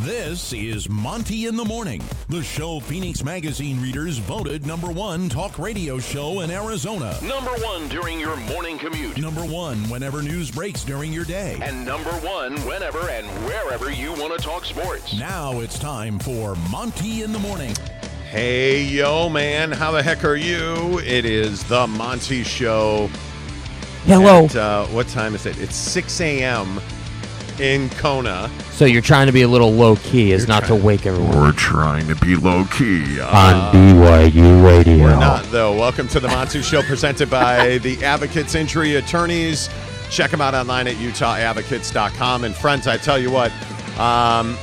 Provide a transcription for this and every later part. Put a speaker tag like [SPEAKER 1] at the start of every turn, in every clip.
[SPEAKER 1] This is Monty in the Morning, the show Phoenix Magazine readers voted number one talk radio show in Arizona.
[SPEAKER 2] Number one during your morning commute.
[SPEAKER 1] Number one whenever news breaks during your day.
[SPEAKER 2] And number one whenever and wherever you want to talk sports.
[SPEAKER 1] Now it's time for Monty in the Morning.
[SPEAKER 3] Hey, yo, man, how the heck are you? It is the Monty Show.
[SPEAKER 4] Hello.
[SPEAKER 3] At, uh, what time is it? It's 6 a.m. in Kona.
[SPEAKER 4] So you're trying to be a little low key, is not to wake everyone
[SPEAKER 3] We're trying to be low key.
[SPEAKER 4] on BYU Radio.
[SPEAKER 3] We're not, though. Welcome to the Monty Show presented by the Advocates Injury Attorneys. Check them out online at utahadvocates.com. And friends, I tell you what, um,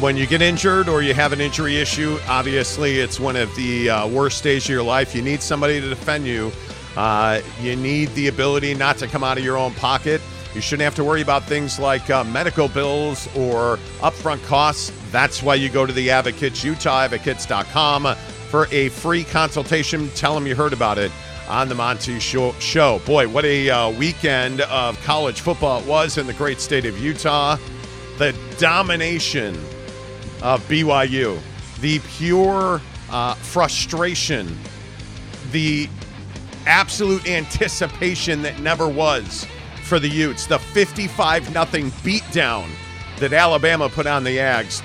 [SPEAKER 3] when you get injured or you have an injury issue, obviously it's one of the uh, worst days of your life. You need somebody to defend you. Uh, you need the ability not to come out of your own pocket. You shouldn't have to worry about things like uh, medical bills or upfront costs. That's why you go to the advocates, utahadvocates.com for a free consultation. Tell them you heard about it on the Monty Show. show. Boy, what a uh, weekend of college football it was in the great state of Utah. The domination of BYU, the pure uh, frustration, the absolute anticipation that never was for the Utes, the 55 nothing beatdown that Alabama put on the Ags.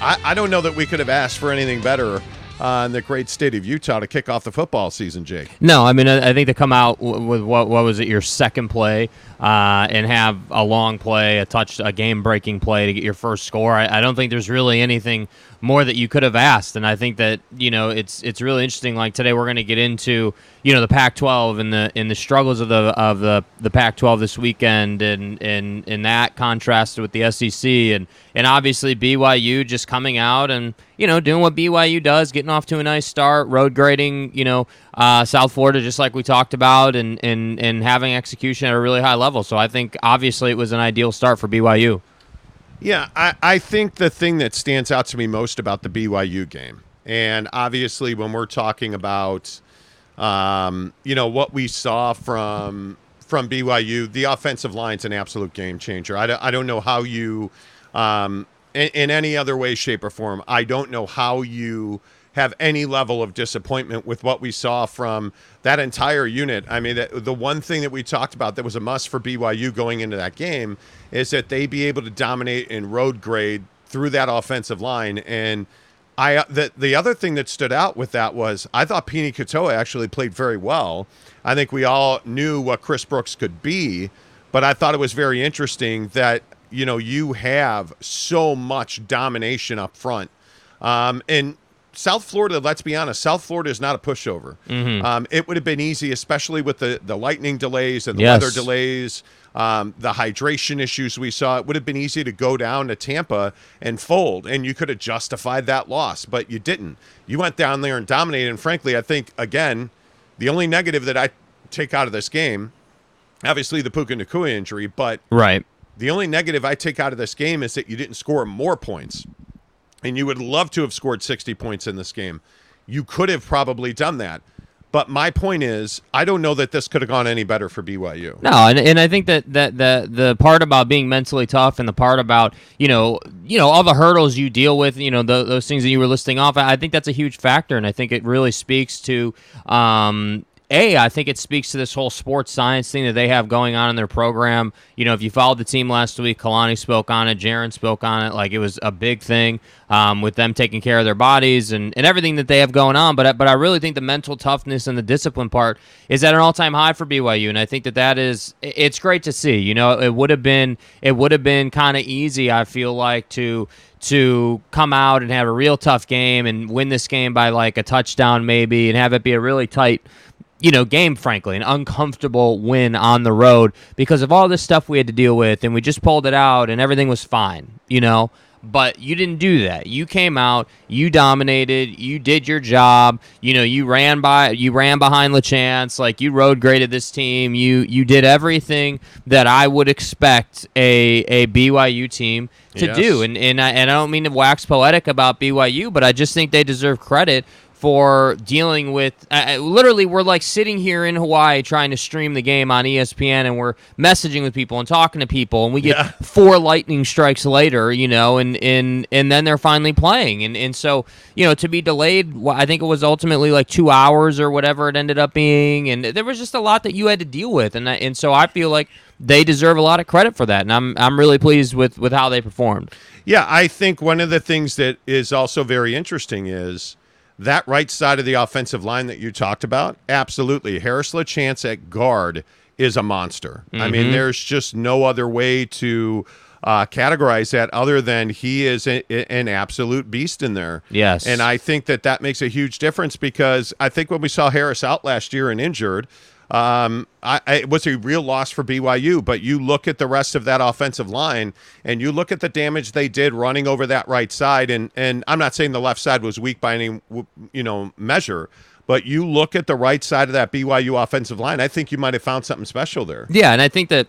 [SPEAKER 3] I, I don't know that we could have asked for anything better uh, in the great state of Utah to kick off the football season, Jake.
[SPEAKER 4] No, I mean I think to come out with what what was it your second play uh, and have a long play, a touch, a game breaking play to get your first score. I, I don't think there's really anything more that you could have asked, and I think that you know it's it's really interesting. Like today, we're going to get into you know the Pac-12 and the in the struggles of the of the the Pac-12 this weekend, and and and that contrasted with the SEC, and and obviously BYU just coming out and you know doing what BYU does, getting off to a nice start, road grading, you know uh, South Florida just like we talked about, and and and having execution at a really high level. So I think obviously it was an ideal start for BYU.
[SPEAKER 3] Yeah, I, I think the thing that stands out to me most about the BYU game, and obviously when we're talking about, um, you know, what we saw from from BYU, the offensive line's an absolute game changer. I, don't- I don't know how you, um, in, in any other way, shape, or form, I don't know how you have any level of disappointment with what we saw from that entire unit. I mean, the, the one thing that we talked about that was a must for BYU going into that game is that they be able to dominate in road grade through that offensive line. And I the the other thing that stood out with that was I thought Pini Katoa actually played very well. I think we all knew what Chris Brooks could be, but I thought it was very interesting that you know you have so much domination up front, um, and South Florida. Let's be honest, South Florida is not a pushover. Um, it would have been easy, especially with the the lightning delays and the
[SPEAKER 4] Yes.
[SPEAKER 3] weather delays um, the hydration issues we saw, it would have been easy to go down to Tampa and fold, and you could have justified that loss, but you didn't. You went down there and dominated. And frankly, I think again, the only negative that I take out of this game, obviously the Puka Nacua injury, but
[SPEAKER 4] Right.
[SPEAKER 3] the only negative I take out of this game is that you didn't score more points. And you would love to have scored 60 points in this game. You could have probably done that. But my point is, I don't know that this could have gone any better for BYU.
[SPEAKER 4] No, and, and I think that, that the the part about being mentally tough and the part about you know you know all the hurdles you deal with, you know tho- those things that you were listing off. I think that's a huge factor, and I think it really speaks to. Um, a, I think it speaks to this whole sports science thing that they have going on in their program. You know, if you followed the team last week, Kalani spoke on it, Jaren spoke on it. Like it was a big thing um, with them taking care of their bodies and, and everything that they have going on. But but I really think the mental toughness and the discipline part is at an all time high for BYU, and I think that that is it's great to see. You know, it would have been it would have been kind of easy. I feel like to to come out and have a real tough game and win this game by like a touchdown maybe and have it be a really tight you know, game, frankly, an uncomfortable win on the road because of all this stuff we had to deal with, and we just pulled it out, and everything was fine, you know. But you didn't do that. You came out, you dominated, you did your job. You know, you ran by, you ran behind Lachance, like you road graded this team. You you did everything that I would expect a a BYU team to
[SPEAKER 3] Yes.
[SPEAKER 4] do. And and I, and I don't mean to wax poetic about BYU, but I just think they deserve credit for dealing with uh, uh, literally we're like sitting here in Hawaii trying to stream the game on ESPN and we're messaging with people and talking to people and we get
[SPEAKER 3] Yeah.
[SPEAKER 4] four lightning strikes later, you know, and and and then they're finally playing and and so, you know, to be delayed, I think it was ultimately like 2 hours or whatever it ended up being and there was just a lot that you had to deal with and I, and so I feel like they deserve a lot of credit for that and I'm I'm really pleased with with how they performed.
[SPEAKER 3] Yeah, I think one of the things that is also very interesting is that right side of the offensive line that you talked about. Absolutely. Harris LaChance at guard is a monster. I
[SPEAKER 4] Mm-hmm.
[SPEAKER 3] mean, there's just no other way to uh, categorize that other than he is a, a- an absolute beast in there.
[SPEAKER 4] Yes.
[SPEAKER 3] And I think that that makes a huge difference because I think when we saw Harris out last year and injured, um, I, it was a real loss for BYU. But you look at the rest of that offensive line, and you look at the damage they did running over that right side. And and I'm not saying the left side was weak by any you know measure, but you look at the right side of that BYU offensive line. I think you might have found something special there.
[SPEAKER 4] Yeah, and I think that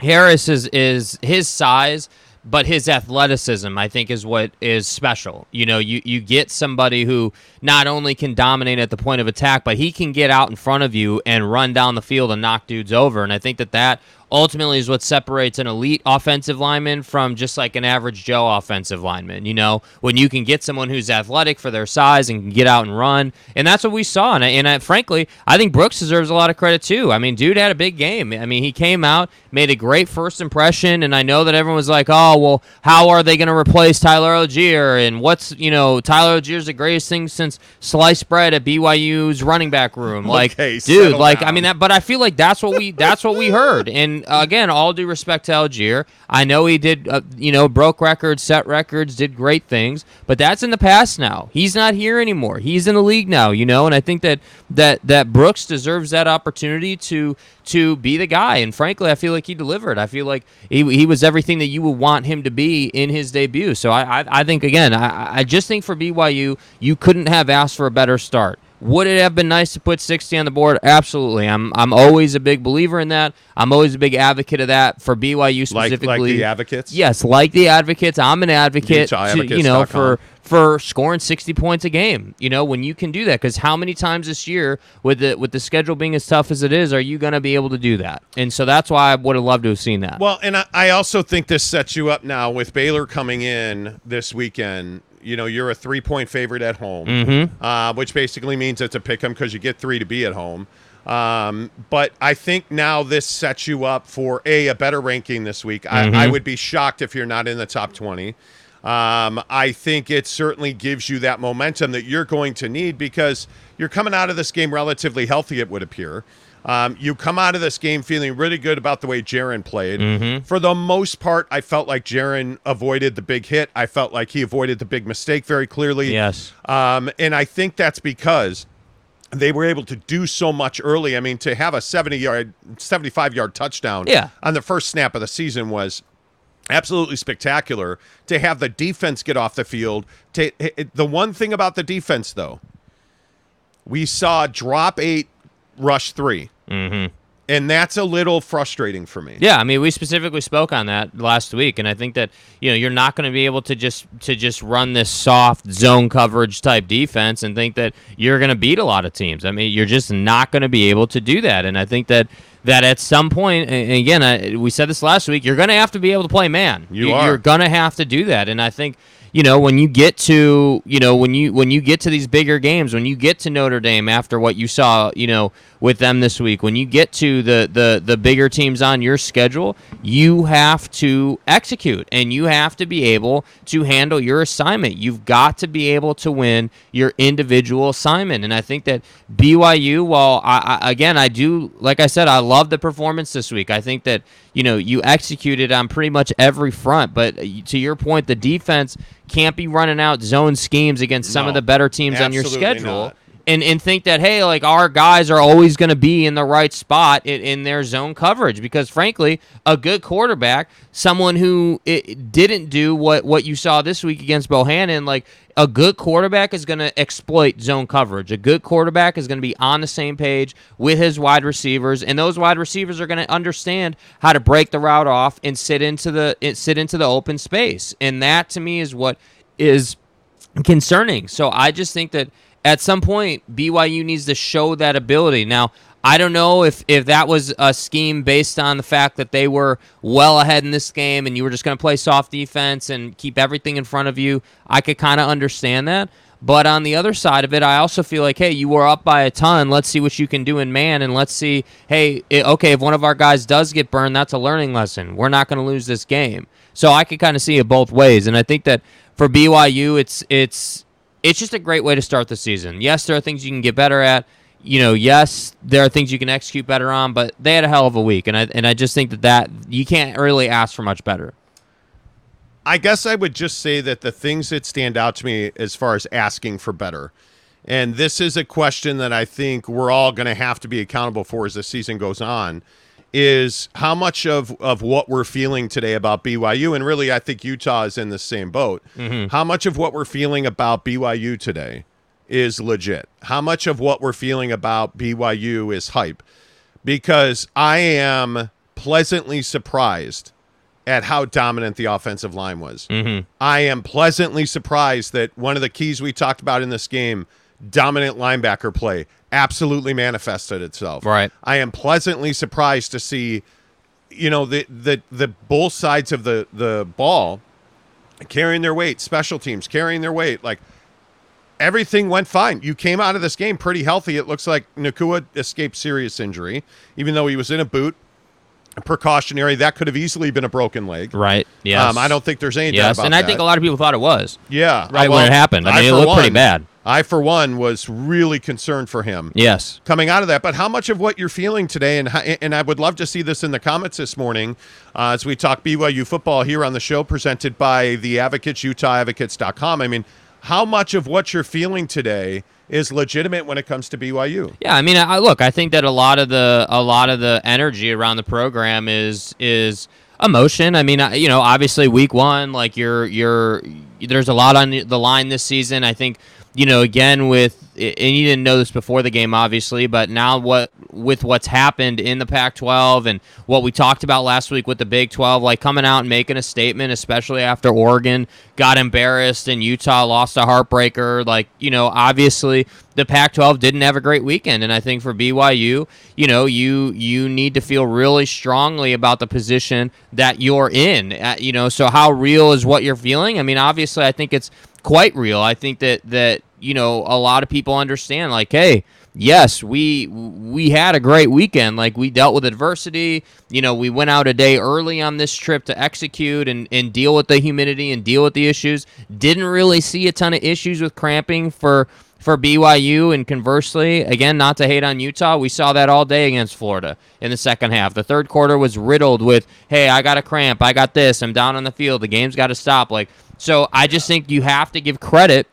[SPEAKER 4] Harris is is his size, but his athleticism, I think, is what is special. You know, you you get somebody who not only can dominate at the point of attack, but he can get out in front of you and run down the field and knock dudes over. And I think that that ultimately is what separates an elite offensive lineman from just like an average Joe offensive lineman. You know, when you can get someone who's athletic for their size and can get out and run, and that's what we saw. And, I, and I, frankly, I think Brooks deserves a lot of credit too. I mean, dude had a big game. I mean, he came out, made a great first impression, and I know that everyone was like, "Oh, well, how are they going to replace Tyler Allgeier?" And what's you know, Tyler Allgeier's the greatest thing since sliced bread at BYU's running back room. Like,
[SPEAKER 3] Okay,
[SPEAKER 4] dude, like I mean that, but I feel like that's what we that's what we heard. And uh, again, all due respect to Allgeier, I know he did, uh, you know, broke records, set records, did great things, but that's in the past now. He's not here anymore. He's in the league now, you know. And I think that that that Brooks deserves that opportunity to to be the guy. And frankly, I feel like he delivered. I feel like he, he was everything that you would want him to be in his debut. So I I, I think again, I, I just think for BYU, you couldn't have asked for a better start. Would it have been nice to put 60 on the board? Absolutely. I'm I'm always a big believer in that. I'm always a big advocate of that for BYU specifically.
[SPEAKER 3] like the advocates.
[SPEAKER 4] Yes, like the advocates. I'm an advocate, to, you know, for for scoring 60 points a game. You know, when you can do that cuz how many times this year with the with the schedule being as tough as it is, are you going to be able to do that? And so that's why I would have loved to have seen that.
[SPEAKER 3] Well, and I, I also think this sets you up now with Baylor coming in this weekend. You know, you're a three point favorite at home,
[SPEAKER 4] Mm-hmm.
[SPEAKER 3] uh, which basically means it's a pick 'em because you get three to be at home. Um, but I think now this sets you up for a a better ranking this week. I, I
[SPEAKER 4] Mm-hmm.
[SPEAKER 3] would be shocked if you're not in the top twenty. Um, I think it certainly gives you that momentum that you're going to need because you're coming out of this game relatively healthy. It would appear. Um, you come out of this game feeling really good about the way Jaren played. For the most part, I felt like Jaren avoided the big hit. I felt like he avoided the big mistake very clearly.
[SPEAKER 4] Yes.
[SPEAKER 3] Um, and I think that's because they were able to do so much early. I mean, to have a 70 yard, 75 yard touchdown
[SPEAKER 4] Yeah.
[SPEAKER 3] on the first snap of the season was absolutely spectacular. To have the defense get off the field, to, the one thing about the defense, though, we saw drop eight, rush 3
[SPEAKER 4] Mhm.
[SPEAKER 3] And that's a little frustrating for me.
[SPEAKER 4] Yeah, I mean, we specifically spoke on that last week, and I think that you know you're not going to be able to just to just run this soft zone coverage type defense and think that you're going to beat a lot of teams. I mean, you're just not going to be able to do that, and I think that that at some point, and again, I, we said this last week, you're going to have to be able to play man.
[SPEAKER 3] You are.
[SPEAKER 4] You're going to have to do that, and I think you know when you get to you know when you when you get to these bigger games when you get to Notre Dame after what you saw you know with them this week when you get to the the the bigger teams on your schedule you have to execute and you have to be able to handle your assignment. You've got to be able to win your individual assignment. And I think that BYU while I, I again I do like I said I love the performance this week. I think that you know you executed on pretty much every front but uh, to your point the defense can't be running out zone schemes against some
[SPEAKER 3] No,
[SPEAKER 4] of the better teams on your schedule
[SPEAKER 3] not.
[SPEAKER 4] And and think that hey like our guys are always going to be in the right spot in, in their zone coverage. Because frankly a good quarterback someone who it, didn't do what what you saw this week against Bohanon like a good quarterback is going to exploit zone coverage. A good quarterback is going to be on the same page with his wide receivers and those wide receivers are going to understand how to break the route off and sit into the sit into the open space. And that to me is what is concerning. So I just think that at some point BYU needs to show that ability. Now, I don't know if if that was a scheme based on the fact that they were well ahead in this game and you were just going to play soft defense and keep everything in front of you. I could kind of understand that. But on the other side of it, I also feel like, hey, you were up by a ton. Let's see what you can do in man, and let's see, hey, it, okay, if one of our guys does get burned, that's a learning lesson. We're not going to lose this game. So I could kind of see it both ways, and I think that for BYU, it's it's it's just a great way to start the season. Yes, there are things you can get better at. You know, yes, there are things you can execute better on, but they had a hell of a week, and I and I just think that that you can't really ask for much better.
[SPEAKER 3] I guess I would just say that the things that stand out to me as far as asking for better, and this is a question that I think we're all going to have to be accountable for as the season goes on, is how much of, of what we're feeling today about BYU, and really I think Utah is in the same boat, how much of what we're feeling about BYU today is legit? How much of what we're feeling about BYU is hype? Because I am pleasantly surprised at how dominant the offensive line was.
[SPEAKER 4] Mm-hmm.
[SPEAKER 3] I am pleasantly surprised that one of the keys we talked about in this game, dominant linebacker play, absolutely manifested itself.
[SPEAKER 4] Right.
[SPEAKER 3] I am pleasantly surprised to see, you know, the the the both sides of the the ball carrying their weight, special teams carrying their weight, like everything went fine. You came out of this game pretty healthy. It looks like Nacua escaped serious injury, even though he was in a boot. Precautionary. That could have easily been a broken leg.
[SPEAKER 4] Right. Yes.
[SPEAKER 3] Um, I don't think there's any doubt
[SPEAKER 4] Yes,
[SPEAKER 3] about
[SPEAKER 4] and I
[SPEAKER 3] that.
[SPEAKER 4] think a lot of people thought it was.
[SPEAKER 3] Yeah.
[SPEAKER 4] Right
[SPEAKER 3] uh,
[SPEAKER 4] when it happened. I mean, it
[SPEAKER 3] for
[SPEAKER 4] looked pretty bad.
[SPEAKER 3] I, for one, was really concerned for him
[SPEAKER 4] Yes.
[SPEAKER 3] coming out of that. But how much of what you're feeling today, and how- and I would love to see this in the comments this morning uh, as we talk BYU football here on the show, presented by the Advocates, UtahAdvocates.com. I mean, how much of what you're feeling today is legitimate when it comes to BYU?
[SPEAKER 4] Yeah, I mean, I look. I think that a lot of the a lot of the energy around the program is is emotion. I mean, I- you know, obviously week one, like you're you're there's a lot on the line this season. I think you know again with and you didn't know this before the game, obviously, but now what with what's happened in the Pac-12 and what we talked about last week with the Big 12, like coming out and making a statement, especially after Oregon got embarrassed and Utah lost a heartbreaker. Like you know, obviously the Pac-12 didn't have a great weekend, and I think for BYU, you know, you you need to feel really strongly about the position that you're in. Uh, you know, so how real is what you're feeling? I mean, obviously, I think it's quite real. I think that that you know a lot of people understand, like, hey. Yes, we we had a great weekend. Like we dealt with adversity. You know, we went out a day early on this trip to execute and, and deal with the humidity and deal with the issues. Didn't really see a ton of issues with cramping for for BYU. And conversely, again, not to hate on Utah, we saw that all day against Florida in the second half. The third quarter was riddled with, hey, I got a cramp, I got this, I'm down on the field, the game's got to stop. Like, so I just think you have to give credit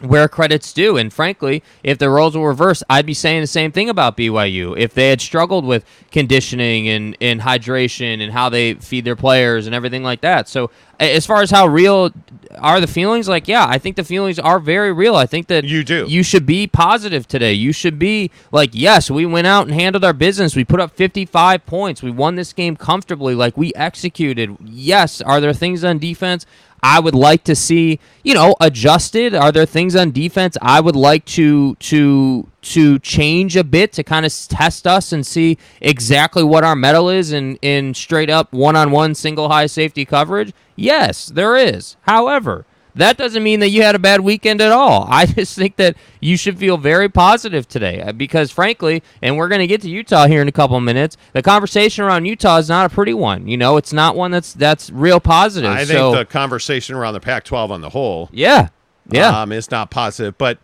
[SPEAKER 4] where credit's due. And frankly, if the roles were reversed, I'd be saying the same thing about BYU. If they had struggled with conditioning and, and hydration and how they feed their players and everything like that. So as far as how real are the feelings, like yeah, I think the feelings are very real. I think that
[SPEAKER 3] You do.
[SPEAKER 4] You should be positive today. You should be like, yes, we went out and handled our business. We put up 55 points. We won this game comfortably. Like we executed. Yes, are there things on defense? I would like to see, you know, adjusted. Are there things on defense I would like to to to change a bit to kind of test us and see exactly what our metal is in in straight up one-on-one single high safety coverage? Yes, there is. However, that doesn't mean that you had a bad weekend at all. I just think that you should feel very positive today uh, because, frankly, and we're going to get to Utah here in a couple of minutes. The conversation around Utah is not a pretty one. You know, it's not one that's that's real positive.
[SPEAKER 3] I think
[SPEAKER 4] so,
[SPEAKER 3] the conversation around the Pac-12 on the whole
[SPEAKER 4] yeah, yeah,
[SPEAKER 3] um, is not positive. But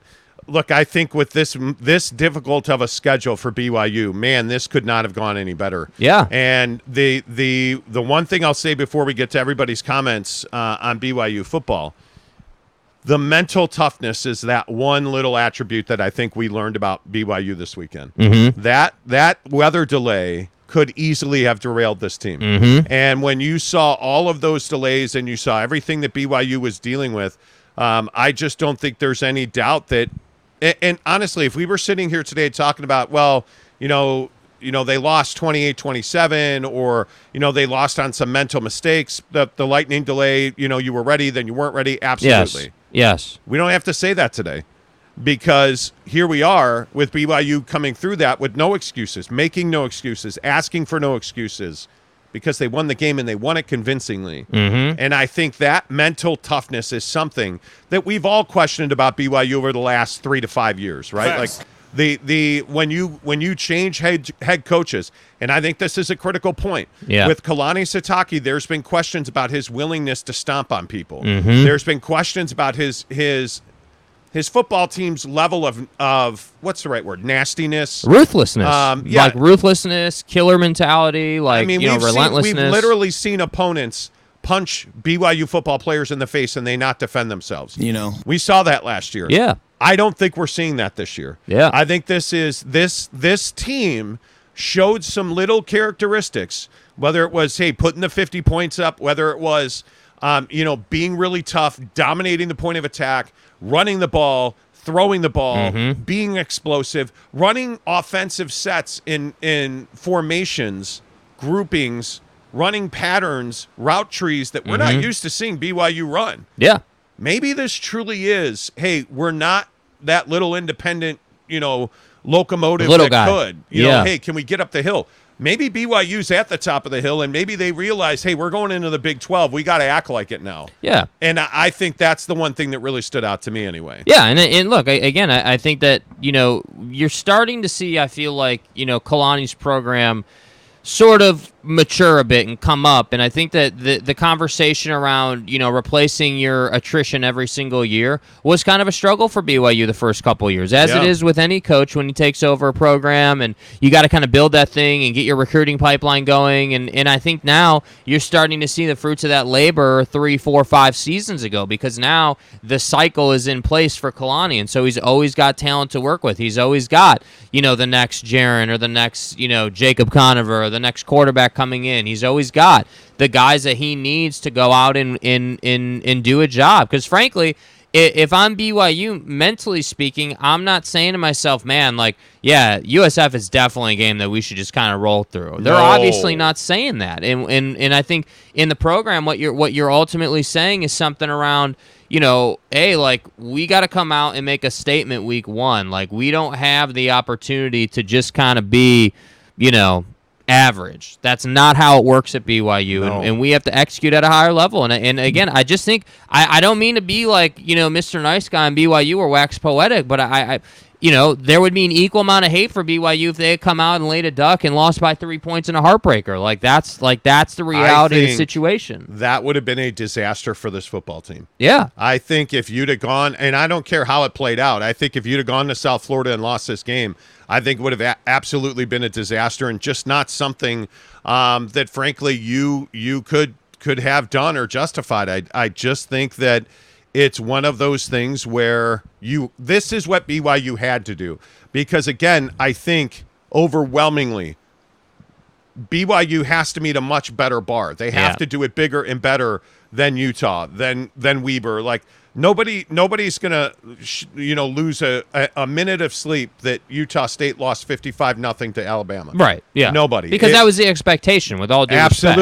[SPEAKER 3] look, I think with this this difficult of a schedule for BYU, man, this could not have gone any better.
[SPEAKER 4] Yeah.
[SPEAKER 3] And the the the one thing I'll say before we get to everybody's comments uh, on BYU football, the mental toughness is that one little attribute that I think we learned about BYU this weekend.
[SPEAKER 4] Mm-hmm.
[SPEAKER 3] That that weather delay could easily have derailed this team.
[SPEAKER 4] Mm-hmm.
[SPEAKER 3] And when you saw all of those delays and you saw everything that BYU was dealing with, um, I just don't think there's any doubt that. And, and honestly, if we were sitting here today talking about, well, you know, you know they lost 28-27 or you know they lost on some mental mistakes the the lightning delay you know you were ready then you weren't ready absolutely
[SPEAKER 4] yes, yes,
[SPEAKER 3] we don't have to say that today because here we are with BYU coming through that with no excuses, making no excuses, asking for no excuses because they won the game and they won it convincingly. Mm-hmm. And I think that mental toughness is something that we've all questioned about BYU over the last three to five years, right?
[SPEAKER 5] Facts.
[SPEAKER 3] Like the the when you when you change head head coaches, and I think this is a critical point.
[SPEAKER 4] Yeah.
[SPEAKER 3] With Kalani Sitake, there's been questions about his willingness to stomp on people. There's been questions about his his his football team's level of of what's the right word? Nastiness.
[SPEAKER 4] Ruthlessness,
[SPEAKER 3] Um, yeah.
[SPEAKER 4] like ruthlessness, killer mentality, like
[SPEAKER 3] I mean,
[SPEAKER 4] you know,
[SPEAKER 3] we've seen,
[SPEAKER 4] relentlessness.
[SPEAKER 3] we've literally seen opponents punch BYU football players in the face and they not defend themselves.
[SPEAKER 5] You know,
[SPEAKER 3] We saw that last year.
[SPEAKER 4] Yeah.
[SPEAKER 3] I don't think we're seeing that this year.
[SPEAKER 4] Yeah.
[SPEAKER 3] I think this is this this team showed some little characteristics, whether it was hey putting the 50 points up, whether it was um, you know being really tough, dominating the point of attack, running the ball, throwing the ball,
[SPEAKER 4] Mm-hmm.
[SPEAKER 3] being explosive, running offensive sets in in formations, groupings, running patterns, route trees that we're
[SPEAKER 4] Mm-hmm.
[SPEAKER 3] not used to seeing BYU run
[SPEAKER 4] yeah,
[SPEAKER 3] maybe this truly is hey we're not that little independent you know locomotive
[SPEAKER 4] Little
[SPEAKER 3] that
[SPEAKER 4] guy.
[SPEAKER 3] could you
[SPEAKER 4] Yeah.
[SPEAKER 3] know hey can we get up the hill maybe byu's at the top of the hill and maybe they realize hey we're going into the big 12 we got to act like it now
[SPEAKER 4] yeah.
[SPEAKER 3] and I, think that's the one thing that really stood out to me anyway
[SPEAKER 4] Yeah, and and look I, again. I, I think that you know you're starting to see. I feel like you know Kalani's program sort of mature a bit and come up, and I think that the the conversation around you know replacing your attrition every single year was kind of a struggle for BYU the first couple years, as it
[SPEAKER 3] Yeah.
[SPEAKER 4] is with any coach when he takes over a program, and you got to kind of build that thing and get your recruiting pipeline going, and and I think now you're starting to see the fruits of that labor three, four, five seasons ago because now the cycle is in place for Kalani, and so he's always got talent to work with. He's always got you know the next Jaren or the next you know Jacob Conover or the next quarterback coming in. He's always got the guys that he needs to go out and and and, and do a job. Because frankly, if I'm BYU, mentally speaking, I'm not saying to myself, man, like, yeah, USF is definitely a game that we should just kind of roll through. They're
[SPEAKER 3] No.
[SPEAKER 4] obviously not saying that, and and and I think in the program, what you're what you're ultimately saying is something around. You know, hey, like we got to come out and make a statement week one. Like we don't have the opportunity to just kind of be, you know, average. That's not how it works at BYU,
[SPEAKER 3] No.
[SPEAKER 4] and, and we have to execute at a higher level. And and again, I just think I, I don't mean to be like you know Mr. Nice Guy and BYU or wax poetic, but I, I you know there would be an equal amount of hate for BYU if they had come out and laid a duck and lost by three points in a heartbreaker. Like that's like that's the reality of the situation.
[SPEAKER 3] that would have been a disaster for this football team
[SPEAKER 4] Yeah,
[SPEAKER 3] I think if you'd have gone, and I don't care how it played out, I think if you'd have gone to South Florida and lost this game, I think it would have a- absolutely been a disaster and just not something um, that, frankly, you you could could have done or justified. I I just think that it's one of those things where you this is what BYU had to do because again, I think overwhelmingly BYU has to meet a much better bar. They have
[SPEAKER 4] Yeah.
[SPEAKER 3] to do it bigger and better than Utah, than than Weber. Like nobody, nobody's gonna, sh- you know, lose a, a, a minute of sleep that Utah State lost fifty five nothing to Alabama.
[SPEAKER 4] right. Yeah,
[SPEAKER 3] Nobody.
[SPEAKER 4] because
[SPEAKER 3] It-
[SPEAKER 4] that was the expectation. With all due respect.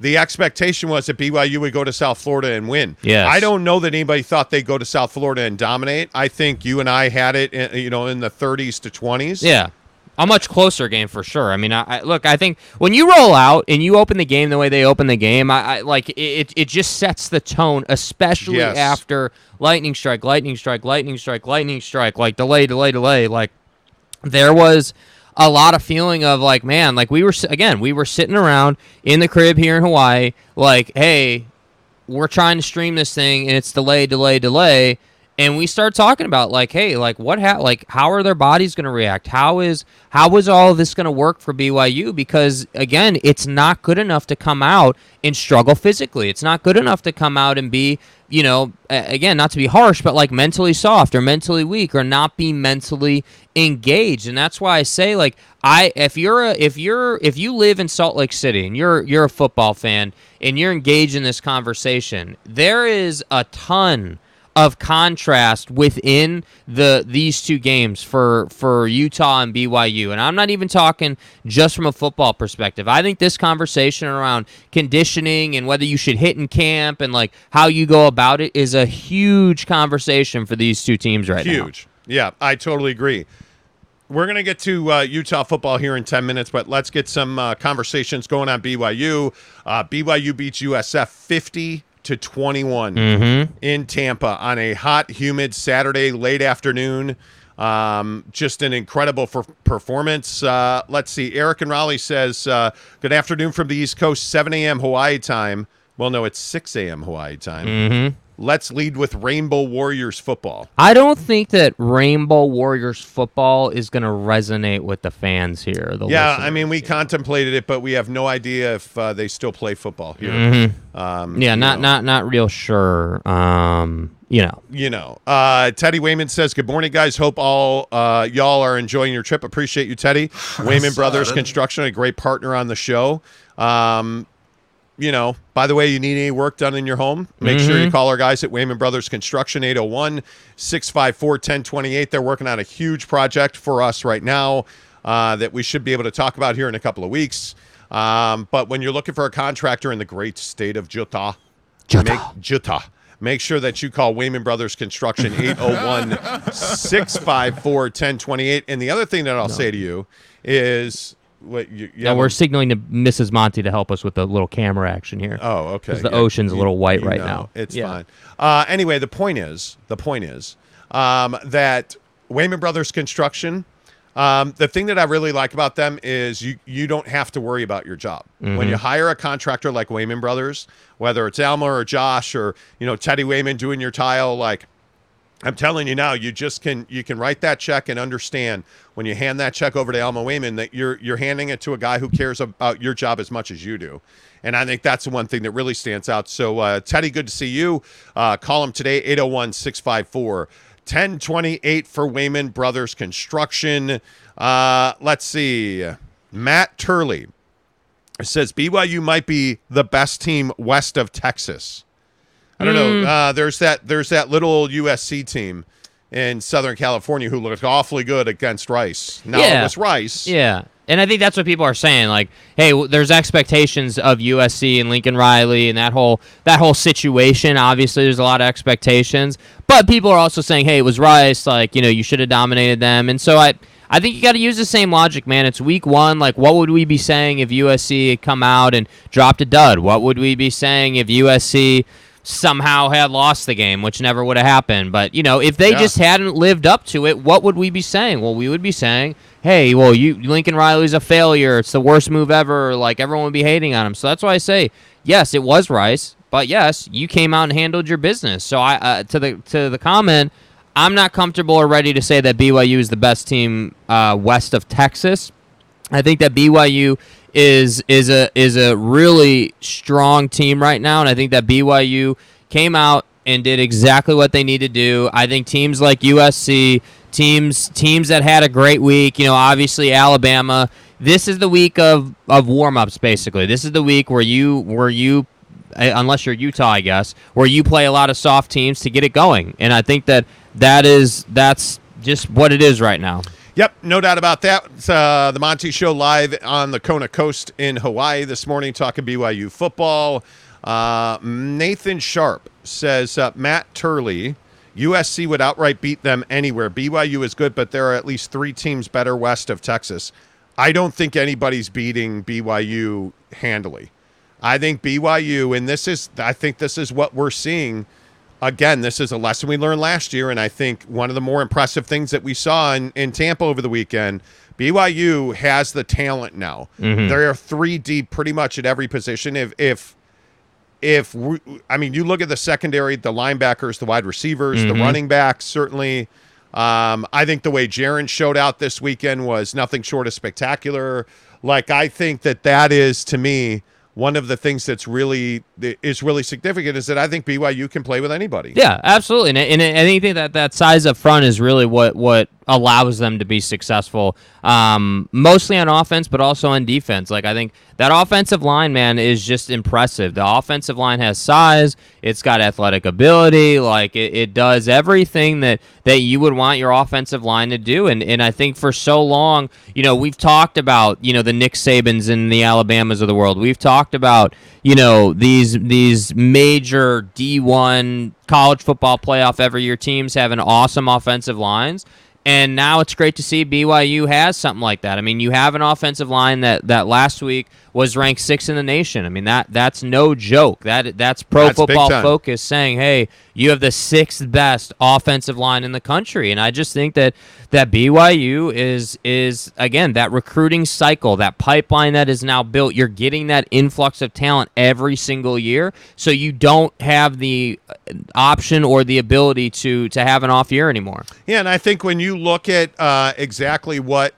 [SPEAKER 3] The expectation was that BYU would go to South Florida and win.
[SPEAKER 4] Yes.
[SPEAKER 3] I don't know that anybody thought they'd go to South Florida and dominate. I think you and I had it, in, you know, in the 30s to 20s.
[SPEAKER 4] Yeah. A much closer game for sure. I mean, I, I look. I think when you roll out and you open the game the way they open the game, I, I like it. It just sets the tone, especially
[SPEAKER 3] Yes.
[SPEAKER 4] after lightning strike, lightning strike, lightning strike, lightning strike, like delay, delay, delay. Like there was a lot of feeling of like, man, like we were again, we were sitting around in the crib here in Hawaii, like, hey, we're trying to stream this thing and it's delay, delay, delay. And we start talking about like, hey, like what ha- like how are their bodies going to react? How is how is all this going to work for BYU? Because again, it's not good enough to come out and struggle physically. It's not good enough to come out and be, you know, again, not to be harsh, but like mentally soft or mentally weak or not be mentally engaged. And that's why I say like I if you're a if you're if you live in Salt Lake City and you're you're a football fan and you're engaged in this conversation, there is a ton of contrast within the these two games for for Utah and BYU. And I'm not even talking just from a football perspective. I think this conversation around conditioning and whether you should hit in camp and like how you go about it is a huge conversation for these two teams right now.
[SPEAKER 3] Huge. Yeah, I totally agree. We're going to get to uh, Utah football here in 10 minutes, but let's get some uh, conversations going on BYU. Uh, BYU beats USF 50 to 21 in Tampa on a hot, humid Saturday late afternoon. Um, just an incredible for- performance. Uh, let's see. Eric and Raleigh says, uh, Good afternoon from the East Coast, 7 a.m. Hawaii time. Well, no, it's 6 a.m. Hawaii time. Let's lead with Rainbow Warriors football.
[SPEAKER 4] I don't think that Rainbow Warriors football is going to resonate with the fans here. The
[SPEAKER 3] Yeah. I mean, we contemplated it, but we have no idea if uh, they still play football here.
[SPEAKER 4] Mm-hmm.
[SPEAKER 3] Um,
[SPEAKER 4] yeah, not
[SPEAKER 3] know.
[SPEAKER 4] not not real sure. Um, you know,
[SPEAKER 3] You know, uh, Teddy Wayman says, "Good morning, guys. Hope all uh, y'all are enjoying your trip. Appreciate you, Teddy. Wayman Brothers Construction, a great partner on the show. Um, you know, by the way, you need any work done in your home, make sure you call our guys at Wayman Brothers Construction, 801 654 1028. They're working on a huge project for us right now uh, that we should be able to talk about here in a couple of weeks. Um, but when you're looking for a contractor in the great state of Utah, Make, Utah. Make sure that you call Wayman Brothers Construction 801 654 1028. And the other thing that I'll say to you is what you, you
[SPEAKER 4] yeah, we're
[SPEAKER 3] a-
[SPEAKER 4] signaling to Mrs. Monty to help us with the little camera action here.
[SPEAKER 3] Oh, okay.
[SPEAKER 4] Because the
[SPEAKER 3] Yeah,
[SPEAKER 4] ocean's a little white right
[SPEAKER 3] know,
[SPEAKER 4] now.
[SPEAKER 3] It's
[SPEAKER 4] Yeah.
[SPEAKER 3] fine. Uh, anyway, the point is, the point is um, that Wayman Brothers Construction. Um, the thing that I really like about them is you you don't have to worry about your job
[SPEAKER 4] Mm-hmm.
[SPEAKER 3] when you hire a contractor like Wayman Brothers, whether it's Alma or Josh or you know Teddy Wayman doing your tile. Like I'm telling you now, you just can you can write that check and understand when you hand that check over to Alma Wayman that you're you're handing it to a guy who cares about your job as much as you do. And I think that's the one thing that really stands out. So uh, Teddy, good to see you. Uh, call him today 801-654 1028 for Wayman Brothers Construction. Uh, let's see. Matt Turley says BYU might be the best team west of Texas. I don't
[SPEAKER 4] Hmm.
[SPEAKER 3] know. Uh, there's that there's that little USC team in Southern California who looked awfully good against Rice. Now it
[SPEAKER 4] Yeah.
[SPEAKER 3] was Rice.
[SPEAKER 4] Yeah. And I think that's what people are saying. Like, hey, w- there's expectations of USC and Lincoln Riley and that whole that whole situation. Obviously, there's a lot of expectations, but people are also saying, hey, it was Rice. Like, you know, you should have dominated them. And so I, I think you got to use the same logic, man. It's week one. Like, what would we be saying if USC had come out and dropped a dud? What would we be saying if USC somehow had lost the game, which never would have happened? But you know, if they
[SPEAKER 3] Yeah.
[SPEAKER 4] just hadn't lived up to it, what would we be saying? Well, we would be saying, "Hey, well, you Lincoln Riley's a failure. It's the worst move ever." Like everyone would be hating on him. So that's why I say, yes, it was Rice, but yes, you came out and handled your business. So I uh, to the to the comment, I'm not comfortable or ready to say that BYU is the best team uh, west of Texas. I think that BYU is is a is a really strong team right now, and I think that BYU came out and did exactly what they need to do. I think teams like USC, teams teams that had a great week, you know, obviously Alabama. This is the week of of warm ups. Basically, this is the week where you where you uh, unless you're Utah, I guess, where you play a lot of soft teams to get it going. And I think that that is that's just what it is right now.
[SPEAKER 3] Yep, no doubt about that. Uh, the Monty Show live on the Kona Coast in Hawaii this morning, talking BYU football. Uh, Nathan Sharp says uh, Matt Turley, USC would outright beat them anywhere. BYU is good, but there are at least three teams better west of Texas. I don't think anybody's beating BYU handily. I think BYU, and this is, I think this is what we're seeing again, this is a lesson we learned last year, and I think one of the more impressive things that we saw in, in Tampa over the weekend. BYU has the talent now. They are three deep pretty much at every position. If if if we, I mean, you look at the secondary, the linebackers, the wide receivers, the running backs, certainly. Um, I think the way Jaren showed out this weekend was nothing short of spectacular. Like I think that that is to me one of the things that's really is really significant is that I think BYU can play with anybody.
[SPEAKER 4] Yeah, absolutely. And, and, and I think that that size up front is really what what allows them to be successful, um, mostly on offense, but also on defense. Like I think that offensive line, man, is just impressive. The offensive line has size. It's got athletic ability. Like it, it does everything that that you would want your offensive line to do. And and I think for so long, you know, we've talked about you know the Nick Sabans and the Alabamas of the world. We've talked about you know these these major D1 college football playoff every year teams having awesome offensive lines. And now it's great to see BYU has something like that. I mean, you have an offensive line that, that last week was ranked sixth in the nation. I mean that that's no joke. That that's Pro
[SPEAKER 3] That's
[SPEAKER 4] Football. Focus saying, "Hey, you have the sixth best offensive line in the country." And I just think that that BYU is is again that recruiting cycle, that pipeline that is now built. You're getting that influx of talent every single year, so you don't have the uh, option or the ability to to have an off year anymore.
[SPEAKER 3] Yeah, and I think when you look at uh, exactly what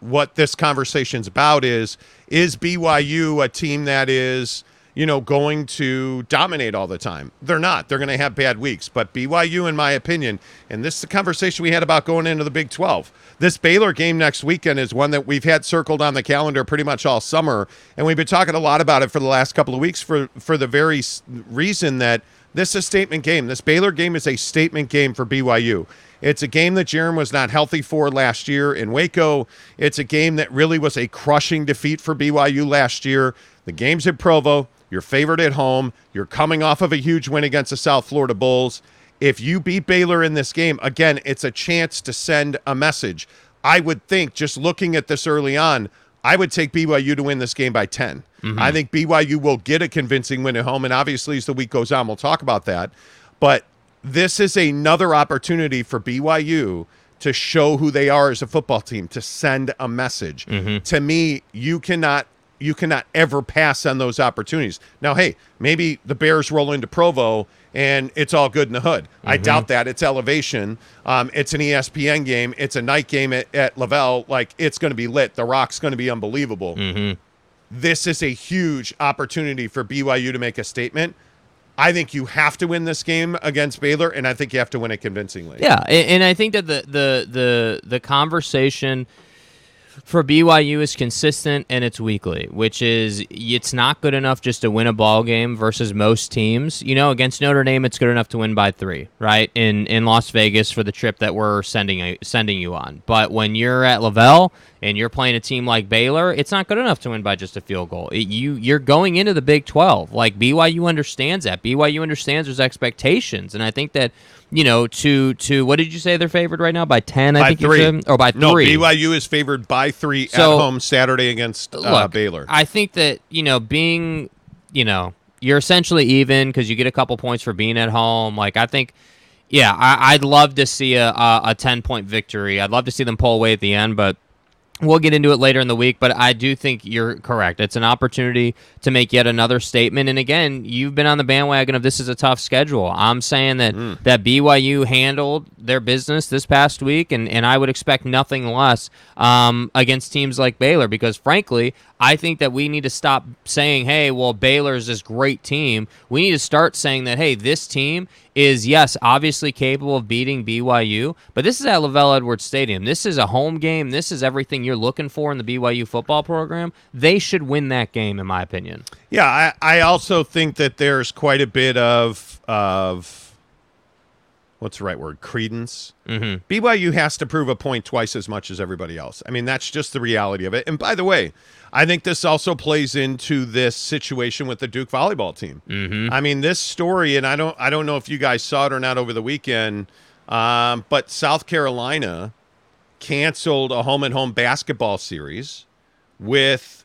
[SPEAKER 3] what this conversation's about is is BYU a team that is you know going to dominate all the time? They're not. They're going to have bad weeks. But BYU, in my opinion, and this is the conversation we had about going into the Big Twelve. This Baylor game next weekend is one that we've had circled on the calendar pretty much all summer, and we've been talking a lot about it for the last couple of weeks for for the very reason that this is a statement game. This Baylor game is a statement game for BYU. It's a game that Jaren was not healthy for last year in Waco. It's a game that really was a crushing defeat for BYU last year. The game's at Provo. You're favored at home. You're coming off of a huge win against the South Florida Bulls. If you beat Baylor in this game, again, it's a chance to send a message. I would think, just looking at this early on, I would take BYU to win this game by 10. Mm-hmm. I think BYU will get a convincing win at home. And obviously, as the week goes on, we'll talk about that. But this is another opportunity for BYU to show who they are as a football team, to send a message. Mm-hmm. To me, you cannot you cannot ever pass on those opportunities. Now, hey, maybe the Bears roll into Provo and it's all good in the hood. I doubt that. It's elevation. Um, it's an ESPN game. It's a night game at, at LaVell. Like it's going to be lit. The Rock's going to be unbelievable. This is a huge opportunity for BYU to make a statement. I think you have to win this game against Baylor, and I think you have to win it convincingly.
[SPEAKER 4] Yeah, a- and I think that the the the the conversation for BYU is consistent and it's weekly, which is it's not good enough just to win a ball game versus most teams. You know, against Notre Dame, it's good enough to win by three, right? In in Las Vegas for the trip that we're sending sending you on. But when you're at LaVell and you're playing a team like Baylor, it's not good enough to win by just a field goal. It, you you're going into the Big 12. Like BYU understands that. BYU understands there's expectations, and I think that you know to to what did you say they're favored right now by 10? I
[SPEAKER 3] by
[SPEAKER 4] think
[SPEAKER 3] three.
[SPEAKER 4] you said or by
[SPEAKER 3] no,
[SPEAKER 4] three.
[SPEAKER 3] BYU is favored by three
[SPEAKER 4] So-
[SPEAKER 3] at home Saturday against uh,
[SPEAKER 4] Look,
[SPEAKER 3] Baylor.
[SPEAKER 4] I think that you know being you know you're essentially even because you get a couple points for being at home. Like I think, yeah, I, I'd love to see a, a a ten point victory. I'd love to see them pull away at the end, but. We'll get into it later in the week, but I do think you're correct. It's an opportunity to make yet another statement. And again, you've been on the bandwagon of this is a tough schedule. I'm saying that that BYU handled their business this past week, and, and I would expect nothing less um, against teams like Baylor because, frankly, I think that we need to stop saying, hey, well, Baylor's this great team. We need to start saying that, hey, this team is, yes, obviously capable of beating BYU, but this is at LaVell Edwards Stadium. This is a home game. This is everything you're looking for in the BYU football program. They should win that game, in my opinion.
[SPEAKER 3] Yeah, I, I also think that there's quite a bit of of what's the right word credence. Mm-hmm. BYU has to prove a point twice as much as everybody else. I mean, that's just the reality of it. And by the way, I think this also plays into this situation with the Duke volleyball team. Mm-hmm. I mean, this story, and I don't I don't know if you guys saw it or not over the weekend, um, but South Carolina canceled a home and home basketball series with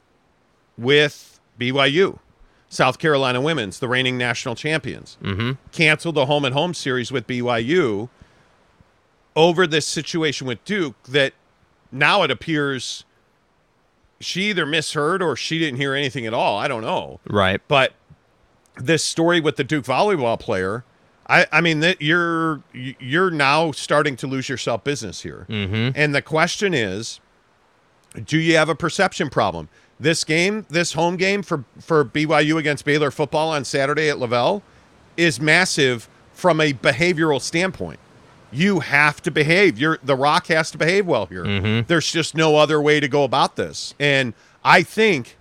[SPEAKER 3] with BYU. South Carolina women's, the reigning national champions, mm-hmm. canceled the home and home series with BYU over this situation with Duke that now it appears she either misheard or she didn't hear anything at all. I don't know.
[SPEAKER 4] Right.
[SPEAKER 3] But this story with the Duke volleyball player, I, I mean that you're you're now starting to lose yourself business here. Mm-hmm. And the question is, do you have a perception problem? This game, this home game for for BYU against Baylor football on Saturday at LaVell, is massive from a behavioral standpoint. you have to behave. You're the Rock has to behave well here.
[SPEAKER 4] Mm-hmm.
[SPEAKER 3] There's just no other way to go about this. And I think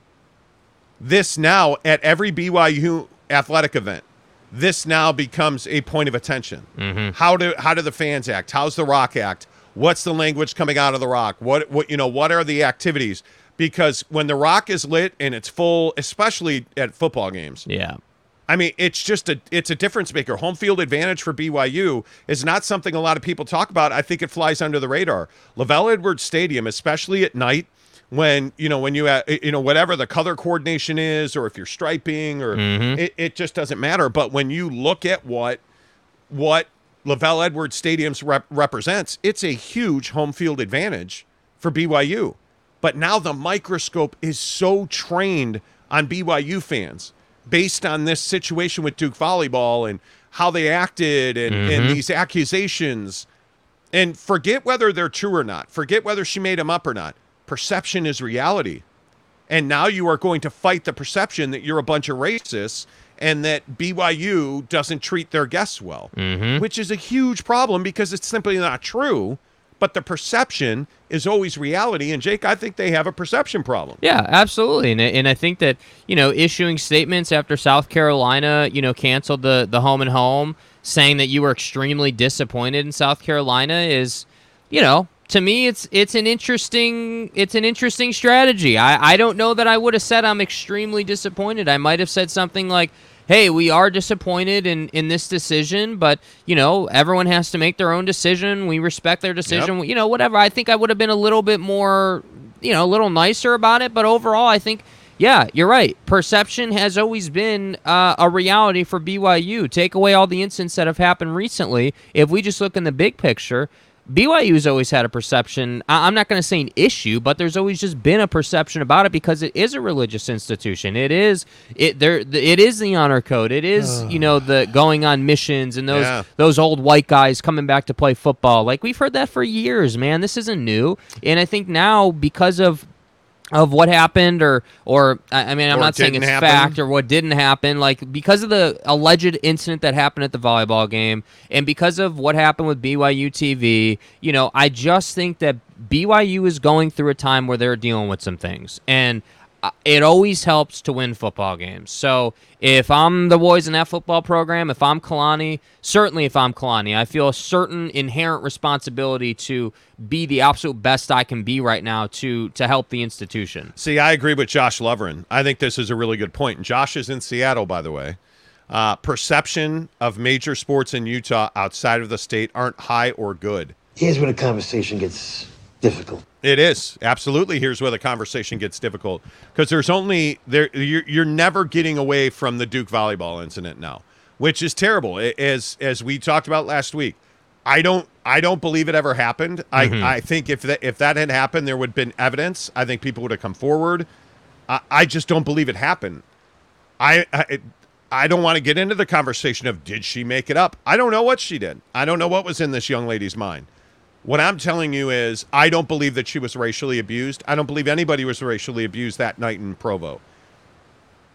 [SPEAKER 3] this now at every BYU athletic event, this now becomes a point of attention.
[SPEAKER 4] Mm-hmm.
[SPEAKER 3] How do how do the fans act? How's the Rock act? What's the language coming out of the Rock? What what you know? What are the activities? Because when the Rock is lit and it's full, especially at football games,
[SPEAKER 4] Yeah.
[SPEAKER 3] I mean, it's just a it's a difference maker. Home field advantage for BYU is not something a lot of people talk about. I think it flies under the radar. LaVell Edwards Stadium, especially at night, when you know when you uh, you know whatever the color coordination is, or if you're striping, or it, it just doesn't matter. But when you look at what what LaVell Edwards Stadiums rep- represents, it's a huge home field advantage for BYU. But now the microscope is so trained on BYU fans based on this situation with Duke volleyball and how they acted and, and mm-hmm. these accusations. And forget whether they're true or not. Forget whether she made them up or not. Perception is reality. And now you are going to fight the perception that you're a bunch of racists and that BYU doesn't treat their guests well, mm-hmm. which is a huge problem because it's simply not true. But the perception is always reality. And Jake, I think they have a perception problem.
[SPEAKER 4] Yeah, absolutely, and and I think that you know issuing statements after South Carolina, you know, canceled the the home and home, saying that you were extremely disappointed in South Carolina is, you know, to me it's it's an interesting it's an interesting strategy. I I don't know that I would have said I'm extremely disappointed. I might have said something like. Hey, we are disappointed in, in this decision, but you know everyone has to make their own decision. We respect their decision. You know, whatever. I think I would have been a little bit more, you know, a little nicer about it. But overall, I think yeah, you're right. Perception has always been uh, a reality for BYU. Take away all the incidents that have happened recently. If we just look in the big picture, BYU's always had a perception. I- I'm not going to say an issue, but there's always just been a perception about it because it is a religious institution. It is it there. It is the honor code. It is you know the going on missions and those
[SPEAKER 3] Yeah.
[SPEAKER 4] those old white guys coming back to play football. Like we've heard that for years, man. This isn't new, and I think now because of of what happened or or I mean I'm
[SPEAKER 3] Or
[SPEAKER 4] not saying it's
[SPEAKER 3] happen.
[SPEAKER 4] fact or what didn't happen like because of the alleged incident that happened at the volleyball game and because of what happened with BYU TV you know I just think that BYU is going through a time where they're dealing with some things and it always helps to win football games. So if I'm the boys in that football program, if I'm Kalani, certainly if I'm Kalani, I feel a certain inherent responsibility to be the absolute best I can be right now to to help the institution.
[SPEAKER 3] See, I agree with Josh Loverin. I think this is a really good point. Josh is in Seattle, by the way. Uh, perception of major sports in Utah outside of the state aren't high or good.
[SPEAKER 5] Here's where the conversation gets difficult.
[SPEAKER 3] It is absolutely. Here's where the conversation gets difficult because there's only there. You're, you're never getting away from the Duke volleyball incident now, which is terrible. As as we talked about last week, I don't I don't believe it ever happened. I mm-hmm. I think if that if that had happened, there would have been evidence. I think people would have come forward. I, I just don't believe it happened. I, I I don't want to get into the conversation of did she make it up. I don't know what she did. I don't know what was in this young lady's mind. What I'm telling you is, I don't believe that she was racially abused. I don't believe anybody was racially abused that night in Provo.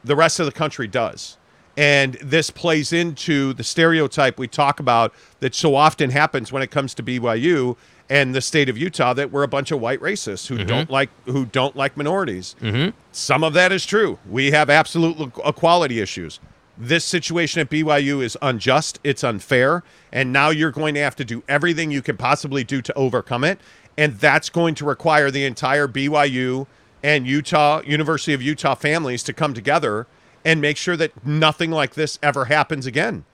[SPEAKER 3] The rest of the country does. And this plays into the stereotype we talk about that so often happens when it comes to BYU and the state of Utah that we're a bunch of white racists who mm-hmm. don't like who don't like minorities. Mm-hmm. Some of that is true. We have absolute equality issues. This situation at BYU is unjust, it's unfair, and now you're going to have to do everything you can possibly do to overcome it. And that's going to require the entire BYU and Utah, University of Utah families to come together and make sure that nothing like this ever happens again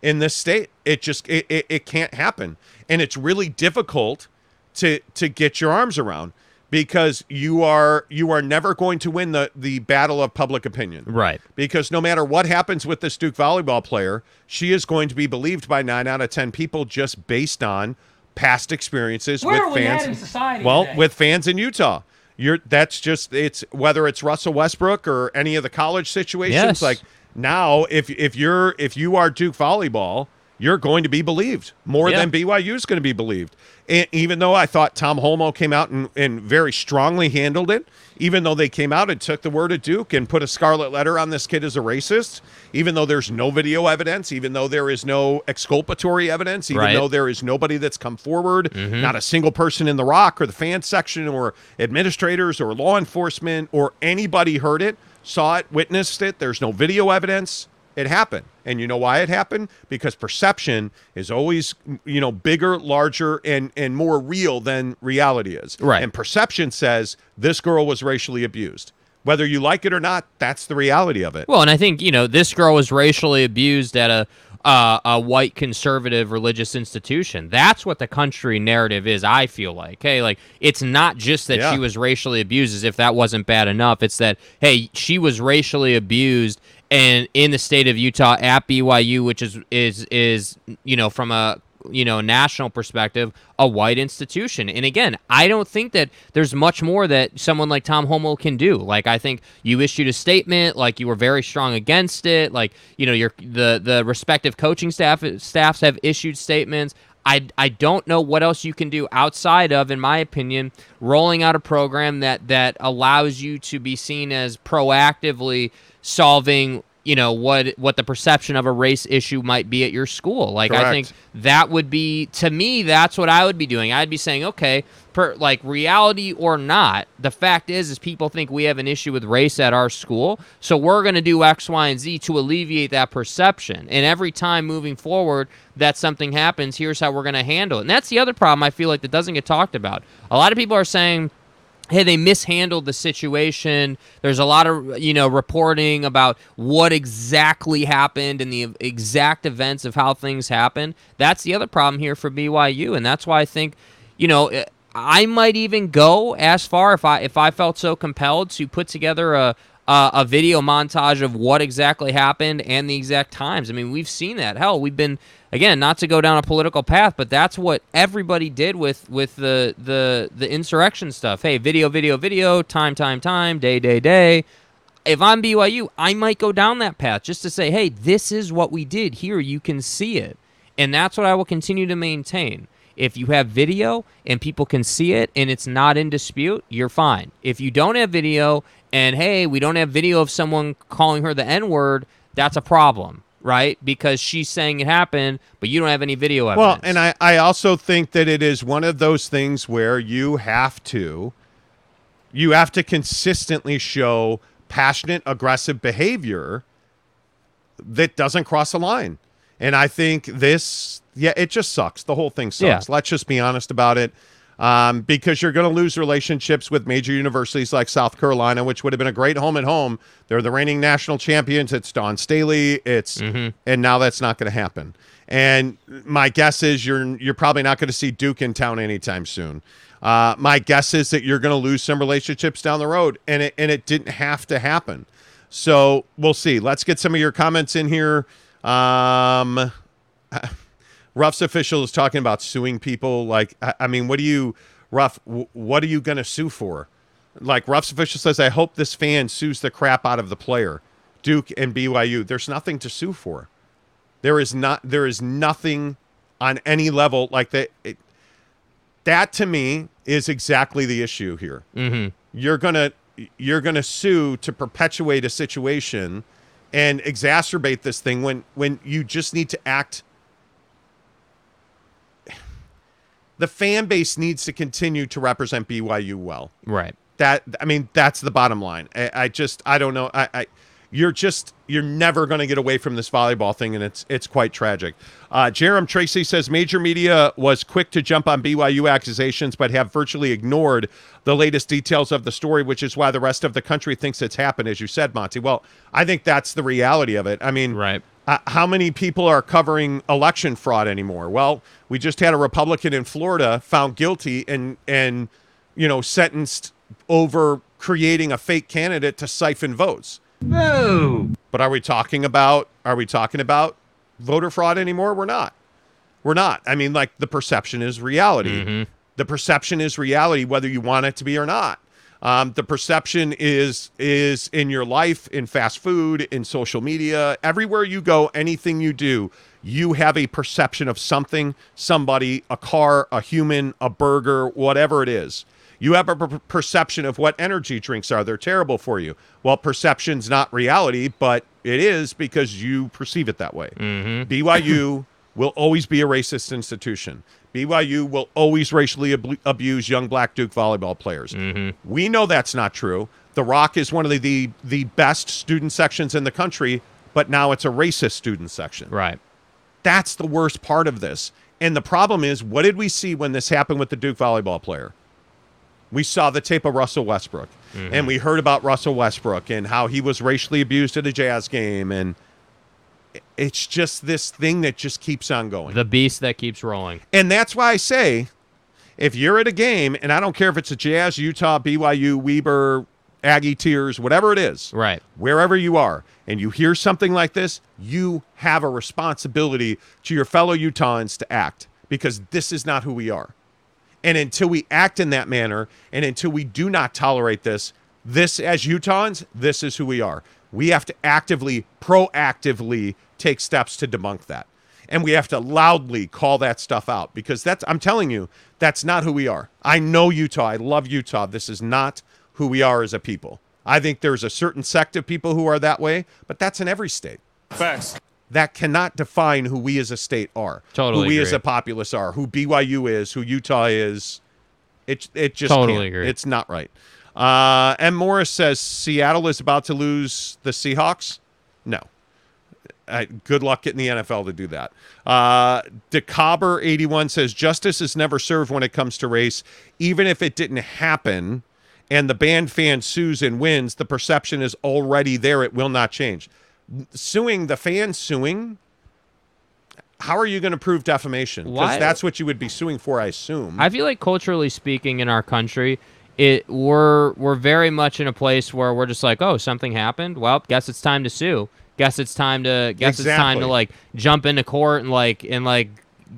[SPEAKER 3] in this state. It just it, it, it can't happen. And it's really difficult to to get your arms around because you are you are never going to win the the battle of public opinion.
[SPEAKER 4] Right.
[SPEAKER 3] Because no matter what happens with this Duke volleyball player, she is going to be believed by 9 out of 10 people just based on past experiences
[SPEAKER 6] Where
[SPEAKER 3] with
[SPEAKER 6] are we
[SPEAKER 3] fans.
[SPEAKER 6] at in society
[SPEAKER 3] well,
[SPEAKER 6] today?
[SPEAKER 3] with fans in Utah. You're that's just it's whether it's Russell Westbrook or any of the college situations
[SPEAKER 4] Yes.
[SPEAKER 3] like now if if you're if you are Duke volleyball you're going to be believed more
[SPEAKER 4] Yeah.
[SPEAKER 3] than BYU is going to be believed. And even though I thought Tom Holmoe came out and, and very strongly handled it, even though they came out and took the word of Duke and put a scarlet letter on this kid as a racist, even though there's no video evidence, even though there is no exculpatory evidence, even
[SPEAKER 4] Right.
[SPEAKER 3] though there is nobody that's come forward, mm-hmm. not a single person in the rock or the fan section or administrators or law enforcement or anybody heard it, saw it, witnessed it. There's no video evidence. It happened. And you know why it happened? Because perception is always, you know, bigger, larger, and and more real than reality is.
[SPEAKER 4] Right.
[SPEAKER 3] And perception says this girl was racially abused. Whether you like it or not, that's the reality of it.
[SPEAKER 4] Well, and I think you know this girl was racially abused at a uh, a white conservative religious institution. That's what the country narrative is. I feel like, hey, like it's not just that
[SPEAKER 3] Yeah.
[SPEAKER 4] she was racially abused, as if that wasn't bad enough. It's that hey, she was racially abused, and in the state of Utah at BYU, which is is is you know from a you know national perspective a white institution. And again i don't think that there's much more that someone like Tom Holmoe can do. Like i think you issued a statement like you were very strong against it. Like you know your the the respective coaching staff staffs have issued statements. I, I don't know what else you can do outside of, in my opinion, rolling out a program that, that allows you to be seen as proactively solving you know what what the perception of a race issue might be at your school. Like i think that would be to me that's what i would be doing. I'd be saying okay per like reality or not the fact is is people think we have an issue with race at our school so we're going to do x y and z to alleviate that perception. And every time moving forward that something happens here's how we're going to handle it. And that's the other problem i feel like that doesn't get talked about. A lot of people are saying hey they mishandled the situation there's a lot of you know reporting about what exactly happened and the exact events of how things happened that's the other problem here for BYU and that's why I think you know eh, I might even go as far if I if I felt so compelled to put together a a, a video montage of what exactly happened and the exact times. I mean, we've seen that. Hell, we've been again not to go down a political path, but that's what everybody did with with the the the insurrection stuff. Hey, video, video, video, time, time, time, day, day, day. If I'm BYU, I might go down that path just to say, hey, this is what we did here. You can see it, and that's what I will continue to maintain. If you have video and people can see it and it's not in dispute, you're fine. If you don't have video and hey, we don't have video of someone calling her the N word, that's a problem, right? Because she's saying it happened, but you don't have any video evidence.
[SPEAKER 3] Well, and I, I also think that it is one of those things where you have to you have to consistently show passionate, aggressive behavior that doesn't cross a line. And I think this, yeah, it just sucks. The whole thing sucks.
[SPEAKER 4] Yeah.
[SPEAKER 3] Let's just be honest about it. Um, because you're going to lose relationships with major universities like South Carolina, which would have been a great home and home. They're the reigning national champions. It's Dawn Staley. It's and now that's not going to happen. And my guess is you're you're probably not going to see Duke in town anytime soon. Uh, my guess is that you're going to lose some relationships down the road, and it and it didn't have to happen. So we'll see. Let's get some of your comments in here. Um, Ruff's official is talking about suing people. Like, I, I mean, what do you, Ruff? w- What are you going to sue for? Like, Ruff's official says, I hope this fan sues the crap out of the player, Duke and BYU. There's nothing to sue for. There is not. There is nothing on any level like that. It, that to me is exactly the issue here. Mm-hmm. You're gonna you're gonna sue to perpetuate a situation and exacerbate this thing when when you just need to act the fan base needs to continue to represent BYU well.
[SPEAKER 4] right.
[SPEAKER 3] That I mean, that's the bottom line. I, I just I don't know. I, I you're just you're never going to get away from this volleyball thing, and it's it's quite tragic. Uh, Jerem Tracy says major media was quick to jump on BYU accusations, but have virtually ignored the latest details of the story, which is why the rest of the country thinks it's happened, as you said, Monty. Well, I think that's the reality of it. I mean,
[SPEAKER 4] Right.
[SPEAKER 3] Uh, how many people are covering election fraud anymore? Well, we just had a Republican in Florida found guilty and and you know sentenced over creating a fake candidate to siphon votes. No. But are we talking about are we talking about voter fraud anymore? We're not. We're not. I mean, like the perception is reality. The perception is reality, whether you want it to be or not. Um, the perception is is in your life, in fast food, in social media, everywhere you go, anything you do, you have a perception of something, somebody, a car, a human, a burger, whatever it is. You have a per- perception of what energy drinks are. They're terrible for you. Well, perception's not reality, but it is because you perceive it that way. BYU will always be a racist institution. BYU will always racially ab- abuse young black Duke volleyball players. Mm-hmm. We know that's not true. The Rock is one of the, the the best student sections in the country, but now it's a racist student section.
[SPEAKER 4] Right.
[SPEAKER 3] That's the worst part of this. And the problem is, what did we see when this happened with the Duke volleyball player? We saw the tape of Russell Westbrook, mm-hmm. and we heard about Russell Westbrook and how he was racially abused at a Jazz game, and it's just this thing that just keeps on going.
[SPEAKER 4] The beast that keeps rolling.
[SPEAKER 3] And that's why I say, if you're at a game, and I don't care if it's a Jazz, Utah, BYU, Weber, Aggie Tears, whatever it is,
[SPEAKER 4] Right.
[SPEAKER 3] wherever you are, and you hear something like this, you have a responsibility to your fellow Utahns to act because this is not who we are. And until we act in that manner, and until we do not tolerate this, this as Utahns, this is who we are. We have to actively, proactively take steps to debunk that. And we have to loudly call that stuff out because that's, I'm telling you, that's not who we are. I know Utah. I love Utah. This is not who we are as a people. I think there's a certain sect of people who are that way, but that's in every state
[SPEAKER 6] Facts.
[SPEAKER 3] that cannot define who we as a state are.
[SPEAKER 4] Totally
[SPEAKER 3] Who we as a populace are, who BYU is, who Utah is. It it just
[SPEAKER 4] Totally
[SPEAKER 3] can't.
[SPEAKER 4] agree.
[SPEAKER 3] It's not right. Uh, M. Morris says Seattle is about to lose the Seahawks. No. Uh, good luck getting the NFL to do that. Uh, DeCobber81 says justice is never served when it comes to race. Even if it didn't happen and the band fan sues and wins, the perception is already there. It will not change. Suing, the fan suing, how are you going to prove defamation? Because that's what you would be suing for, I assume.
[SPEAKER 4] I feel like culturally speaking in our country, it we're we're very much in a place where we're just like, oh, something happened. Well, guess it's time to sue. Guess it's time to guess it's time to like jump into court and like and like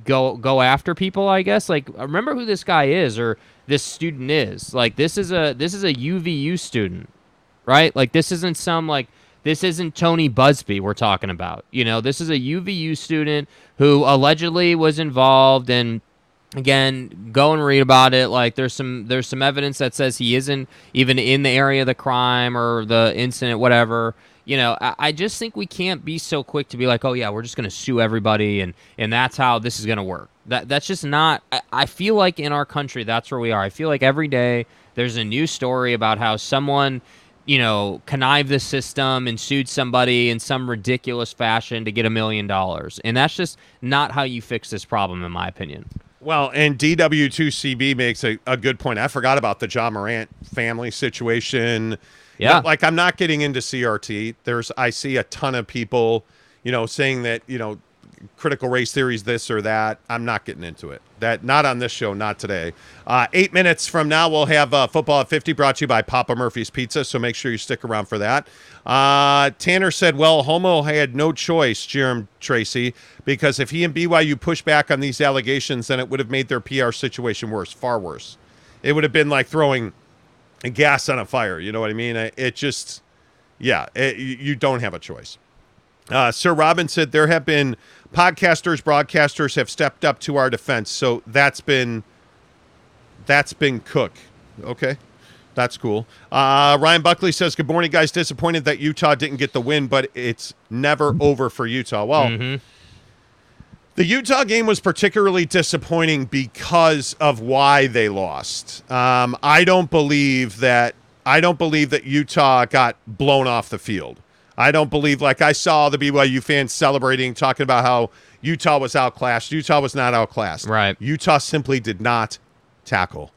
[SPEAKER 4] go go after people. I guess like remember who this guy is or this student is. Like this is a this is a UVU student, right? Like this isn't some like this isn't Tony Buzbee we're talking about. You know, this is a UVU student who allegedly was involved in again go and read about it like there's some there's some evidence that says he isn't even in the area of the crime or the incident whatever you know I, I just think we can't be so quick to be like oh yeah we're just going to sue everybody and and that's how this is going to work that that's just not I, I feel like in our country that's where we are i feel like every day there's a new story about how someone you know, connived the system and sued somebody in some ridiculous fashion to get a million dollars. And that's just not how you fix this problem, in my opinion.
[SPEAKER 3] Well, and DW2CB makes a, a good point. I forgot about the Ja Morant family situation.
[SPEAKER 4] Yeah.
[SPEAKER 3] Like I'm not getting into CRT. There's I see a ton of people, you know, saying that, you know, critical race theories this or that. I'm not getting into it. That not on this show, not today. Uh, eight minutes from now, we'll have uh, football at 50 brought to you by Papa Murphy's Pizza. So make sure you stick around for that. Uh, Tanner said, "Well, Holmoe had no choice, Jerem Tracy, because if he and BYU push back on these allegations, then it would have made their PR situation worse, far worse. It would have been like throwing gas on a fire. You know what I mean? It just, yeah, it, you don't have a choice." Uh, Sir Robin said there have been podcasters, broadcasters have stepped up to our defense. So that's been that's been Cook. Okay. That's cool. Uh, Ryan Buckley says, Good morning, guys. Disappointed that Utah didn't get the win, but it's never over for Utah. Well, the Utah game was particularly disappointing because of why they lost. Um, I don't believe that. I don't believe that Utah got blown off the field. I don't believe, like I saw the BYU fans celebrating, talking about how Utah was outclassed. Utah was not outclassed.
[SPEAKER 4] Right.
[SPEAKER 3] Utah simply did not tackle.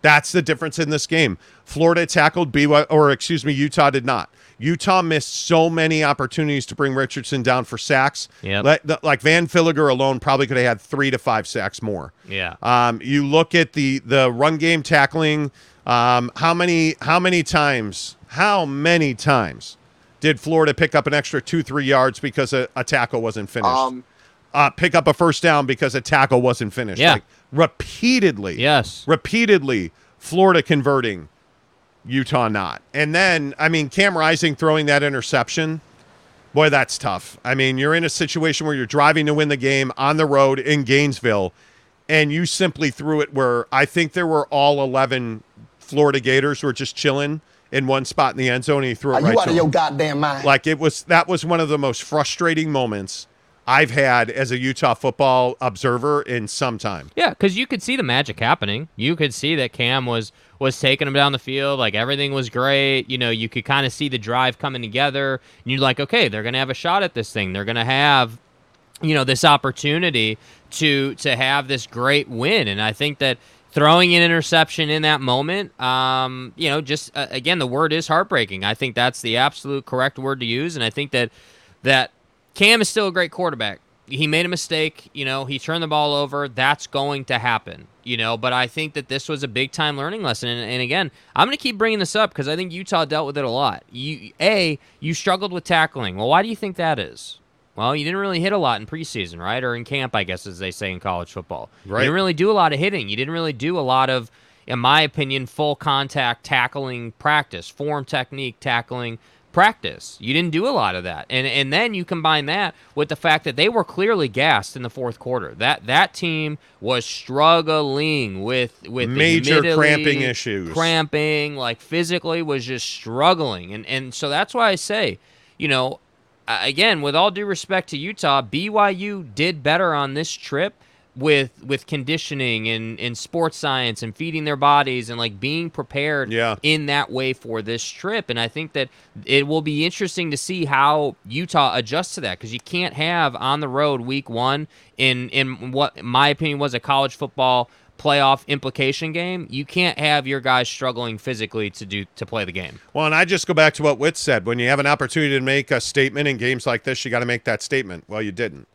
[SPEAKER 3] That's the difference in this game. Florida tackled BYU, or excuse me, Utah did not. Utah missed so many opportunities to bring Richardson down for sacks. Like, like Van Fillinger alone probably could have had three to five sacks more.
[SPEAKER 4] Yeah.
[SPEAKER 3] Um, you look at the the run game tackling. Um, how many how many times how many times did Florida pick up an extra two three yards because a, a tackle wasn't finished?
[SPEAKER 7] Um,
[SPEAKER 3] uh, pick up a first down because a tackle wasn't finished.
[SPEAKER 4] Yeah.
[SPEAKER 3] Like, repeatedly.
[SPEAKER 4] Yes.
[SPEAKER 3] Repeatedly, Florida converting, Utah not. And then, I mean, Cam Rising throwing that interception. Boy, that's tough. I mean, you're in a situation where you're driving to win the game on the road in Gainesville, and you simply threw it where I think there were all 11 Florida Gators who were just chilling in one spot in the end zone, and he threw it
[SPEAKER 6] Are
[SPEAKER 3] right
[SPEAKER 6] you out
[SPEAKER 3] to
[SPEAKER 6] of your goddamn mind?
[SPEAKER 3] Like it was that was one of the most frustrating moments I've had as a Utah football observer in some time.
[SPEAKER 4] Yeah, because you could see the magic happening. You could see that Cam was was taking him down the field, like everything was great. You know, you could kind of see the drive coming together, and you're like, okay, they're gonna have a shot at this thing. They're gonna have, you know, this opportunity to to have this great win. And I think that throwing an interception in that moment, um, you know, just uh, again, the word is heartbreaking. I think that's the absolute correct word to use, and I think that that Cam is still a great quarterback. He made a mistake, you know, he turned the ball over. That's going to happen, you know, but I think that this was a big time learning lesson. And, and again, I'm going to keep bringing this up because I think Utah dealt with it a lot. You, a, you struggled with tackling. Well, why do you think that is? Well, you didn't really hit a lot in preseason, right? Or in camp, I guess, as they say in college football.
[SPEAKER 3] Right.
[SPEAKER 4] You didn't really do a lot of hitting. You didn't really do a lot of, in my opinion, full contact tackling practice, form technique tackling practice. You didn't do a lot of that. And and then you combine that with the fact that they were clearly gassed in the fourth quarter. That that team was struggling with with
[SPEAKER 3] Major cramping issues.
[SPEAKER 4] Cramping, like physically was just struggling. And and so that's why I say, you know, again, with all due respect to Utah, BYU did better on this trip with with conditioning and, and sports science and feeding their bodies and like being prepared
[SPEAKER 3] Yeah.
[SPEAKER 4] in that way for this trip. And I think that it will be interesting to see how Utah adjusts to that because you can't have on the road week one in in what my opinion was a college football playoff implication game. You can't have your guys struggling physically to do to play the game.
[SPEAKER 3] Well, and I just go back to what Witt said. When you have an opportunity to make a statement in games like this, you got to make that statement. Well, you didn't.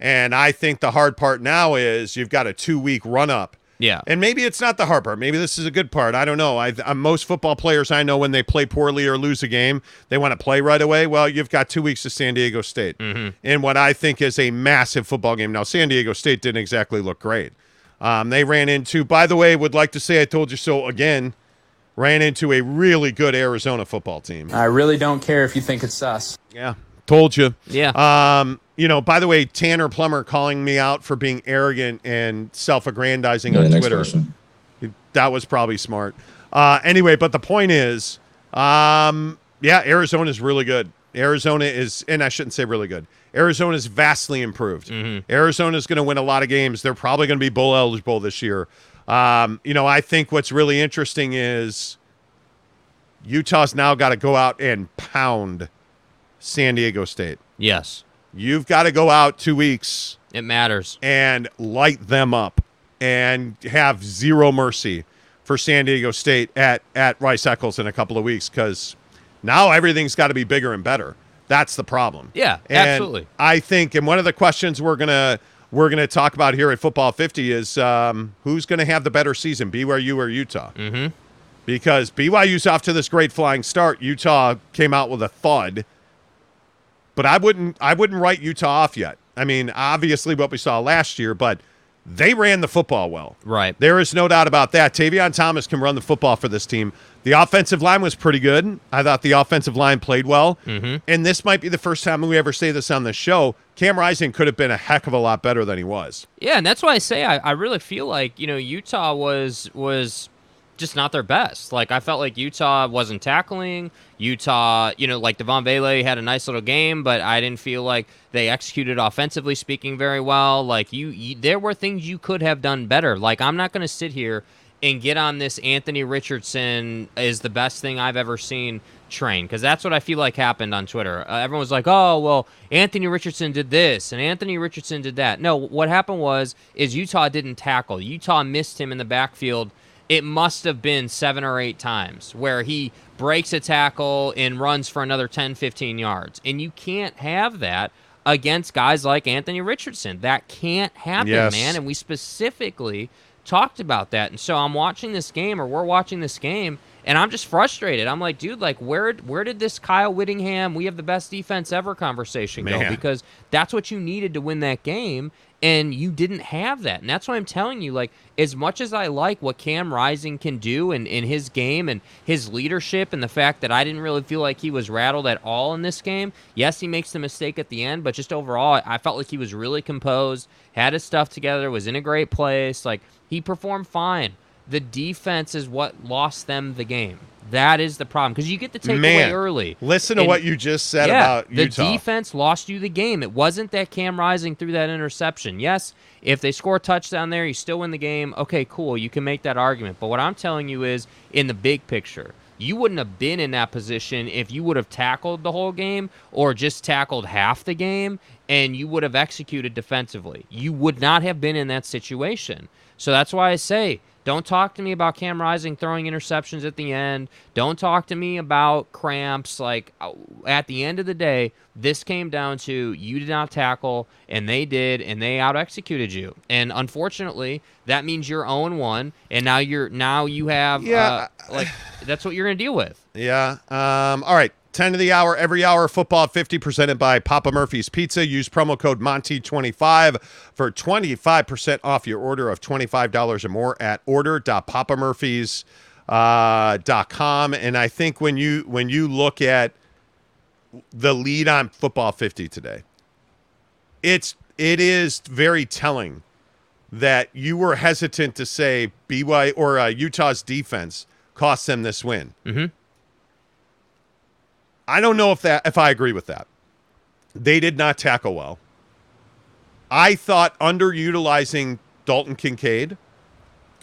[SPEAKER 3] And I think the hard part now is you've got a two week run up.
[SPEAKER 4] Yeah.
[SPEAKER 3] And maybe it's not the hard part. Maybe this is a good part. I don't know. I, I most football players I know when they play poorly or lose a game, they want to play right away. Well, you've got two weeks to San Diego State in what I think is a massive football game. Now, San Diego State didn't exactly look great. Um, they ran into, by the way, would like to say I told you so again. Ran into a really good Arizona football team.
[SPEAKER 7] I really don't care if you think it's us.
[SPEAKER 3] Yeah, told you.
[SPEAKER 4] Yeah.
[SPEAKER 3] Um, you know, by the way, Tanner Plummer calling me out for being arrogant and self-aggrandizing on Twitter. That was probably smart. Uh, anyway, but the point is, um, yeah, Arizona is really good. Arizona is, and I shouldn't say really good. Arizona is vastly improved. Arizona is going to win a lot of games. They're probably going to be bowl eligible this year. Um, you know, I think what's really interesting is Utah's now got to go out and pound San Diego State.
[SPEAKER 4] yes.
[SPEAKER 3] You've got to go out two weeks
[SPEAKER 4] It matters.
[SPEAKER 3] and light them up and have zero mercy for San Diego State at, at Rice Eccles in a couple of weeks because now everything's got to be bigger and better. That's the problem.
[SPEAKER 4] Yeah,
[SPEAKER 3] And
[SPEAKER 4] absolutely.
[SPEAKER 3] I think, and one of the questions we're gonna we're gonna talk about here at Football 50 is um, who's gonna have the better season, BYU or Utah? Mm-hmm. Because BYU's off to this great flying start. Utah came out with a thud, but I wouldn't I wouldn't write Utah off yet. I mean, obviously what we saw last year, but they ran the football well.
[SPEAKER 4] Right.
[SPEAKER 3] There is no doubt about that. Tavion Thomas can run the football for this team. The offensive line was pretty good. I thought the offensive line played well. Mm-hmm. And this might be the first time we ever say this on the show. Cam Rising could have been a heck of a lot better than he was.
[SPEAKER 4] Yeah, and that's why I say I, I really feel like you know Utah was was just not their best. Like I felt like Utah wasn't tackling. Utah, you know, like Devaughn Vele had a nice little game, but I didn't feel like they executed offensively speaking very well. Like you, you there were things you could have done better. Like I'm not going to sit here and get on this Anthony Richardson is the best thing I've ever seen train because that's what I feel like happened on Twitter. Uh, everyone was like, "Oh, well, Anthony Richardson did this and Anthony Richardson did that." No, what happened was is Utah didn't tackle. Utah missed him in the backfield. It must have been 7 or 8 times where he breaks a tackle and runs for another 10, 15 yards. And you can't have that against guys like Anthony Richardson. That can't happen,
[SPEAKER 3] Yes.
[SPEAKER 4] man. And we specifically talked about that. And so I'm watching this game, or we're watching this game, and I'm just frustrated. I'm like, dude, like where where did this Kyle Whittingham, we have the best defense ever conversation go?
[SPEAKER 3] Man.
[SPEAKER 4] Because that's what you needed to win that game, and you didn't have that. And that's why I'm telling you, like, as much as I like what Cam Rising can do in, in his game and his leadership and the fact that I didn't really feel like he was rattled at all in this game. Yes, he makes the mistake at the end, but just overall, I felt like he was really composed, had his stuff together, was in a great place. Like he performed fine. The defense is what lost them the game. That is the problem because you get the takeaway
[SPEAKER 3] Man,
[SPEAKER 4] early.
[SPEAKER 3] Listen to
[SPEAKER 4] And-
[SPEAKER 3] what you just said
[SPEAKER 4] yeah,
[SPEAKER 3] about
[SPEAKER 4] the defense lost you the game. It wasn't that Cam Rising threw that interception. Yes, if they score a touchdown there, you still win the game. Okay, cool. You can make that argument. But what I'm telling you is, in the big picture, you wouldn't have been in that position if you would have tackled the whole game or just tackled half the game and you would have executed defensively. You would not have been in that situation. So that's why I say, don't talk to me about Cam Rising throwing interceptions at the end. Don't talk to me about cramps. Like, uh, at the end of the day, this came down to you did not tackle, and they did, and they out executed you. And unfortunately, that means you're 0 1, and now you're now you have
[SPEAKER 3] Yeah,
[SPEAKER 4] uh, like that's what you're gonna deal with.
[SPEAKER 3] Yeah. Um, all right. 10 of the hour, every hour, football 50 presented by Papa Murphy's Pizza. Use promo code Monty25 for 25% off your order of $25 or more at order.papamurphys.com. Uh, and I think when you when you look at the lead on football 50 today, it's it is very telling that you were hesitant to say BY or uh, Utah's defense cost them this win.
[SPEAKER 4] Mhm.
[SPEAKER 3] I don't know if that if I agree with that. They did not tackle well. I thought underutilizing Dalton Kincaid.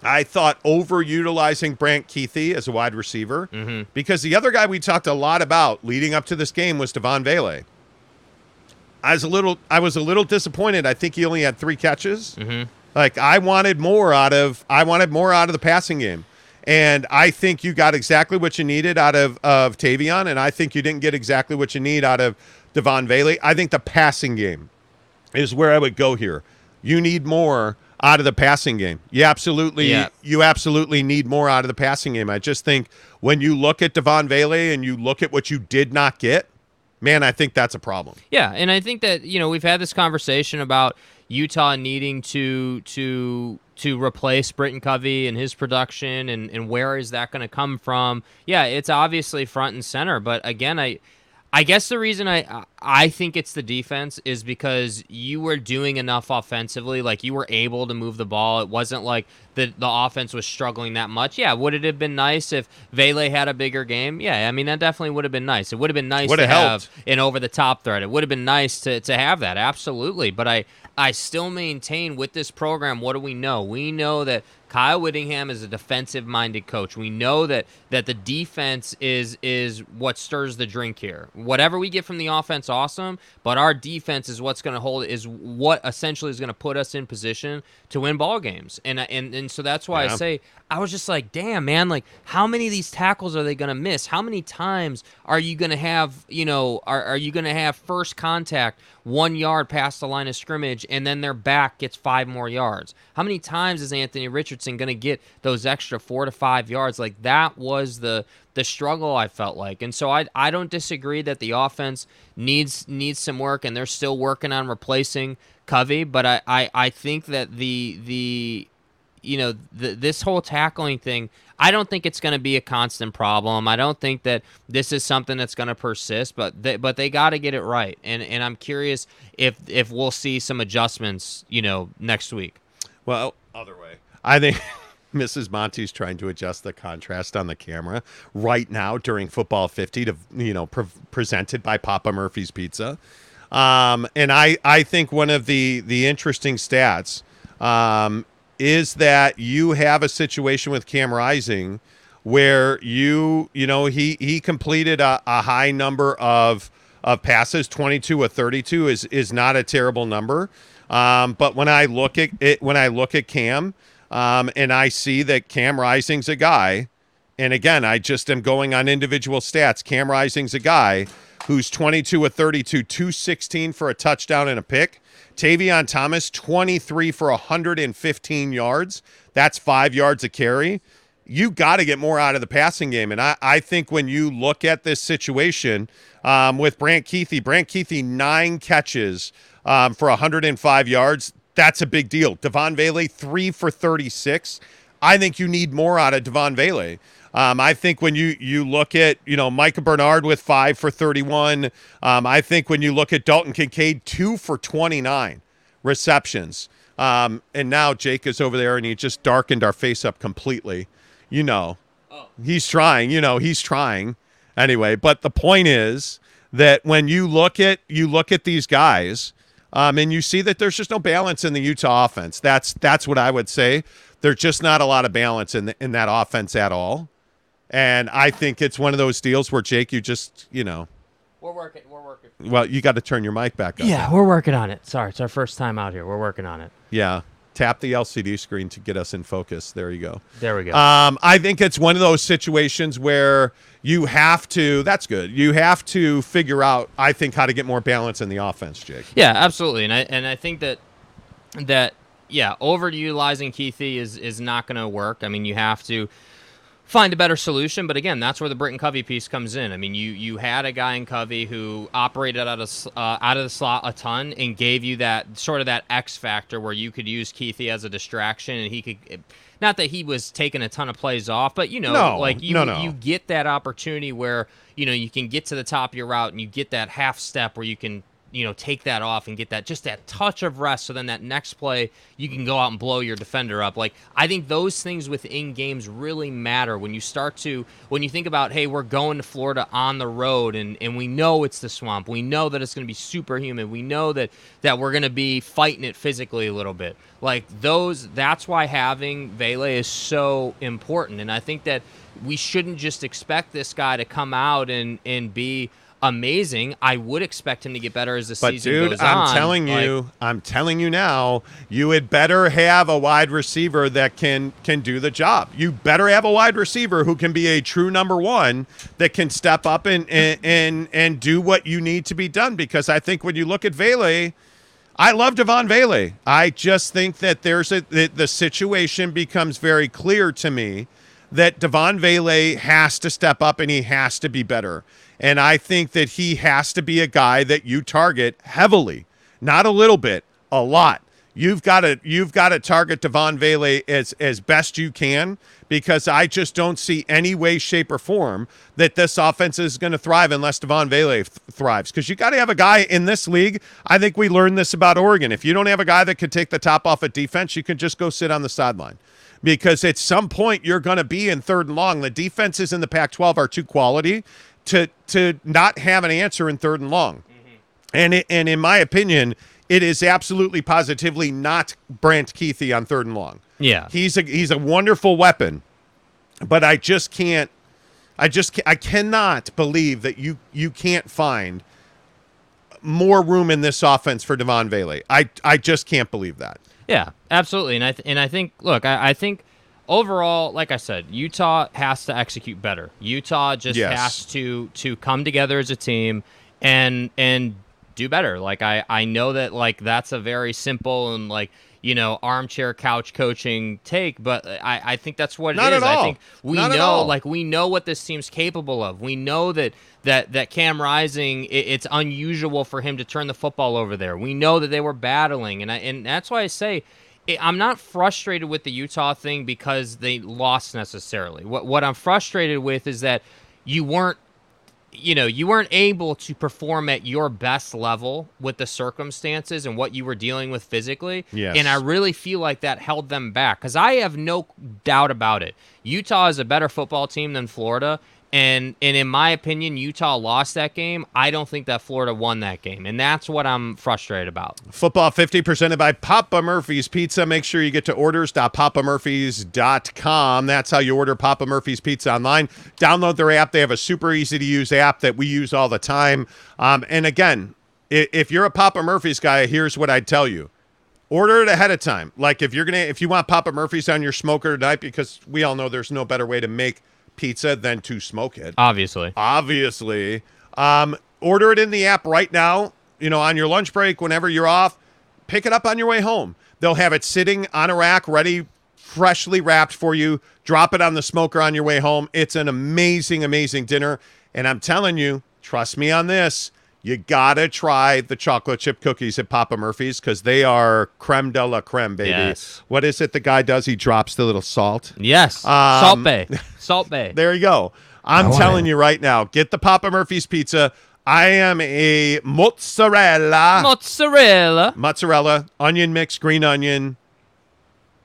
[SPEAKER 3] I thought overutilizing Brant Kuithe as a wide receiver mm-hmm. because the other guy we talked a lot about leading up to this game was Devaughn Vele. I was a little I was a little disappointed. I think he only had three catches. Mm-hmm. Like I wanted more out of I wanted more out of the passing game. And I think you got exactly what you needed out of of Tavion, and I think you didn't get exactly what you need out of Devaughn Vele. I think the passing game is where I would go here. You need more out of the passing game. You absolutely
[SPEAKER 4] Yeah.
[SPEAKER 3] you absolutely need more out of the passing game. I just think when you look at Devaughn Vele and you look at what you did not get, man, I think that's a problem.
[SPEAKER 4] Yeah, and I think that you know we've had this conversation about Utah needing to to to replace Britton Covey and his production, and and where is that going to come from? Yeah, it's obviously front and center, but again, I. I guess the reason I I think it's the defense is because you were doing enough offensively, like you were able to move the ball. It wasn't like the the offense was struggling that much. Yeah, would it have been nice if Vele had a bigger game? Yeah, I mean that definitely would have been nice. It would have been nice
[SPEAKER 3] Would
[SPEAKER 4] to
[SPEAKER 3] have
[SPEAKER 4] have an over the top threat. It would have been nice to, to have that, absolutely. But I, I still maintain with this program, what do we know? We know that Kyle Whittingham is a defensive minded coach. We know that that the defense is is what stirs the drink here. Whatever we get from the offense, awesome. But our defense is what's going to hold is what essentially is going to put us in position to win ball games. And and and so that's why
[SPEAKER 3] Yeah.
[SPEAKER 4] I say I was just like, damn, man, like how many of these tackles are they going to miss? How many times are you going to have, you know, are, are you going to have first contact one yard past the line of scrimmage and then their back gets five more yards? How many times is Anthony Richardson going to get those extra four to five yards? Like that was the the struggle I felt like. And so I I don't disagree that the offense needs needs some work and they're still working on replacing Covey, but I, I, I think that the the you know, th- this whole tackling thing, I don't think it's going to be a constant problem. I don't think that this is something that's going to persist, but they, but they got to get it right. And and I'm curious if if we'll see some adjustments, you know, next week.
[SPEAKER 3] Well, other way. I think Mrs. Monty's trying to adjust the contrast on the camera right now during football 50 to you know pre- presented by Papa Murphy's Pizza. Um, and I I think one of the the interesting stats um, is that you have a situation with Cam Rising where you you know he he completed a, a high number of of passes 22 or 32 is is not a terrible number um, but when I look at it when I look at Cam um, and I see that Cam Rising's a guy and again I just am going on individual stats Cam Rising's a guy who's 22 or 32 216 for a touchdown and a pick Tavion Thomas, 23 for 115 yards. That's five yards a carry. You got to get more out of the passing game. And I, I think when you look at this situation um, with Brant Kuithe, Brant Kuithe, nine catches um, for 105 yards. That's a big deal. Devaughn Vele, three for 36. I think you need more out of Devaughn Vele. Um, I think when you you look at you know Micah Bernard with five for 31, um, I think when you look at Dalton Kincaid two for 29 receptions, um, and now Jake is over there and he just darkened our face up completely. You know, he's trying. You know, he's trying anyway. But the point is that when you look at you look at these guys, um, and you see that there's just no balance in the Utah offense. That's that's what I would say. There's just not a lot of balance in the, in that offense at all. And I think it's one of those deals where Jake, you just you know,
[SPEAKER 4] We're working. We're working.
[SPEAKER 3] well, you got to turn your mic back up.
[SPEAKER 4] Yeah, we're working on it. Sorry, it's our first time out here. We're working on it.
[SPEAKER 3] Yeah. Tap the LCD screen to get us in focus. There you go.
[SPEAKER 4] There we go.
[SPEAKER 3] Um, I think it's one of those situations where you have to. That's good. You have to figure out. I think how to get more balance in the offense, Jake.
[SPEAKER 4] Yeah, absolutely, and I and I think that that yeah, overutilizing Kuithe is is not going to work. I mean, you have to find a better solution. But again, that's where the Britton Covey piece comes in. I mean, you you had a guy in Covey who operated out of uh, out of the slot a ton and gave you that sort of that X factor where you could use Kuithe as a distraction and he could. Not that he was taking a ton of plays off, but you know,
[SPEAKER 3] No,
[SPEAKER 4] like you
[SPEAKER 3] no, no.
[SPEAKER 4] you get that opportunity where you know you can get to the top of your route and you get that half step where you can you know take that off and get that just that touch of rest. So then that next play you can go out and blow your defender up. Like i think those things within games really matter when you start to when you think about hey we're going to florida on the road and and we know it's the swamp. We know that it's going to be superhuman. We know that that we're going to be fighting it physically a little bit. Like those that's why having Vele is so important. And i think that we shouldn't just expect this guy to come out and and be amazing. I would expect him to get better as the
[SPEAKER 3] But
[SPEAKER 4] season
[SPEAKER 3] dude,
[SPEAKER 4] goes
[SPEAKER 3] I'm
[SPEAKER 4] on.
[SPEAKER 3] telling
[SPEAKER 4] Like,
[SPEAKER 3] you, I'm telling you now, you had better have a wide receiver that can can do the job. You better have a wide receiver who can be a true number one that can step up and and and, and do what you need to be done. Because I think when you look at Vele. I love Devaughn Vele. I just think that there's a the, the situation becomes very clear to me that Devaughn Vele has to step up and he has to be better. And I think that he has to be a guy that you target heavily, not a little bit, a lot. You've got to you've got to target Devaughn Vele as as best you can because I just don't see any way, shape, or form that this offense is going to thrive unless Devaughn Vele th- thrives. Because you got to have a guy in this league. I think we learned this about Oregon. If you don't have a guy that can take the top off at defense, you can just go sit on the sideline because at some point you're going to be in third and long. The defenses in the Pac-12 are too quality to to not have an answer in third and long. Mm-hmm. And it, and in my opinion, it is absolutely positively not Brant Kuithe on third and long.
[SPEAKER 4] Yeah.
[SPEAKER 3] He's a he's a wonderful weapon, but I just can't I just I cannot believe that you you can't find more room in this offense for Devaughn Vele. I I just can't believe that.
[SPEAKER 4] Yeah, absolutely. And I th- and I think look, I, I think overall, like I said, Utah has to execute better. Utah just
[SPEAKER 3] Yes.
[SPEAKER 4] has to to come together as a team and and do better. Like I I know that like that's a very simple and like you know armchair couch coaching take, but I I think that's what
[SPEAKER 3] Not
[SPEAKER 4] it is.
[SPEAKER 3] at
[SPEAKER 4] I think we
[SPEAKER 3] Not
[SPEAKER 4] know like we know what this team's capable of. We know that that that Cam Rising, it, it's unusual for him to turn the football over there. We know that they were battling, and I, and that's why I say I'm not frustrated with the Utah thing because they lost necessarily. What what I'm frustrated with is that you weren't you know, you weren't able to perform at your best level with the circumstances and what you were dealing with physically.
[SPEAKER 3] Yes.
[SPEAKER 4] And I really feel like that held them back because I have no doubt about it. Utah is a better football team than Florida. And, and in my opinion, Utah lost that game. I don't think that Florida won that game. And that's what I'm frustrated about.
[SPEAKER 3] Football 50 presented by Papa Murphy's Pizza. Make sure you get to orders.papamurphys.com. That's how you order Papa Murphy's Pizza online. Download their app. They have a super easy to use app that we use all the time. Um, and again, if you're a Papa Murphy's guy, here's what I'd tell you. Order it ahead of time. Like if you're gonna if you want Papa Murphy's on your smoker tonight, because we all know there's no better way to make pizza than to smoke it
[SPEAKER 4] Obviously.
[SPEAKER 3] obviously. Um, order it in the app right now. You know, on your lunch break, whenever you're off, pick it up on your way home. They'll have it sitting on a rack, ready, freshly wrapped for you. Drop it on the smoker on your way home. It's an amazing, amazing dinner. And I'm telling you, trust me on this. You gotta try the chocolate chip cookies at Papa Murphy's because they are creme de la creme, baby.
[SPEAKER 4] Yes.
[SPEAKER 3] What is it the guy does? He drops the little salt.
[SPEAKER 4] Yes.
[SPEAKER 3] Um,
[SPEAKER 4] Salt Bae. Salt Bae.
[SPEAKER 3] There you go. I'm telling you right now, get the Papa Murphy's pizza. I am a mozzarella,
[SPEAKER 4] Mozzarella.
[SPEAKER 3] mozzarella, onion mix, green onion,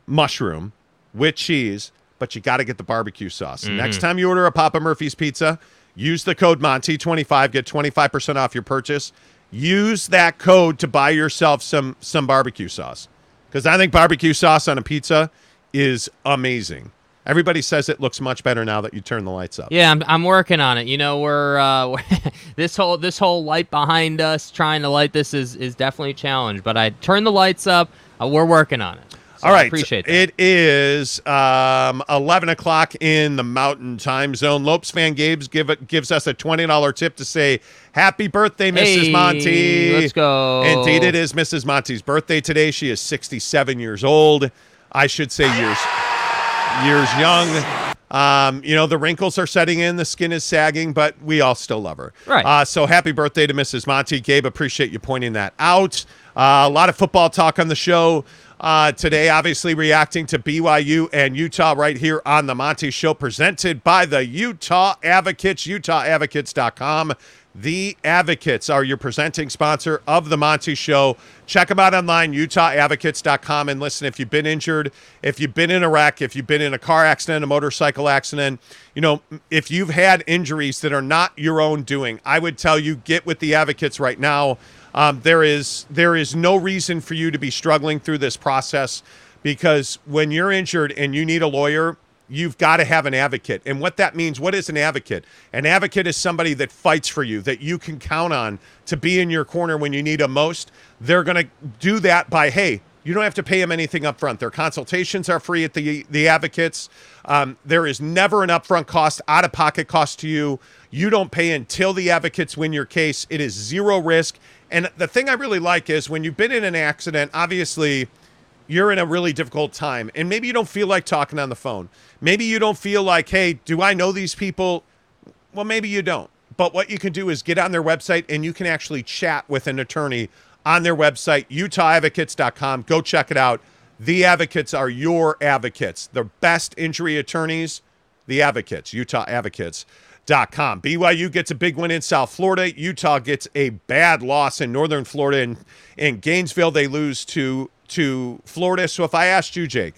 [SPEAKER 3] mushroom with cheese, but you got to get the barbecue sauce. Next time you order a Papa Murphy's pizza, use the code Monty25, get 25% off your purchase. Use that code to buy yourself some some barbecue sauce. Cuz I think barbecue sauce on a pizza is amazing. Everybody says it looks much better now that you turn the lights up.
[SPEAKER 4] Yeah, I'm, I'm working on it. You know, we're, uh, this whole this whole light behind us trying to light this is is definitely a challenge. But I turn the lights up. Uh, we're working on it. So
[SPEAKER 3] All
[SPEAKER 4] I appreciate that.
[SPEAKER 3] It is um, 11 o'clock in the Mountain Time Zone. Lopes fan Gabe's give it, gives us a $20 tip to say, Happy birthday, Mrs.
[SPEAKER 4] Hey,
[SPEAKER 3] Monty.
[SPEAKER 4] let's go.
[SPEAKER 3] Indeed, it is Mrs. Monty's birthday today. She is 67 years old. I should say years, years young. Um, you know, the wrinkles are setting in, the skin is sagging, but we all still love her.
[SPEAKER 4] Right.
[SPEAKER 3] Uh, so happy birthday to Mrs. Monty. Gabe, appreciate you pointing that out. Uh, a lot of football talk on the show uh, today, obviously reacting to BYU and Utah right here on the Monty Show, presented by the Utah Advocates, utahadvocates.com. The Advocates are your presenting sponsor of the Monty Show. Check them out online, utahadvocates.com. And listen, if you've been injured, if you've been in a wreck, if you've been in a car accident, a motorcycle accident, you know, if you've had injuries that are not your own doing, I would tell you get with the Advocates right now. Um, there is there is no reason for you to be struggling through this process because when you're injured and you need a lawyer, you've got to have an advocate. And what that means, what is an advocate? An advocate is somebody that fights for you, that you can count on to be in your corner when you need them most. They're going to do that by, hey, you don't have to pay them anything up front. Their consultations are free at the the advocates. Um, there is never an upfront cost, out of pocket cost to you. You don't pay until the advocates win your case. It is zero risk. And the thing I really like is when you've been in an accident, obviously you're in a really difficult time and maybe you don't feel like talking on the phone. Maybe you don't feel like, hey, do I know these people? Well, maybe you don't. But what you can do is get on their website and you can actually chat with an attorney on their website, utahadvocates.com. Go check it out. The advocates are your advocates, the best injury attorneys, the advocates, utahadvocates.com. BYU gets a big win in South Florida. Utah gets a bad loss in Northern Florida. And in Gainesville, they lose to, to Florida. So if I asked you, Jake,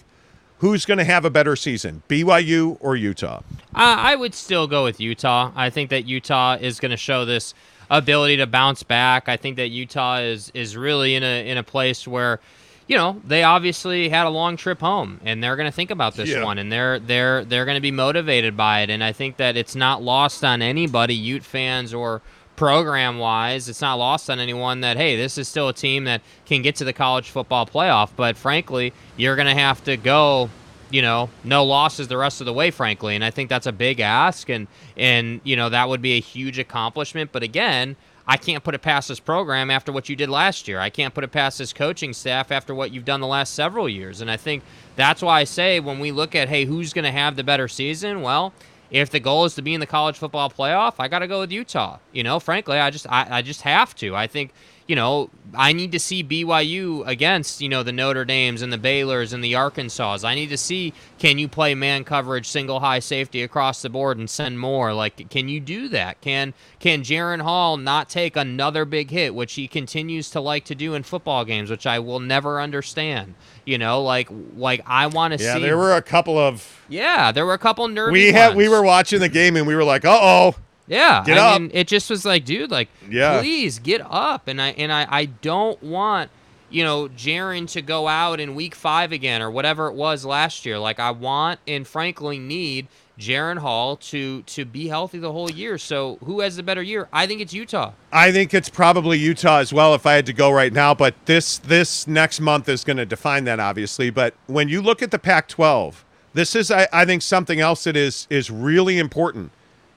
[SPEAKER 3] who's going to have a better season, BYU or Utah?
[SPEAKER 4] Uh, I would still go with Utah. I think that Utah is going to show this ability to bounce back. I think that Utah is is really in a in a place where, you know, they obviously had a long trip home and they're going to think about this
[SPEAKER 3] Yeah.
[SPEAKER 4] one and they're they're they're going to be motivated by it. And I think that it's not lost on anybody, Ute fans or program wise, it's not lost on anyone that hey, this is still a team that can get to the college football playoff. But frankly, you're going to have to go you know, no losses the rest of the way, frankly. And I think that's a big ask, and and you know that would be a huge accomplishment. But again, I can't put it past this program after what you did last year. I can't put it past this coaching staff after what you've done the last several years. And I think that's why I say when we look at hey, who's going to have the better season? Well. If the goal is to be in the college football playoff, I got to go with Utah. You know, frankly, I just I, I just have to. I think you know, I need to see BYU against, you know, the Notre Dames and the Baylors and the Arkansas. I need to see can you play man coverage, single high safety across the board and send more? Like can you do that? Can can Jaren Hall not take another big hit, which he continues to like to do in football games, which I will never understand. You know, like like I want to
[SPEAKER 3] Yeah,
[SPEAKER 4] see
[SPEAKER 3] there were a couple of.
[SPEAKER 4] Yeah, there were a couple nervy
[SPEAKER 3] We had we were watching the game and we were like, uh oh.
[SPEAKER 4] Yeah,
[SPEAKER 3] Get
[SPEAKER 4] I
[SPEAKER 3] up.
[SPEAKER 4] mean, it just was like, dude, like,
[SPEAKER 3] Yeah.
[SPEAKER 4] please get up. And I and I, I don't want, you know, Jaren to go out in week five again or whatever it was last year. Like, I want and frankly need Jaren Hall to to be healthy the whole year. So who has the better year? I think it's Utah.
[SPEAKER 3] I think it's probably Utah as well if I had to go right now, but this this next month is going to define that obviously. But when you look at the Pac-12, this is I, I think something else that is is really important.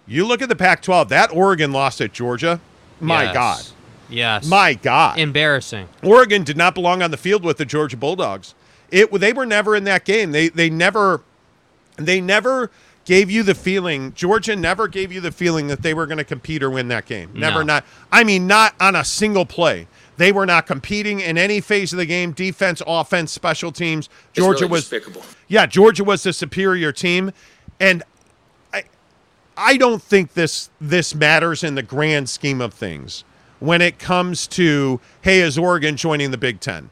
[SPEAKER 3] You look at the Pac-12, that Oregon loss at Georgia. My
[SPEAKER 4] Yes.
[SPEAKER 3] God.
[SPEAKER 4] Yes.
[SPEAKER 3] My God.
[SPEAKER 4] Embarrassing.
[SPEAKER 3] Oregon did not belong on the field with the Georgia Bulldogs. It they were never in that game. They they never they never gave you the feeling Georgia never gave you the feeling that they were going to compete or win that game. Never
[SPEAKER 4] No.
[SPEAKER 3] not I mean not on a single play. They were not competing in any phase of the game, defense, offense, special teams. Georgia was Yeah, Georgia was the superior team and I I don't think this this matters in the grand scheme of things when it comes to hey, is Oregon joining the Big Ten?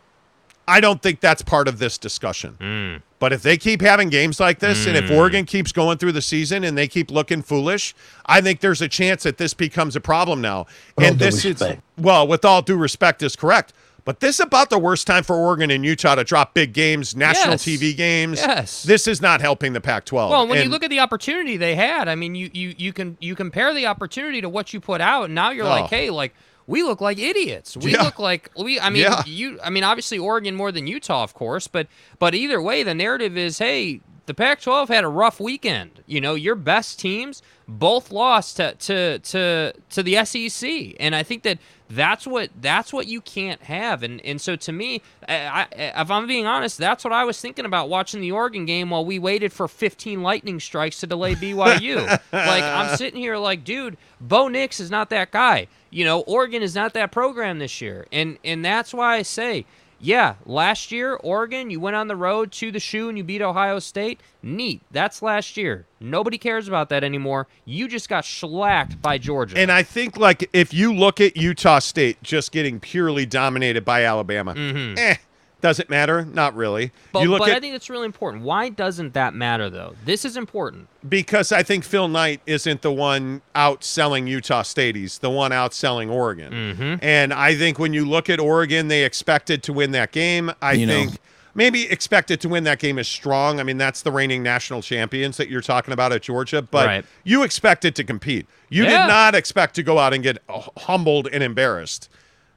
[SPEAKER 3] I don't think that's part of this discussion. Mm. But if they keep having games like this, and if Oregon mm. keeps going through the season and they keep looking foolish, I think there's a chance that this becomes a problem now.
[SPEAKER 5] With all
[SPEAKER 3] and
[SPEAKER 5] due
[SPEAKER 3] this
[SPEAKER 5] respect.
[SPEAKER 3] is well, with all due respect, is correct. But this is about the worst time for Oregon and Utah to drop big games, national
[SPEAKER 4] Yes.
[SPEAKER 3] TV games.
[SPEAKER 4] Yes.
[SPEAKER 3] This is not helping the Pac-12.
[SPEAKER 4] Well, when you look at the opportunity they had, I mean, you you you can you compare the opportunity to what you put out, and now you're
[SPEAKER 3] Oh.
[SPEAKER 4] like, hey, like we look like idiots. We
[SPEAKER 3] Yeah.
[SPEAKER 4] look like we. I mean,
[SPEAKER 3] Yeah.
[SPEAKER 4] you. I mean, obviously Oregon more than Utah, of course, but but either way, the narrative is, hey, the Pac-12 had a rough weekend. You know, your best teams both lost to to to to the SEC, and I think that that's what that's what you can't have. And and so to me, I, I, if I'm being honest, that's what I was thinking about watching the Oregon game while we waited for 15 lightning strikes to delay BYU. like I'm sitting here like, dude, Bo Nix is not that guy. You know, Oregon is not that program this year, and and that's why I say. Yeah, last year, Oregon, you went on the road to the shoe and you beat Ohio State. Neat. That's last year. Nobody cares about that anymore. You just got shellacked by Georgia.
[SPEAKER 3] And I think like if you look at Utah State just getting purely dominated by Alabama, eh, doesn't matter. Not really.
[SPEAKER 4] But
[SPEAKER 3] you look
[SPEAKER 4] but
[SPEAKER 3] at
[SPEAKER 4] I think it's really important. Why doesn't that matter, though? This is important.
[SPEAKER 3] because I think Phil Knight isn't the one outselling Utah State. He's the one outselling Oregon.
[SPEAKER 4] Mm-hmm.
[SPEAKER 3] And I think when you look at Oregon, they expected to win that game. I
[SPEAKER 6] You know.
[SPEAKER 3] think maybe expected to win that game is strong. I mean, that's the reigning national champions that you're talking about at Georgia, but
[SPEAKER 4] Right.
[SPEAKER 3] you expected to compete. You
[SPEAKER 4] Yeah.
[SPEAKER 3] did not expect to go out and get uh, humbled and embarrassed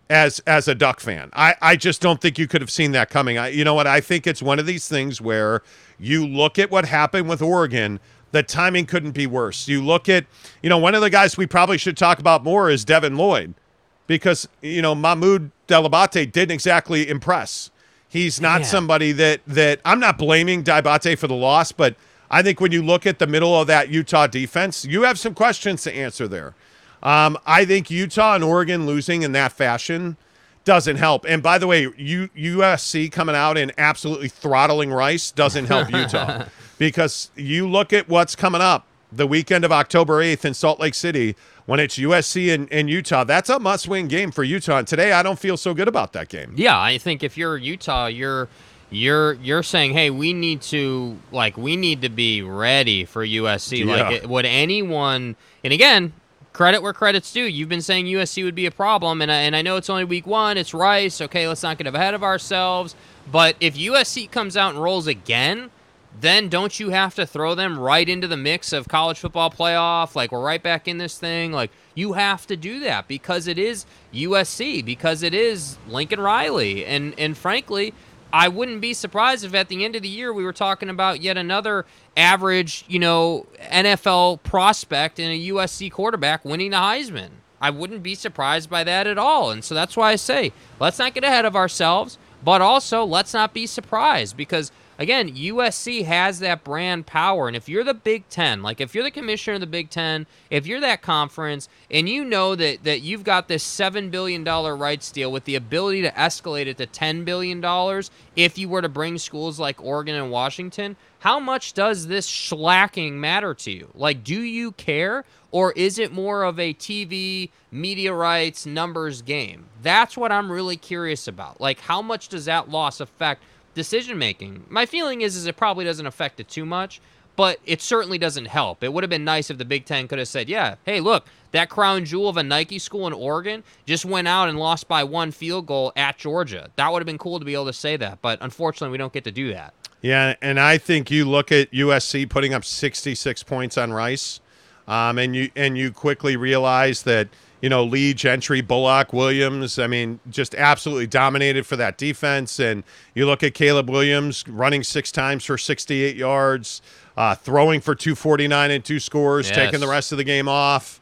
[SPEAKER 3] as as a Duck fan. I, I just don't think you could have seen that coming. I, you know what? I think it's one of these things where you look at what happened with Oregon. The timing couldn't be worse. You look at, you know, one of the guys we probably should talk about more is Devin Lloyd, because you know Mohamoud Diabate didn't exactly impress. He's not
[SPEAKER 4] Yeah.
[SPEAKER 3] somebody that that I'm not blaming Diabate for the loss, but I think when you look at the middle of that Utah defense, you have some questions to answer there. Um, I think Utah and Oregon losing in that fashion doesn't help. And by the way, U- USC coming out and absolutely throttling Rice doesn't help Utah because you look at what's coming up the weekend of October 8th in Salt Lake City when it's USC and, and Utah. That's a must win game for Utah. And today, I don't feel so good about that game.
[SPEAKER 4] Yeah, I think if you're Utah, you're you're you're saying, hey, we need to like we need to be ready for USC.
[SPEAKER 3] Yeah.
[SPEAKER 4] Like, would anyone? And again, credit where credit's due. You've been saying USC would be a problem, and I, and I know it's only week one. It's Rice. Okay, let's not get ahead of ourselves. But if USC comes out and rolls again, then don't you have to throw them right into the mix of college football playoff? Like we're right back in this thing. Like you have to do that because it is USC, because it is Lincoln Riley, and and frankly, I wouldn't be surprised if at the end of the year we were talking about yet another average, you know, NFL prospect and a USC quarterback winning the Heisman. I wouldn't be surprised by that at all. And so that's why I say, let's not get ahead of ourselves, but also let's not be surprised because again, USC has that brand power. And if you're the Big Ten, like if you're the commissioner of the Big Ten, if you're that conference, and you know that that you've got this seven billion dollar rights deal with the ability to escalate it to ten billion dollars if you were to bring schools like Oregon and Washington, how much does this schlacking matter to you? Like, do you care? Or is it more of a TV, media rights, numbers game? That's what I'm really curious about. Like, how much does that loss affect decision making? My feeling is, is it probably doesn't affect it too much, but it certainly doesn't help. It would have been nice if the Big Ten could have said, yeah, hey, look, that crown jewel of a Nike school in Oregon just went out and lost by one field goal at Georgia. That would have been cool to be able to say that, but unfortunately, we don't get to do that.
[SPEAKER 3] Yeah, and I think you look at USC putting up 66 points on Rice, um, and you and you quickly realize that you know Lee, Gentry, Bullock, Williams. I mean, just absolutely dominated for that defense. And you look at Caleb Williams running six times for 68 yards, uh, throwing for 249 and two scores,
[SPEAKER 4] Yes.
[SPEAKER 3] taking the rest of the game off.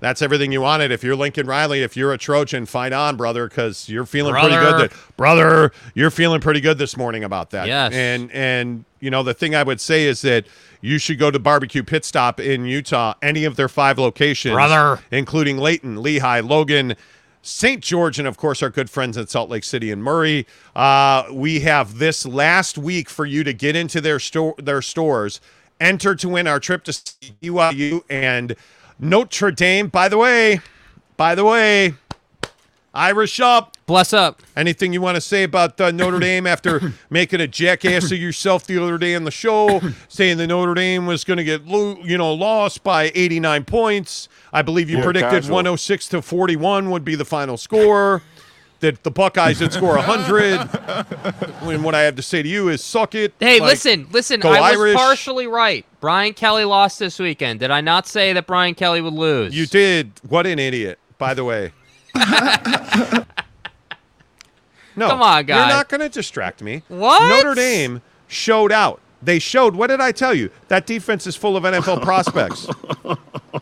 [SPEAKER 3] That's everything you wanted. If you're Lincoln Riley, if you're a Trojan, fight on, brother, because you're feeling pretty good. That, brother, you're feeling pretty good this morning about that.
[SPEAKER 4] Yes.
[SPEAKER 3] And and you know the thing I would say is that you should go to Barbecue Pit Stop in Utah, any of their five locations,
[SPEAKER 4] Brother.
[SPEAKER 3] including Layton, Lehi, Logan. St. George, and of course, our good friends in Salt Lake City and Murray. Uh, we have this last week for you to get into their store, their stores, enter to win our trip to BYU and Notre Dame. By the way, by the way, Irish up.
[SPEAKER 4] Bless up.
[SPEAKER 3] Anything you want to say about uh, Notre Dame after making a jackass of yourself the other day on the show, saying that Notre Dame was going to get lo- you know lost by 89 points? I believe you
[SPEAKER 6] Yeah,
[SPEAKER 3] predicted
[SPEAKER 6] casual.
[SPEAKER 3] 106 to 41 would be the final score. That the Buckeyes would score 100. and what I have to say to you is suck it.
[SPEAKER 4] Hey,
[SPEAKER 3] Like,
[SPEAKER 4] listen, listen. I was
[SPEAKER 3] Irish.
[SPEAKER 4] partially right. Brian Kelly lost this weekend. Did I not say that Brian Kelly would lose?
[SPEAKER 3] You did. What an idiot, by the way. no.
[SPEAKER 4] Come on, guy.
[SPEAKER 3] You're not going to distract me.
[SPEAKER 4] What?
[SPEAKER 3] Notre Dame showed out. They showed. What did I tell you? That defense is full of NFL prospects.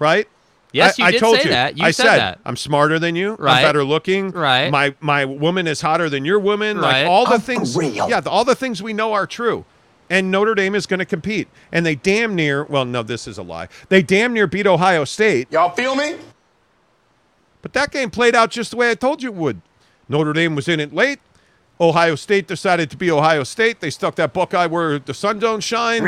[SPEAKER 3] right?
[SPEAKER 4] Yes,
[SPEAKER 3] I,
[SPEAKER 4] you
[SPEAKER 3] I
[SPEAKER 4] did
[SPEAKER 3] told
[SPEAKER 4] say
[SPEAKER 3] you.
[SPEAKER 4] that. You
[SPEAKER 3] I
[SPEAKER 4] said
[SPEAKER 3] said
[SPEAKER 4] that.
[SPEAKER 3] I'm smarter than you.
[SPEAKER 4] Right.
[SPEAKER 3] I'm better looking.
[SPEAKER 4] Right.
[SPEAKER 3] My my woman is hotter than your woman.
[SPEAKER 4] Right.
[SPEAKER 3] Like all the
[SPEAKER 5] for
[SPEAKER 3] things.
[SPEAKER 5] real?
[SPEAKER 3] Yeah, all the things we know are true. And Notre Dame is going to compete. And they damn near. Well, no, this is a lie. They damn near beat Ohio State.
[SPEAKER 6] Y'all feel me?
[SPEAKER 3] But that game played out just the way I told you it would. Notre Dame was in it late. Ohio State decided to be Ohio State. They stuck that Buckeye where the sun don't shine,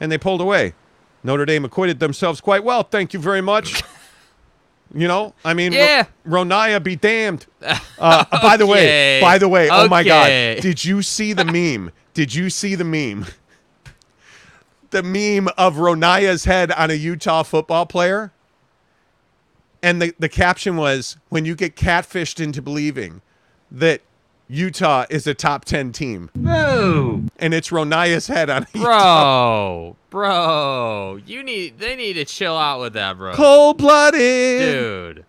[SPEAKER 3] and they pulled away. Notre Dame acquitted themselves quite well. Thank you very much. You know, I mean,
[SPEAKER 4] Yeah.
[SPEAKER 3] Ro- Ronaya be damned. Uh, By the way, by the way, oh my God, did you see the meme? Did you see the meme? The meme of Ronaya's head on a Utah football player? And the, the caption was when you get catfished into believing that Utah is a top 10 team. No. And it's Ronaya's head on
[SPEAKER 4] bro, bro, you need. They need to chill out with that, bro.
[SPEAKER 3] cold blooded.
[SPEAKER 4] Dude,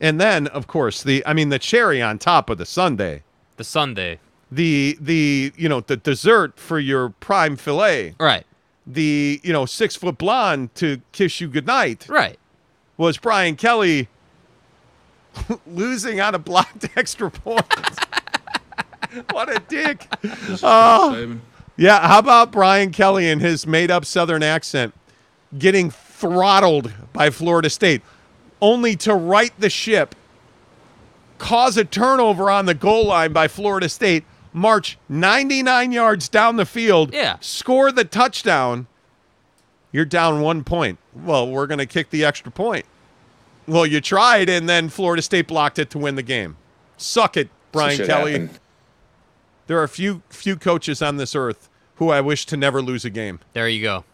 [SPEAKER 3] And then, of course, the I mean the cherry on top of the Sunday.
[SPEAKER 4] the Sunday.
[SPEAKER 3] The the you know the dessert for your prime fillet.
[SPEAKER 4] Right,
[SPEAKER 3] The you know six foot blonde to kiss you goodnight
[SPEAKER 4] right.
[SPEAKER 3] Was Brian Kelly losing on a blocked extra point. what a dick. Oh. Yeah, how about Brian Kelly and his made up Southern accent getting throttled by Florida State, only to right the ship, cause a turnover on the goal line by Florida State, march 99 yards down the field,
[SPEAKER 4] Yeah.
[SPEAKER 3] score the touchdown. You're down one point. Well, we're going to kick the extra point. Well, you tried, and then Florida State blocked it to win the game. Suck it, Brian Kelly.
[SPEAKER 6] happened.
[SPEAKER 3] There are few few coaches on this earth who I wish to never lose a game.
[SPEAKER 4] There you go.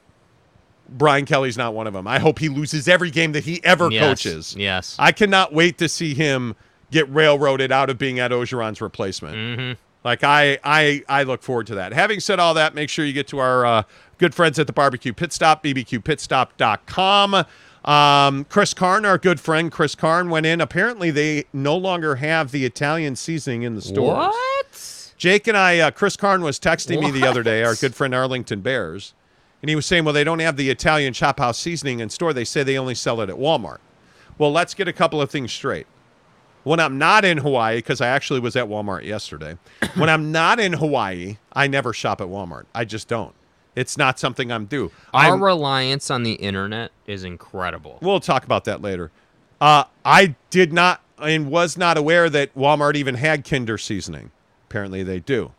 [SPEAKER 3] Brian Kelly's not one of them. I hope he loses every game that he ever
[SPEAKER 4] Yes,
[SPEAKER 3] coaches.
[SPEAKER 4] yes.
[SPEAKER 3] I cannot wait to see him get railroaded out of being Ed Orgeron's replacement.
[SPEAKER 4] Mm-hmm.
[SPEAKER 3] Like I, I, I look forward to that. Having said all that, make sure you get to our uh, good friends at the Barbecue Pit Stop, bbqpitstop.com. Um, Chris Karn, our good friend Chris Karn, went in. Apparently, they no longer have the Italian seasoning in the store.
[SPEAKER 4] What?
[SPEAKER 3] Jake and I, uh, Chris Karn was texting me the other day, our good friend Arlington Bears, and he was saying, well, they don't have the Italian chop house seasoning in store. They say they only sell it at Walmart. Well, let's get a couple of things straight. When I'm not in Hawaii, because I actually was at Walmart yesterday, when I'm not in Hawaii, I never shop at Walmart. I just don't. It's not something I'm due.
[SPEAKER 4] Our
[SPEAKER 3] I'm,
[SPEAKER 4] reliance on the internet is incredible.
[SPEAKER 3] We'll talk about that later. Uh, I did not and was not aware that Walmart even had Kinder seasoning. Apparently, they do.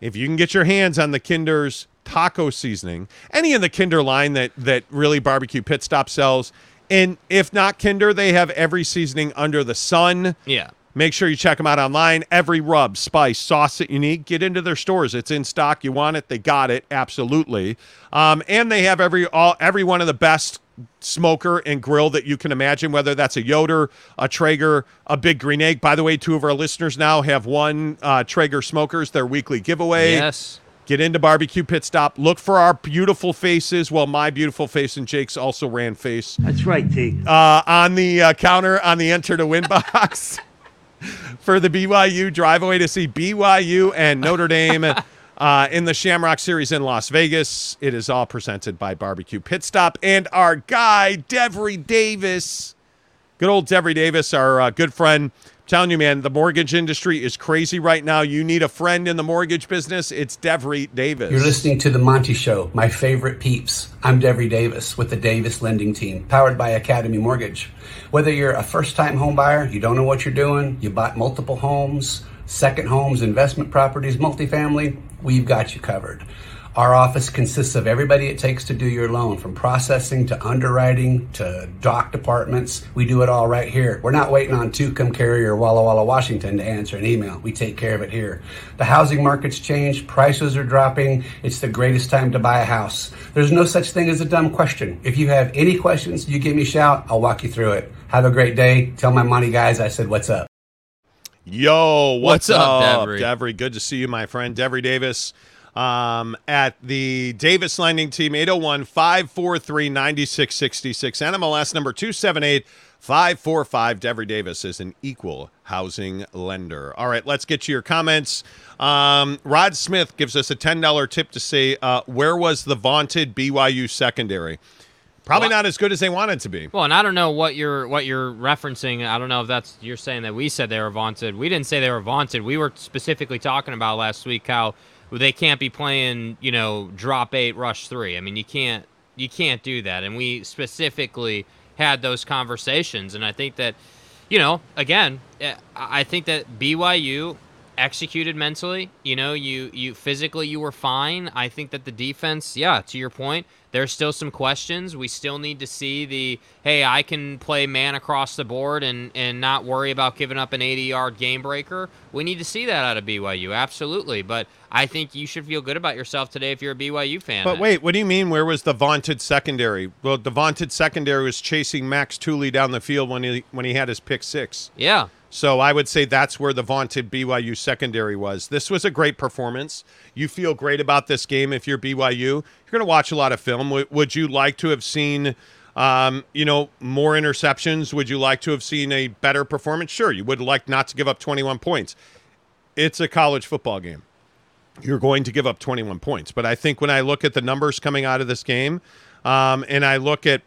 [SPEAKER 3] If you can get your hands on the Kinder's taco seasoning, any of the Kinder line that that really barbecue pit stop sells, and if not Kinder, they have every seasoning under the sun.
[SPEAKER 4] Yeah.
[SPEAKER 3] Make sure you check them out online. Every rub, spice, sauce that you need, get into their stores. It's in stock. You want it, they got it. Absolutely. Um, and they have every all every one of the best smoker and grill that you can imagine, whether that's a Yoder, a Traeger, a Big Green Egg. By the way, two of our listeners now have won uh, Traeger smokers, their weekly giveaway.
[SPEAKER 4] Yes.
[SPEAKER 3] Get into Barbecue Pit Stop. Look for our beautiful faces. Well, my beautiful face and Jake's also ran face
[SPEAKER 5] That's right, T.
[SPEAKER 3] uh, on the uh, counter on the enter to win box for the BYU drive away to see BYU and Notre Dame uh, in the Shamrock Series in Las Vegas. It is all presented by Barbecue Pit Stop and our guy, Devery Davis. Good old Devery Davis, our uh, good friend. Telling you, man, the mortgage industry is crazy right now. You need a friend in the mortgage business. It's Devery Davis.
[SPEAKER 6] You're listening to The Monty Show, my favorite peeps. I'm Devery Davis with the Davis Lending Team, powered by Academy Mortgage. Whether you're a first time home buyer, you don't know what you're doing, you bought multiple homes, second homes, investment properties, multifamily, we've got you covered. Our office consists of everybody it takes to do your loan, from processing to underwriting to doc departments. We do it all right here. We're not waiting on Tucumcari Carrier or Walla Walla, Washington to answer an email. We take care of it here. The housing market's changed, prices are dropping. It's the greatest time to buy a house. There's no such thing as a dumb question. If you have any questions, you give me a shout. I'll walk you through it. Have a great day. Tell my money guys I said what's up.
[SPEAKER 3] Yo, what's,
[SPEAKER 4] What's up,
[SPEAKER 3] Devery?
[SPEAKER 4] Devery?
[SPEAKER 3] Good to see you, my friend. Devery Davis um, at the Davis Lending Team, 801 543 9666. NMLS number 278 545. Devery Davis is an equal housing lender. All right, let's get to your comments. Um, Rod Smith gives us a $10 tip to say, uh, where was the vaunted BYU secondary? Probably
[SPEAKER 4] Well,
[SPEAKER 3] not as good as they wanted to be.
[SPEAKER 4] Well, and I don't know what you're what you're referencing. I don't know if that's you're saying that we said they were vaunted. We didn't say they were vaunted. We were specifically talking about last week how they can't be playing, you know, drop eight, rush three. I mean, you can't you can't do that. And we specifically had those conversations. And I think that, you know, again, eh, I I think that BYU executed mentally. You know, you you physically you were fine. I think that the defense, yeah, to your point, there's still some questions. We still need to see the hey, I can play man across the board and and not worry about giving up an 80-yard game breaker. We need to see that out of BYU, absolutely. But I think you should feel good about yourself today if you're a BYU fan.
[SPEAKER 3] But wait, what do you mean? Where was the vaunted secondary? Well, the vaunted secondary was chasing Max Tooley down the field when he when he had his pick six.
[SPEAKER 4] yeah.
[SPEAKER 3] So I would say that's where the vaunted BYU secondary was. This was a great performance. You feel great about this game if you're BYU. You're going to watch a lot of film. W- would you like to have seen, um, you know, more interceptions? Would you like to have seen a better performance? Sure, you would like not to give up 21 points. It's a college football game you're going to give up 21 points. But I think when I look at the numbers coming out of this game, um, and I look at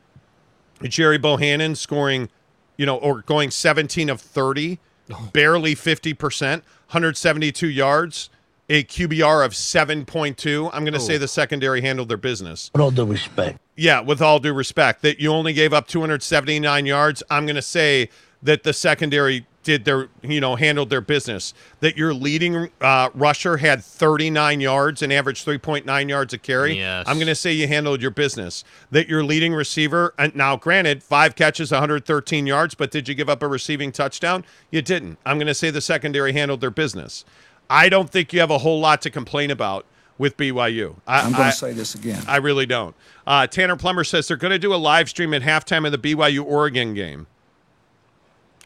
[SPEAKER 3] Gerry Bohanon scoring, you know, or going 17 of 30, barely 50%, 172 yards, a QBR of 7.2. I'm going to say oh. the secondary handled their business.
[SPEAKER 5] With all due respect.
[SPEAKER 3] Yeah, with all due respect, that you only gave up 279 yards. I'm going to say that the secondary did their, you know, handled their business. That your leading uh, rusher had 39 yards and averaged 3.9 yards a carry.
[SPEAKER 4] Yes.
[SPEAKER 3] I'm going to say you handled your business. That your leading receiver, and now granted, five catches, 113 yards, but did you give up a receiving touchdown? You didn't. I'm going to say the secondary handled their business. I don't think you have a whole lot to complain about with BYU. I,
[SPEAKER 8] I'm going to say this again.
[SPEAKER 3] I really don't. Uh, Tanner Plummer says they're going to do a live stream at halftime of the BYU Oregon game.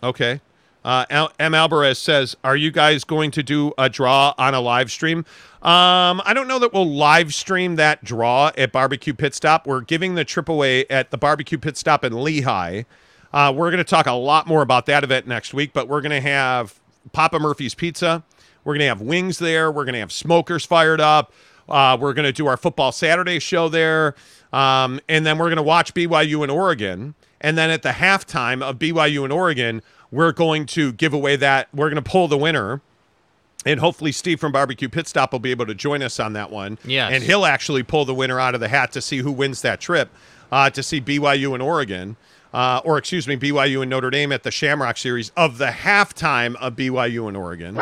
[SPEAKER 3] Okay. Uh, M. Alvarez says, "Are you guys going to do a draw on a live stream?" Um, I don't know that we'll live stream that draw at Barbecue Pit Stop. We're giving the trip away at the Barbecue Pit Stop in Lehi. Uh, we're going to talk a lot more about that event next week, but we're going to have Papa Murphy's Pizza. We're going to have wings there. We're going to have smokers fired up. Uh, we're going to do our football Saturday show there. Um, and then we're going to watch BYU in Oregon. And then at the halftime of BYU in Oregon, we're going to give away that. We're going to pull the winner. And hopefully, Steve from Barbecue Pit Stop will be able to join us on that one.
[SPEAKER 4] Yes.
[SPEAKER 3] And he'll actually pull the winner out of the hat to see who wins that trip uh, to see BYU in Oregon. Uh, or, excuse me, BYU and Notre Dame at the Shamrock Series of the halftime of BYU in Oregon.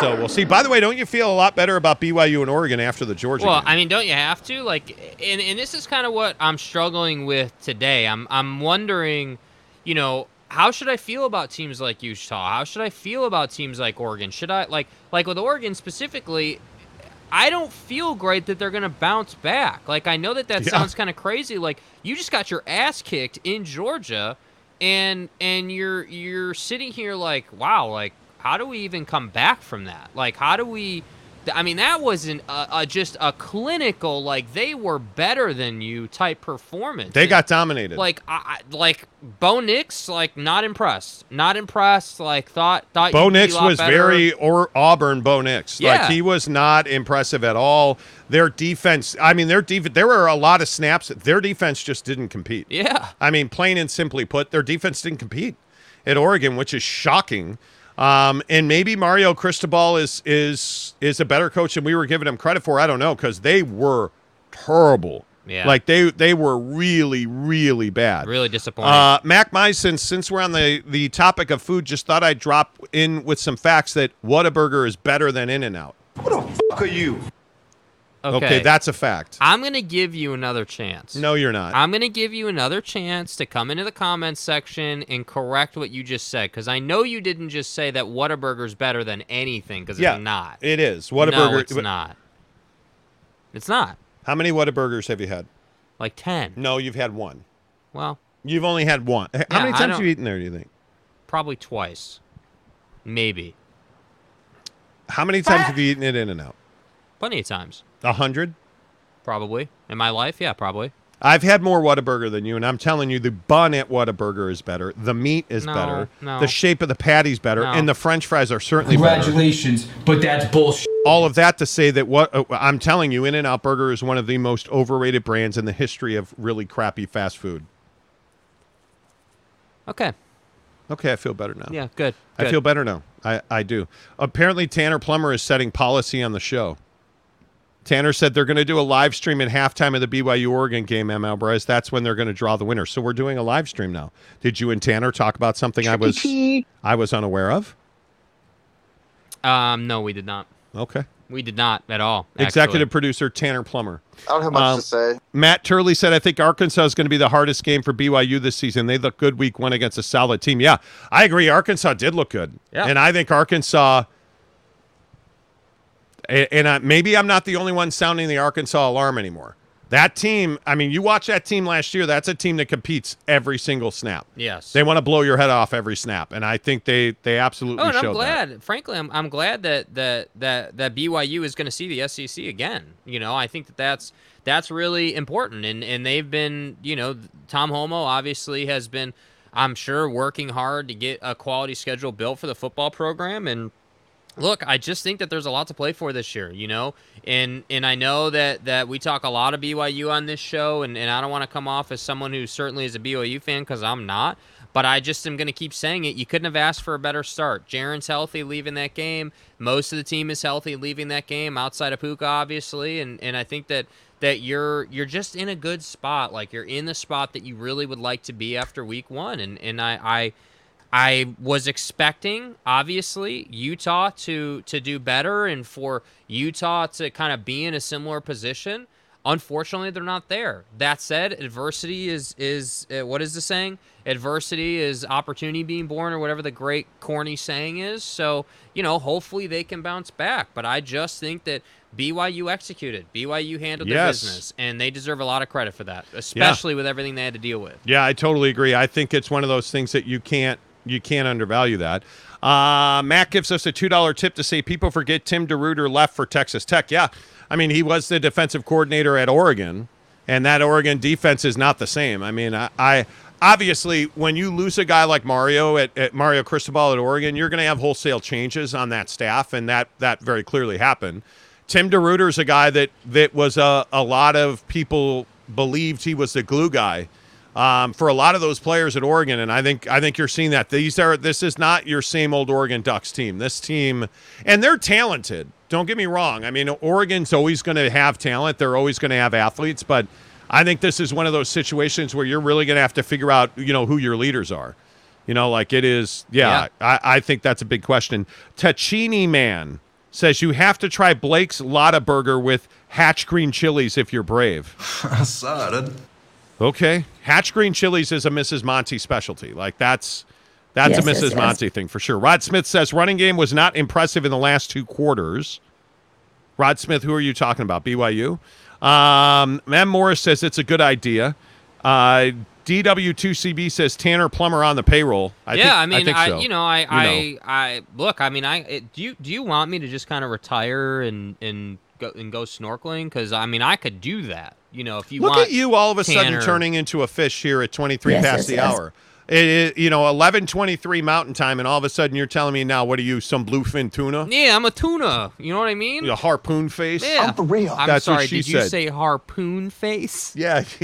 [SPEAKER 3] So we'll see. By the way, don't you feel a lot better about BYU and Oregon after the Georgia
[SPEAKER 4] Well,
[SPEAKER 3] game?
[SPEAKER 4] I mean, don't you have to? Like, and, and this is kind of what I'm struggling with today. I'm I'm wondering, you know, how should I feel about teams like Utah? How should I feel about teams like Oregon? Should I like like with Oregon specifically? I don't feel great that they're going to bounce back. Like I know that that
[SPEAKER 3] Yeah.
[SPEAKER 4] sounds kind of crazy. Like you just got your ass kicked in Georgia, and and you're you're sitting here like, wow, like how do we even come back from that? Like how do we I mean, that was an, uh, uh, just a clinical, like they were better than you type performance.
[SPEAKER 3] They
[SPEAKER 4] And,
[SPEAKER 3] got dominated.
[SPEAKER 4] like, I, like Bo Nix, like not impressed, not impressed. Like thought thought
[SPEAKER 3] Bo Nix was
[SPEAKER 4] better.
[SPEAKER 3] very or Auburn Bo Nix. Like
[SPEAKER 4] Yeah.
[SPEAKER 3] he was not impressive at all. Their defense, I mean, their defense. There were a lot of snaps. Their defense just didn't compete.
[SPEAKER 4] yeah.
[SPEAKER 3] I mean, plain and simply put, their defense didn't compete at Oregon, which is shocking. Um, and maybe Mario Cristobal is is is a better coach than we were giving him credit for. I don't know because they were terrible.
[SPEAKER 4] Yeah.
[SPEAKER 3] like they they were really really bad.
[SPEAKER 4] Really disappointing.
[SPEAKER 3] Uh, Mac Myson, since we're on the, the topic of food, just thought I'd drop in with some facts that Whataburger is better than In N Out.
[SPEAKER 5] Who the fuck are you?
[SPEAKER 3] Okay. that's a fact.
[SPEAKER 4] I'm gonna give you another chance.
[SPEAKER 3] No, you're not.
[SPEAKER 4] I'm going to give you another chance to come into the comments section and correct what you just said because I know you didn't just say that Whataburger's better than anything because
[SPEAKER 3] yeah,
[SPEAKER 4] it's not.
[SPEAKER 3] It is. Whataburger.
[SPEAKER 4] No, it's not. It's not.
[SPEAKER 3] How many Whataburgers have you had?
[SPEAKER 4] Like 10.
[SPEAKER 3] No, you've had one.
[SPEAKER 4] Well,
[SPEAKER 3] You've only had one. How
[SPEAKER 4] Yeah,
[SPEAKER 3] many times have you eaten there, do you think?
[SPEAKER 4] probably twice. Maybe.
[SPEAKER 3] How many times have you eaten it In and Out?
[SPEAKER 4] Plenty of times.
[SPEAKER 3] A hundred?
[SPEAKER 4] Probably. In my life, yeah, probably.
[SPEAKER 3] I've had more Whataburger than you, and I'm telling you, the bun at Whataburger is better. The meat is
[SPEAKER 4] No,
[SPEAKER 3] better.
[SPEAKER 4] no.
[SPEAKER 3] The shape of the patty's better,
[SPEAKER 4] No.
[SPEAKER 3] and the French fries are certainly better.
[SPEAKER 7] Congratulations, but that's bullshit.
[SPEAKER 3] all of that to say that what uh, I'm telling you, In and Out Burger is one of the most overrated brands in the history of really crappy fast food.
[SPEAKER 4] Okay.
[SPEAKER 3] Okay, I feel better now.
[SPEAKER 4] Yeah, good.
[SPEAKER 3] I feel better now. I, I do. Apparently, Tanner Plummer is setting policy on the show. Tanner said they're going to do a live stream at halftime of the BYU Oregon game, M. Alvarez. That's when they're going to draw the winner. So we're doing a live stream now. Did you and Tanner talk about something I was I was unaware of?
[SPEAKER 4] Um, no, we did not.
[SPEAKER 3] Okay.
[SPEAKER 4] We did not at all. actually.
[SPEAKER 3] Executive producer Tanner Plummer.
[SPEAKER 8] I don't have much
[SPEAKER 3] Um,
[SPEAKER 8] to say.
[SPEAKER 3] Matt Turley said, I think Arkansas is going to be the hardest game for BYU this season. They look good week one against a solid team. Yeah, I agree. Arkansas did look good.
[SPEAKER 4] Yeah.
[SPEAKER 3] And I think Arkansas, and I, maybe I'm not the only one sounding the Arkansas alarm anymore. That team, I mean, you watch that team last year, that's a team that competes every single snap.
[SPEAKER 4] Yes.
[SPEAKER 3] They want to blow your head off every snap. And I think they, they absolutely
[SPEAKER 4] Oh, and
[SPEAKER 3] showed
[SPEAKER 4] I'm
[SPEAKER 3] that.
[SPEAKER 4] glad. Frankly, I'm, I'm glad that that that that BYU is going to see the SEC again. You know, I think that that's that's really important, and and they've been, you know, Tom Holmoe obviously has been, I'm sure, working hard to get a quality schedule built for the football program, and look, I just think that there's a lot to play for this year, you know, and and I know that that we talk a lot of BYU on this show, and, and I don't want to come off as someone who certainly is a BYU fan because I'm not, but I just am going to keep saying it. You couldn't have asked for a better start. Jaren's healthy leaving that game. Most of the team is healthy leaving that game, outside of Puka, obviously, and and I think that that you're you're just in a good spot. Like you're in the spot that you really would like to be after week one, and and I. I I was expecting, obviously, Utah to to do better and for Utah to kind of be in a similar position. Unfortunately, they're not there. That said, adversity is is uh, what is the saying? Adversity is opportunity being born, or whatever the great corny saying is. So you know, hopefully they can bounce back. But I just think that BYU executed, BYU handled their business, and they deserve a lot of credit for that, especially with everything they had to deal with.
[SPEAKER 3] Yeah, I totally agree. I think it's one of those things that you can't you can't undervalue that. Uh, Matt gives us a two dollar tip to say people forget Tim DeRuyter left for Texas Tech. Yeah, I mean he was the defensive coordinator at Oregon, and that Oregon defense is not the same. I mean, I, I obviously when you lose a guy like Mario at, at Mario Cristobal at Oregon, you're going to have wholesale changes on that staff, and that that very clearly happened. Tim DeRuyter is a guy that that was a, a lot of people believed he was the glue guy um, for a lot of those players at Oregon, and I think I think you're seeing that these are this is not your same old Oregon Ducks team. This team, and they're talented. Don't get me wrong. I mean, Oregon's always going to have talent. They're always going to have athletes, but I think this is one of those situations where you're really going to have to figure out, you know, who your leaders are. You know, like it is. Yeah, I, I think that's a big question. Tachini man says you have to try Blake's Lotaburger with Hatch green chilies if you're brave.
[SPEAKER 9] I saw it.
[SPEAKER 3] Okay. Hatch green chilies is a Mrs. Monty specialty. Like that's that's
[SPEAKER 10] Yes,
[SPEAKER 3] a Mrs.
[SPEAKER 10] yes.
[SPEAKER 3] Monty thing for sure. Rod Smith says running game was not impressive in the last two quarters. Rod Smith, who are you talking about? BYU. Um, Matt Morris says it's a good idea. Uh, DW2CB says Tanner Plummer on the payroll. I
[SPEAKER 4] yeah,
[SPEAKER 3] think,
[SPEAKER 4] I mean,
[SPEAKER 3] think
[SPEAKER 4] I, you know, I,
[SPEAKER 3] You
[SPEAKER 4] I, I look. I mean, I it, do you do you want me to just kind of retire and and go and go snorkeling? Because I mean, I could do that. You know, if you
[SPEAKER 3] Look
[SPEAKER 4] want
[SPEAKER 3] at you all of a sudden
[SPEAKER 4] Tanner-
[SPEAKER 3] turning into a fish here at 23
[SPEAKER 8] Yes,
[SPEAKER 3] past
[SPEAKER 8] yes,
[SPEAKER 3] the
[SPEAKER 8] yes.
[SPEAKER 3] hour. It, it- you know, 11:23 Mountain Time, and all of a sudden you're telling me now, what are you, some bluefin tuna?
[SPEAKER 4] Yeah, I'm a tuna. You know what I mean?
[SPEAKER 3] A harpoon face?
[SPEAKER 4] Yeah.
[SPEAKER 5] for real.
[SPEAKER 4] I'm
[SPEAKER 3] That's what
[SPEAKER 4] sorry.
[SPEAKER 3] she
[SPEAKER 4] did you
[SPEAKER 3] said.
[SPEAKER 4] say harpoon face?
[SPEAKER 3] Yeah.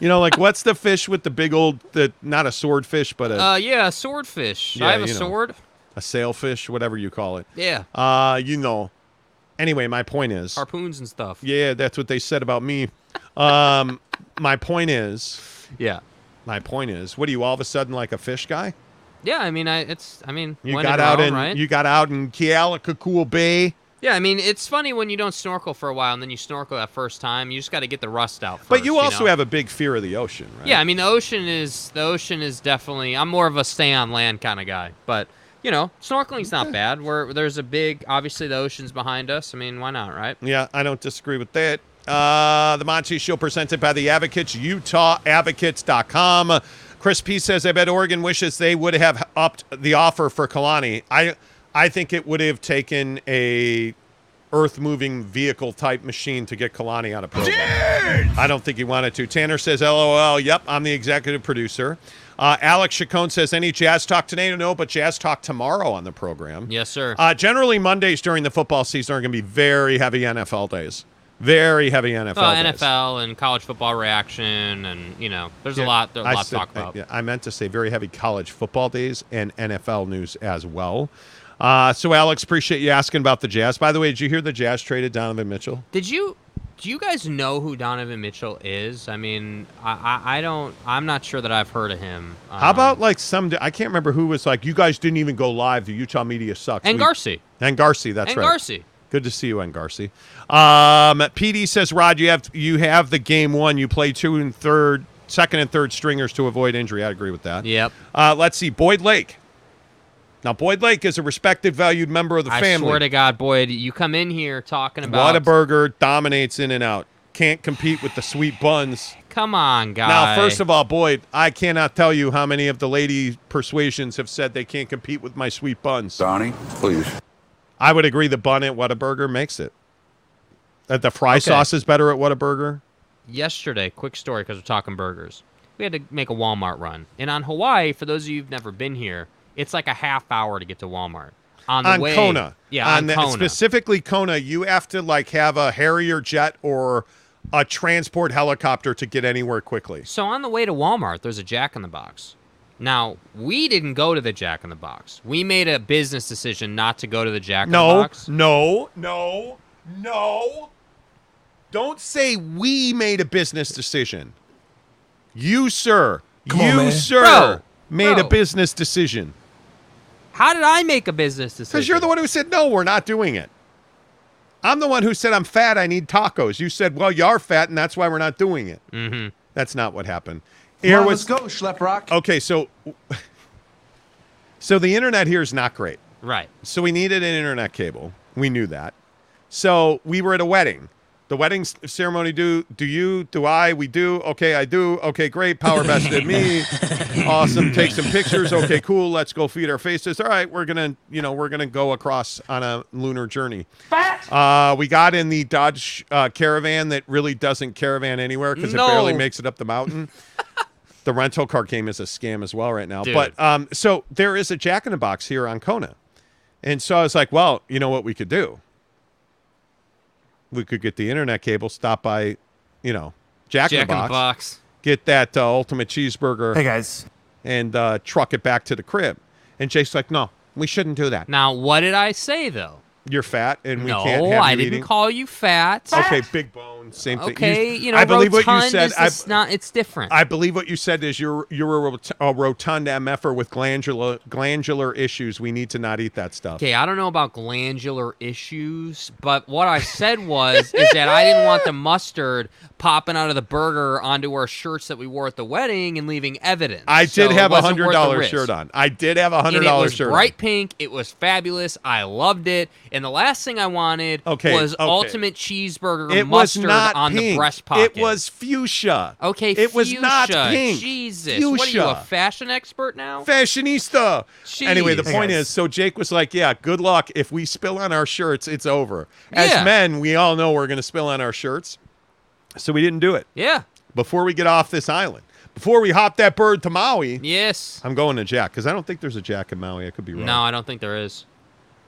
[SPEAKER 3] you know, like what's the fish with the big old, the not a swordfish, but a,
[SPEAKER 4] Uh, yeah, a swordfish.
[SPEAKER 3] Yeah,
[SPEAKER 4] I have a
[SPEAKER 3] know.
[SPEAKER 4] sword.
[SPEAKER 3] a sailfish, whatever you call it.
[SPEAKER 4] Yeah,
[SPEAKER 3] Uh, you know. Anyway, my point is,
[SPEAKER 4] harpoons and stuff.
[SPEAKER 3] yeah, that's what they said about me. Um, my point is,
[SPEAKER 4] Yeah.
[SPEAKER 3] my point is, what are you all of a sudden like a fish guy?
[SPEAKER 4] Yeah, I mean, I it's I mean,
[SPEAKER 3] You got out in
[SPEAKER 4] right?
[SPEAKER 3] you got out in Kealakekua Bay.
[SPEAKER 4] Yeah, I mean, it's funny when you don't snorkel for a while and then you snorkel that first time. You just got to get the rust out. First,
[SPEAKER 3] But you also
[SPEAKER 4] know?
[SPEAKER 3] have a big fear of the ocean, right?
[SPEAKER 4] Yeah, I mean, the ocean is the ocean is definitely. I'm more of a stay on land kind of guy, but you know, snorkeling's not bad. Where there's a big, obviously the ocean's behind us. I mean, why not, right?
[SPEAKER 3] Yeah, I don't disagree with that. Uh, the Monty Show presented by the Advocates, UtahAdvocates.com. Chris P says, I bet Oregon wishes they would have upped the offer for Kalani. I I think it would have taken a earth moving vehicle type machine to get Kalani out of Provo. I don't think he wanted to. Tanner says, LOL, yep, I'm the executive producer. Uh, Alex Chacon says, any jazz talk today? No, but jazz talk tomorrow on the program.
[SPEAKER 4] Yes, sir.
[SPEAKER 3] Uh, generally, Mondays during the football season are going to be very heavy NFL days. Very heavy NFL
[SPEAKER 4] well,
[SPEAKER 3] days.
[SPEAKER 4] NFL and college football reaction, and you know, there's
[SPEAKER 3] Yeah,
[SPEAKER 4] a lot, there's a
[SPEAKER 3] I
[SPEAKER 4] lot to talk about.
[SPEAKER 3] I, yeah, I meant to say very heavy college football days and NFL news as well. Uh, so, Alex, appreciate you asking about the Jazz. By the way, did you hear the Jazz traded Donovan Mitchell?
[SPEAKER 4] Did you? Do you guys know who Donovan Mitchell is? I mean, I, I, I don't. I'm not sure that I've heard of him.
[SPEAKER 3] How
[SPEAKER 4] Um,
[SPEAKER 3] about like some? I can't remember who was like, you guys didn't even go live. The Utah media sucks.
[SPEAKER 4] and
[SPEAKER 3] We-
[SPEAKER 4] Garci?
[SPEAKER 3] And Garci, that's right.
[SPEAKER 4] And
[SPEAKER 3] right.
[SPEAKER 4] Garci.
[SPEAKER 3] Good to see you, Garci. Um, PD says, Rod, you have you have the game one. You play two and third, second and third stringers to avoid injury. I agree with that.
[SPEAKER 4] Yep.
[SPEAKER 3] Uh, let's see, Boyd Lake. Now, Boyd Lake is a respected, valued member of the
[SPEAKER 4] I
[SPEAKER 3] family.
[SPEAKER 4] I swear to God, Boyd, you come in here talking about.
[SPEAKER 3] Whataburger dominates in and out. Can't compete with the sweet buns.
[SPEAKER 4] Come on, guy.
[SPEAKER 3] Now, first of all, Boyd, I cannot tell you how many of the lady persuasions have said they can't compete with my sweet buns.
[SPEAKER 9] Donnie, please.
[SPEAKER 3] I would agree the bun at Whataburger makes it. That the fry sauce is better at Whataburger.
[SPEAKER 4] yesterday, quick story because we're talking burgers. We had to make a Walmart run, and on Hawaii, for those of you who've never been here, it's like a half hour to get to Walmart. On the
[SPEAKER 3] on
[SPEAKER 4] way,
[SPEAKER 3] Kona.
[SPEAKER 4] yeah, on,
[SPEAKER 3] the-
[SPEAKER 4] Kona.
[SPEAKER 3] specifically Kona, you have to like have a Harrier jet or a transport helicopter to get anywhere quickly.
[SPEAKER 4] So on the way to Walmart, there's a Jack in the Box. Now we didn't go to the Jack in the Box. We made a business decision not to go to the Jack in the Box.
[SPEAKER 3] no, no, no. Don't say we made a business decision. You, sir,
[SPEAKER 7] Come
[SPEAKER 3] you,
[SPEAKER 7] man.
[SPEAKER 3] sir,
[SPEAKER 4] Bro,
[SPEAKER 3] made a business decision.
[SPEAKER 4] How did I make a business decision?
[SPEAKER 3] Because you're the one who said, no, we're not doing it. I'm the one who said, I'm fat, I need tacos. You said, well, you are fat, and that's why we're not doing it.
[SPEAKER 4] Mm-hmm.
[SPEAKER 3] That's not what happened.
[SPEAKER 7] Come
[SPEAKER 3] Here
[SPEAKER 7] on,
[SPEAKER 3] was
[SPEAKER 7] let's go, Schlep Rock.
[SPEAKER 3] okay. So, so the internet here is not great.
[SPEAKER 4] Right.
[SPEAKER 3] So we needed an internet cable. We knew that. So we were at a wedding. The wedding ceremony. Do do you? Do I? We do. Okay, I do. Okay, great. Power bested me. Awesome. Take some pictures. Okay, cool. Let's go feed our faces. All right, we're gonna, you know, we're gonna go across on a lunar journey. Uh, we got in the Dodge uh, Caravan that really doesn't caravan anywhere because
[SPEAKER 4] No.
[SPEAKER 3] it barely makes it up the mountain. the rental car game is a scam as well right now.
[SPEAKER 4] Dude.
[SPEAKER 3] But um, so there is a Jack in the Box here on Kona, and so I was like, well, you know what we could do? We could get the internet cable, stop by, you know, Jack,
[SPEAKER 4] Jack
[SPEAKER 3] in the Box,
[SPEAKER 4] Box.
[SPEAKER 3] get that uh, ultimate cheeseburger,
[SPEAKER 7] Hey guys,
[SPEAKER 3] and uh, truck it back to the crib. And Jake's like, no, we shouldn't do that.
[SPEAKER 4] Now, what did I say though?
[SPEAKER 3] You're fat, and we
[SPEAKER 4] no,
[SPEAKER 3] can't have
[SPEAKER 4] I didn't
[SPEAKER 3] eating.
[SPEAKER 4] call you fat.
[SPEAKER 3] Okay, big bone, same thing.
[SPEAKER 4] Okay, you know,
[SPEAKER 3] I believe what you said.
[SPEAKER 4] Is
[SPEAKER 3] I,
[SPEAKER 4] not. It's different.
[SPEAKER 3] I believe what you said is you're you're a, rot- a rotund MFer with glandular glandular issues. We need to not eat that stuff.
[SPEAKER 4] Okay, I don't know about glandular issues, but what I said was is that I didn't want the mustard popping out of the burger onto our shirts that we wore at the wedding and leaving evidence.
[SPEAKER 3] I did
[SPEAKER 4] it
[SPEAKER 3] have a hundred dollar shirt on. I did have a hundred
[SPEAKER 4] was
[SPEAKER 3] shirt
[SPEAKER 4] bright
[SPEAKER 3] on.
[SPEAKER 4] pink. It was fabulous. I loved it. And the last thing I wanted
[SPEAKER 3] Okay,
[SPEAKER 4] was
[SPEAKER 3] okay.
[SPEAKER 4] ultimate cheeseburger
[SPEAKER 3] It
[SPEAKER 4] mustard on
[SPEAKER 3] pink.
[SPEAKER 4] the breast pocket.
[SPEAKER 3] It was fuchsia.
[SPEAKER 4] okay.
[SPEAKER 3] It was not
[SPEAKER 4] fuchsia.
[SPEAKER 3] pink.
[SPEAKER 4] Jesus,
[SPEAKER 3] Fuchsia.
[SPEAKER 4] what are you, a fashion expert now?
[SPEAKER 3] Fashionista. Anyway, the
[SPEAKER 4] Jeez.
[SPEAKER 3] point is, so Jake was like, "Yeah, good luck. If we spill on our shirts, it's over." As
[SPEAKER 4] Yeah.
[SPEAKER 3] men, we all know we're going to spill on our shirts, so we didn't do it
[SPEAKER 4] yeah.
[SPEAKER 3] before we get off this island. Before we hop that bird to Maui,
[SPEAKER 4] Yes.
[SPEAKER 3] I'm going to Jack because I don't think there's a Jack in Maui. I could be wrong.
[SPEAKER 4] No, I don't think there is.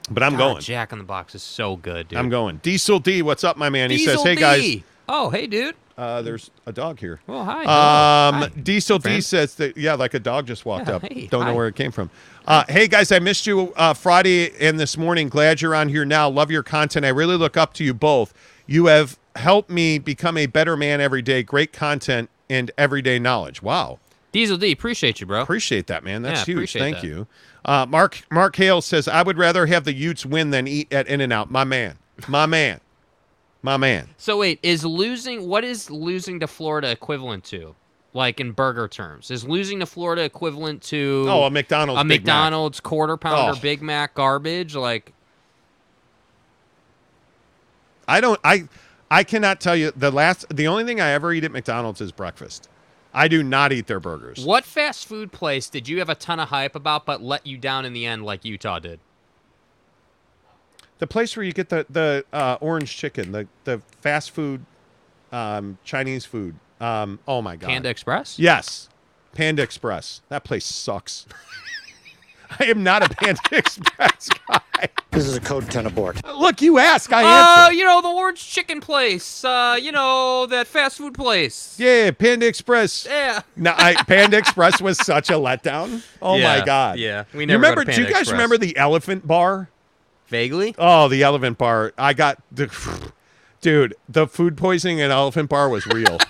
[SPEAKER 3] But I'm
[SPEAKER 4] God,
[SPEAKER 3] going.
[SPEAKER 4] Jack in the Box is so good, dude.
[SPEAKER 3] I'm going. Diesel D, what's up, my man? he says, "Hey guys,
[SPEAKER 4] Oh, hey, dude.
[SPEAKER 3] uh, there's a dog here."
[SPEAKER 4] Well, hi.
[SPEAKER 3] Um,
[SPEAKER 4] Hi.
[SPEAKER 3] Diesel D says that yeah, like a dog just walked
[SPEAKER 4] Yeah,
[SPEAKER 3] up.
[SPEAKER 4] hey,
[SPEAKER 3] Don't know where it came from. Uh, hey guys, I missed you uh, Friday and this morning. Glad you're on here now. Love your content. I really look up to you both. You have helped me become a better man every day. Great content and everyday knowledge. Wow,
[SPEAKER 4] Diesel D, appreciate you, bro.
[SPEAKER 3] appreciate that, man. That's
[SPEAKER 4] Yeah,
[SPEAKER 3] huge. Thank
[SPEAKER 4] that.
[SPEAKER 3] you. Uh, Mark Mark Hale says I would rather have the Utes win than eat at In and Out. My man, my man, my man.
[SPEAKER 4] So wait, is losing what is losing to Florida equivalent to? Like in burger terms, is losing to Florida equivalent to
[SPEAKER 3] Oh, a McDonald's.
[SPEAKER 4] a
[SPEAKER 3] Big Mac.
[SPEAKER 4] McDonald's quarter pounder
[SPEAKER 3] Oh.
[SPEAKER 4] Big Mac garbage? Like
[SPEAKER 3] I don't I I cannot tell you the last the only thing I ever eat at McDonald's is breakfast. I do not eat their burgers.
[SPEAKER 4] what fast food place did you have a ton of hype about but let you down in the end like Utah did?
[SPEAKER 3] The place where you get the the uh, orange chicken, the the fast food um, Chinese food. Um, oh my god.
[SPEAKER 4] Panda Express?
[SPEAKER 3] Yes. Panda Express. That place sucks. I am not a Panda Express guy.
[SPEAKER 5] This is a code 10 abort.
[SPEAKER 3] Look, you ask, I
[SPEAKER 4] Oh,
[SPEAKER 3] answer.
[SPEAKER 4] you know the orange chicken place. Uh, you know that fast food place.
[SPEAKER 3] Yeah, Panda Express.
[SPEAKER 4] Yeah.
[SPEAKER 3] No, I, Panda Express was such a letdown. Oh
[SPEAKER 4] Yeah,
[SPEAKER 3] my god.
[SPEAKER 4] yeah. We never go to
[SPEAKER 3] remember? do you guys
[SPEAKER 4] Express.
[SPEAKER 3] remember the Elephant Bar?
[SPEAKER 4] Vaguely.
[SPEAKER 3] Oh, the Elephant Bar. I got the dude. The food poisoning at Elephant Bar was real.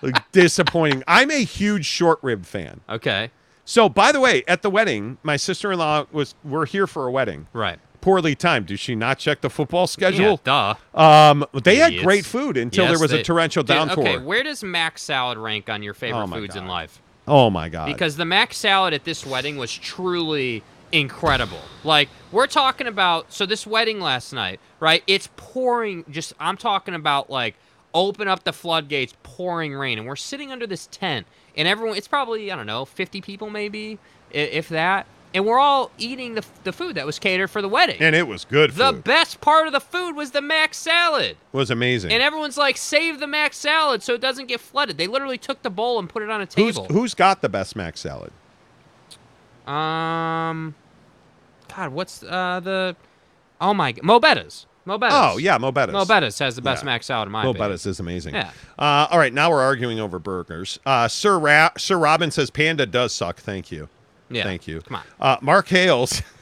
[SPEAKER 3] Like, disappointing. I'm a huge short rib fan.
[SPEAKER 4] Okay.
[SPEAKER 3] So, by the way, at the wedding, my sister-in-law was. We're here for a wedding.
[SPEAKER 4] Right.
[SPEAKER 3] Poorly timed. Did she not check the football
[SPEAKER 4] Yeah,
[SPEAKER 3] schedule?
[SPEAKER 4] duh.
[SPEAKER 3] Um, they had great food until
[SPEAKER 4] Yes,
[SPEAKER 3] there was
[SPEAKER 4] they-
[SPEAKER 3] a torrential
[SPEAKER 4] Dude,
[SPEAKER 3] downpour.
[SPEAKER 4] Okay, where does Mac salad rank on your favorite
[SPEAKER 3] Oh my
[SPEAKER 4] foods in
[SPEAKER 3] God.
[SPEAKER 4] life?
[SPEAKER 3] oh my god!
[SPEAKER 4] Because the Mac salad at this wedding was truly incredible. Like we're talking about so this wedding last night, right? It's pouring just I'm talking about like open up the floodgates, pouring rain and we're sitting under this tent and everyone it's probably I don't know, 50 people maybe if that. And we're all eating the, the food that was catered for the wedding.
[SPEAKER 3] and it was good.
[SPEAKER 4] the
[SPEAKER 3] food.
[SPEAKER 4] best part of the food was the Mac salad.
[SPEAKER 3] was amazing.
[SPEAKER 4] And everyone's like, save the mac salad so it doesn't get flooded. They literally took the bowl and put it on a
[SPEAKER 3] who's
[SPEAKER 4] table.
[SPEAKER 3] who's got the best mac salad?
[SPEAKER 4] Um, God, what's uh the? Oh my, g- Mo' Bettahs. Mo' Bettahs.
[SPEAKER 3] Oh yeah, Mo' Bettahs.
[SPEAKER 4] Mo' Bettahs has the best
[SPEAKER 3] Yeah.
[SPEAKER 4] mac salad in my
[SPEAKER 3] Mo
[SPEAKER 4] opinion.
[SPEAKER 3] Bettahs is amazing.
[SPEAKER 4] Yeah.
[SPEAKER 3] Uh, all right, now we're arguing over burgers. Uh, Sir Ra- Sir Robin says Panda does suck. Thank you.
[SPEAKER 4] Yeah.
[SPEAKER 3] Thank you.
[SPEAKER 4] Come on.
[SPEAKER 3] Uh, Mark Hales.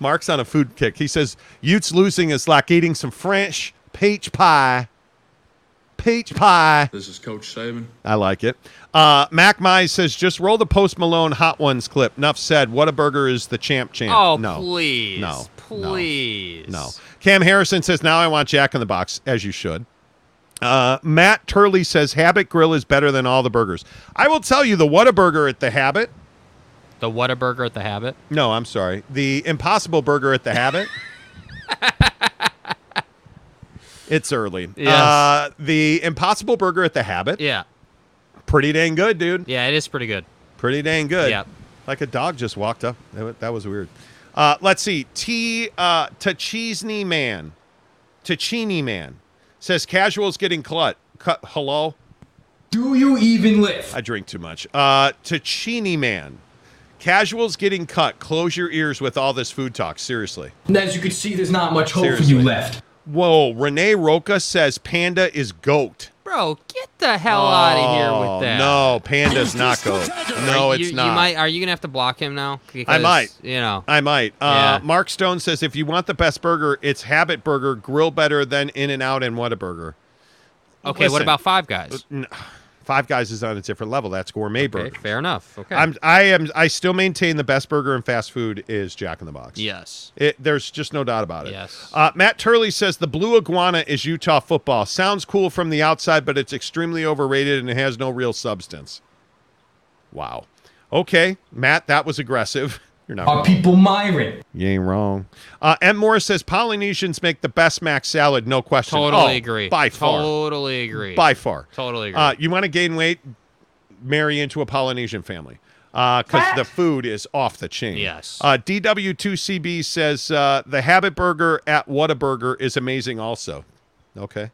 [SPEAKER 3] Mark's on a food kick. He says Utes losing is like eating some French peach pie. Peach pie.
[SPEAKER 8] This is Coach Saban.
[SPEAKER 3] I like it. Uh, Mac Mize says just roll the Post Malone Hot Ones clip. Enough said. Whataburger is the champ champ.
[SPEAKER 4] Oh
[SPEAKER 3] no.
[SPEAKER 4] please,
[SPEAKER 3] No. No.
[SPEAKER 4] please.
[SPEAKER 3] No. Cam Harrison says, now I want Jack in the Box, as you should. Uh, Matt Turley says, Habit Grill is better than all the burgers. I will tell you, the Whataburger at the Habit.
[SPEAKER 4] The Whataburger at the Habit.
[SPEAKER 3] No, I'm sorry. The Impossible Burger at the Habit. it's early.
[SPEAKER 4] Yes.
[SPEAKER 3] Uh, the Impossible Burger at the Habit.
[SPEAKER 4] Yeah,
[SPEAKER 3] Pretty dang good, dude.
[SPEAKER 4] yeah, it is pretty good.
[SPEAKER 3] Pretty dang good.
[SPEAKER 4] Yep.
[SPEAKER 3] Like a dog just walked up. That was weird. Uh, let's see. T. Uh, Man. Tachini Man says casuals getting cut. Cut. Hello.
[SPEAKER 7] Do you even live?
[SPEAKER 3] I drink too much. Uh, Tachini Man. Casuals getting cut. Close your ears with all this food talk. Seriously.
[SPEAKER 7] And as you can see, there's not much hope for you left.
[SPEAKER 3] Whoa. Renee Roca says Panda is goat.
[SPEAKER 4] Bro, get the hell out of here
[SPEAKER 3] Oh,
[SPEAKER 4] with that.
[SPEAKER 3] No, Panda's not goat. No, it's
[SPEAKER 4] you,
[SPEAKER 3] not.
[SPEAKER 4] You might. Are you gonna have to block him now?
[SPEAKER 3] I might.
[SPEAKER 4] You know.
[SPEAKER 3] I might. Uh,
[SPEAKER 4] Yeah.
[SPEAKER 3] Mark Stone says if you want the best burger, it's Habit Burger. Grill better than In and Out and Whataburger.
[SPEAKER 4] Okay. What about Five Guys?
[SPEAKER 3] N- Five Guys is on a different level. That's gourmet
[SPEAKER 4] Okay,
[SPEAKER 3] burger.
[SPEAKER 4] fair enough. Okay.
[SPEAKER 3] I'm I am I still maintain the best burger in fast food is Jack in the Box.
[SPEAKER 4] yes.
[SPEAKER 3] It, there's just no doubt about it.
[SPEAKER 4] Yes.
[SPEAKER 3] Uh, Matt Turley says the blue iguana is Utah football. Sounds cool from the outside, but it's extremely overrated and it has no real substance. Wow. Okay, Matt, that was aggressive. You're not
[SPEAKER 7] Are
[SPEAKER 3] wrong.
[SPEAKER 7] people Myron?
[SPEAKER 3] You ain't wrong. Uh, M. Morris says Polynesians make the best mac salad, no question.
[SPEAKER 4] Totally
[SPEAKER 3] Oh,
[SPEAKER 4] agree.
[SPEAKER 3] By far.
[SPEAKER 4] Totally agree.
[SPEAKER 3] By far.
[SPEAKER 4] Totally agree.
[SPEAKER 3] Uh, you want to gain weight? Marry into a Polynesian family because the food is off the chain.
[SPEAKER 4] Yes.
[SPEAKER 3] Uh, DW2CB says uh, the Habit Burger at Whataburger is amazing. Also, okay.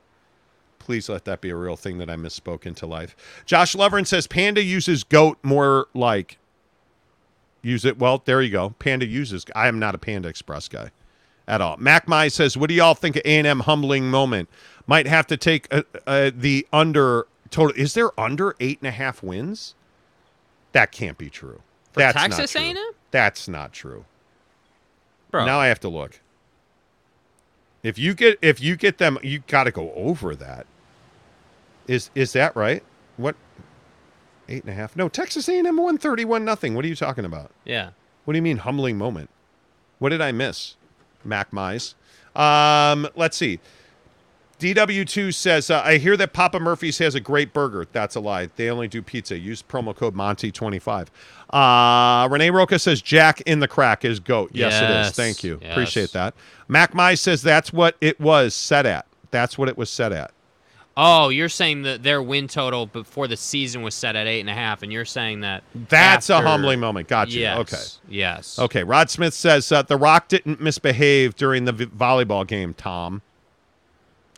[SPEAKER 3] Please let that be a real thing that I misspoke into life. Josh Lovern says Panda uses goat more like use it. Well, there you go. Panda uses. I am not a Panda Express guy at all. Mac Mai says, "What do y'all think of A&M humbling moment? Might have to take uh, uh, the under total. Is there under eight and a half wins? That can't be true.
[SPEAKER 4] For
[SPEAKER 3] That's
[SPEAKER 4] Texas
[SPEAKER 3] not true.
[SPEAKER 4] A&M?
[SPEAKER 3] That's not true.
[SPEAKER 4] Bro.
[SPEAKER 3] Now I have to look. If you get if you get them, you got to go over that. Is is that right? What? Eight and a half? No, Texas A&M won thirty-one nothing. What are you talking about?
[SPEAKER 4] yeah.
[SPEAKER 3] What do you mean humbling moment? What did I miss? Mac Mize. Um, let's see. DW2 says, uh, I hear that Papa Murphy's has a great burger. That's a lie. They only do pizza. Use promo code Monty25. Uh, Renee Roca says, Jack in the crack is GOAT. Yes, it is. Thank you.
[SPEAKER 4] yes.
[SPEAKER 3] Appreciate that. Mac Mize says, that's what it was set at. That's what it was set at.
[SPEAKER 4] Oh, you're saying that their win total before the season was set at eight and a half, and you're saying that
[SPEAKER 3] That's a humbling moment. Got you.
[SPEAKER 4] Yes,
[SPEAKER 3] Okay.
[SPEAKER 4] Yes.
[SPEAKER 3] Okay, Rod Smith says uh, The Rock didn't misbehave during the v- volleyball game, Tom.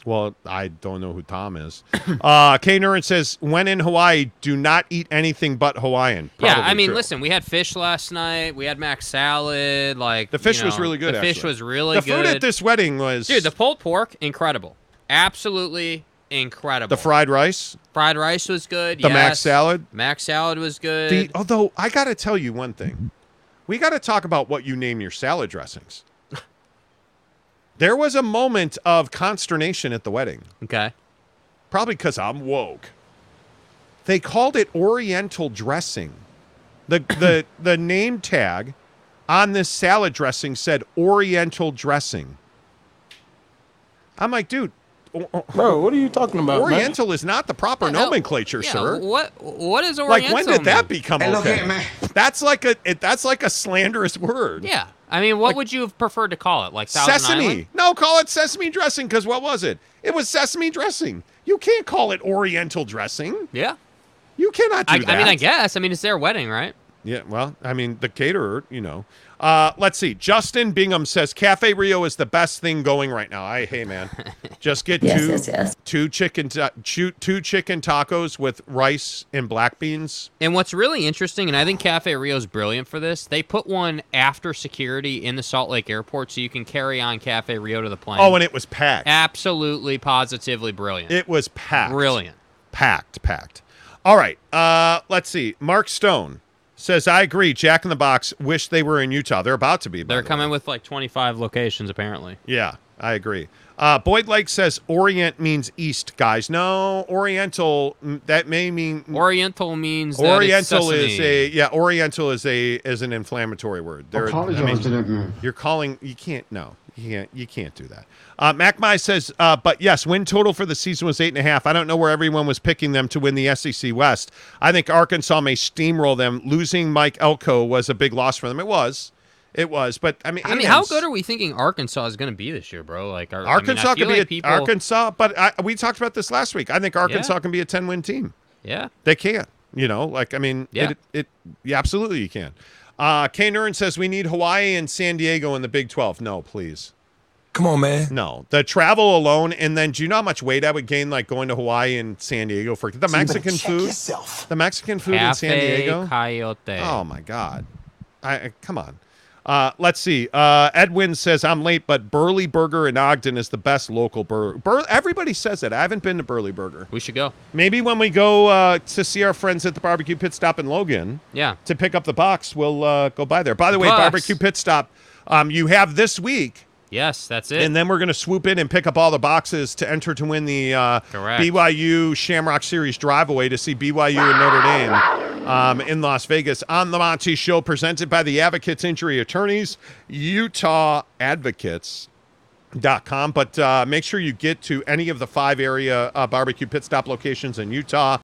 [SPEAKER 3] Well, I don't know who Tom is. uh, Kay Nuren says, When in Hawaii, do not eat anything but Hawaiian.
[SPEAKER 4] yeah, I mean,
[SPEAKER 3] true.
[SPEAKER 4] listen, we had fish last night. We had mac salad. Like
[SPEAKER 3] The fish
[SPEAKER 4] you
[SPEAKER 3] was really good,
[SPEAKER 4] The fish was really
[SPEAKER 3] The
[SPEAKER 4] good.
[SPEAKER 3] food at this wedding was.
[SPEAKER 4] dude. The pulled pork, incredible. Absolutely incredible.
[SPEAKER 3] the fried rice,
[SPEAKER 4] fried rice was good.
[SPEAKER 3] the mac salad.
[SPEAKER 4] Mac salad was good.
[SPEAKER 3] The, although, I got to tell you one thing. We got to talk about what you name your salad dressings. there was a moment of consternation at the wedding.
[SPEAKER 4] okay.
[SPEAKER 3] probably because I'm woke. They called it Oriental dressing. The the the name tag on this salad dressing said Oriental dressing. I'm like, dude,
[SPEAKER 8] Bro, what are you talking about, man?
[SPEAKER 3] Oriental is not the proper
[SPEAKER 4] Yeah,
[SPEAKER 3] nomenclature,
[SPEAKER 4] yeah,
[SPEAKER 3] sir.
[SPEAKER 4] What what is Oriental?
[SPEAKER 3] Like when did that
[SPEAKER 4] mean?
[SPEAKER 3] become
[SPEAKER 5] Hey, look
[SPEAKER 3] okay?
[SPEAKER 5] here, man.
[SPEAKER 3] That's like a it, that's like a slanderous word.
[SPEAKER 4] Yeah. I mean, what
[SPEAKER 3] Like-
[SPEAKER 4] would you have preferred to call it? Like Thousand
[SPEAKER 3] Sesame.
[SPEAKER 4] Island?
[SPEAKER 3] No, call it sesame dressing because what was it? It was sesame dressing. You can't call it Oriental dressing.
[SPEAKER 4] Yeah.
[SPEAKER 3] You cannot do
[SPEAKER 4] I,
[SPEAKER 3] that.
[SPEAKER 4] I mean, I guess. I mean, it's their wedding, right?
[SPEAKER 3] Yeah, well, I mean, the caterer, you know. Uh, let's see. Justin Bingham says Cafe Rio is the best thing going right now. I hey man, just get
[SPEAKER 9] Yes,
[SPEAKER 3] two
[SPEAKER 9] yes, yes.
[SPEAKER 3] two chicken ta- two, two chicken tacos with rice and black beans.
[SPEAKER 4] And what's really interesting, and I think Cafe Rio's brilliant for this, they put one after security in the Salt Lake airport so you can carry on Cafe Rio to the plane.
[SPEAKER 3] Oh, and it was packed.
[SPEAKER 4] Absolutely, positively brilliant.
[SPEAKER 3] It was packed.
[SPEAKER 4] Brilliant.
[SPEAKER 3] Packed, packed. All right. Uh, let's see. Mark Stone says, I agree. Jack in the Box wish they were in Utah. They're about to be.
[SPEAKER 4] They're
[SPEAKER 3] the
[SPEAKER 4] coming
[SPEAKER 3] way.
[SPEAKER 4] with like 25 locations, apparently.
[SPEAKER 3] Yeah, I agree. Uh, Boyd Lake says Orient means east, guys. No, Oriental. That may mean
[SPEAKER 4] Oriental means that it's
[SPEAKER 3] Oriental is a yeah. Oriental is a is an inflammatory word. There, I mean,
[SPEAKER 5] to that man.
[SPEAKER 3] You're calling. You can't. No, you can't. You can't do that. Uh, MacMai says, uh, but yes, win total for the season was eight and a half. I don't know where everyone was picking them to win the SEC West. I think Arkansas may steamroll them. Losing Mike Elko was a big loss for them. It was. It was. But I mean,
[SPEAKER 4] I mean, how good are we thinking Arkansas is going to be this year, bro? Like,
[SPEAKER 3] Arkansas
[SPEAKER 4] I mean,
[SPEAKER 3] could be
[SPEAKER 4] like
[SPEAKER 3] a,
[SPEAKER 4] people,
[SPEAKER 3] Arkansas, but I, we talked about this last week. I think Arkansas
[SPEAKER 4] Yeah.
[SPEAKER 3] can be a ten win team.
[SPEAKER 4] Yeah.
[SPEAKER 3] They can. You know, like I mean,
[SPEAKER 4] Yeah.
[SPEAKER 3] it, it yeah, absolutely you can. Uh, Kay Nuren says we need Hawaii and San Diego in the Big Twelve. No, please.
[SPEAKER 8] Come on, man.
[SPEAKER 3] No, the travel alone, and then do you know how much weight I would gain like going to Hawaii and San Diego for the Mexican food? Yourself. The Mexican food in San Diego.
[SPEAKER 4] Coyote.
[SPEAKER 3] Oh my God! I, I come on. Uh, let's see. Uh, Edwin says I'm late, but Burley Burger in Ogden is the best local burger. Bur- everybody says that. I haven't been to Burley Burger.
[SPEAKER 4] We should go.
[SPEAKER 3] Maybe when we go uh, to see our friends at the barbecue pit stop in Logan
[SPEAKER 4] Yeah.
[SPEAKER 3] to pick up the box, we'll uh, go by there. By the way,
[SPEAKER 4] Bucks.
[SPEAKER 3] barbecue pit stop. Um, you have this week
[SPEAKER 4] Yes, that's it.
[SPEAKER 3] and then we're going to swoop in and pick up all the boxes to enter to win the uh, BYU Shamrock Series drive away to see BYU and Notre Dame um, in Las Vegas on the Monty Show, presented by the Advocates Injury Attorneys, Utah Advocates. Dot com, but uh, make sure you get to any of the five area uh, barbecue pit stop locations in Utah.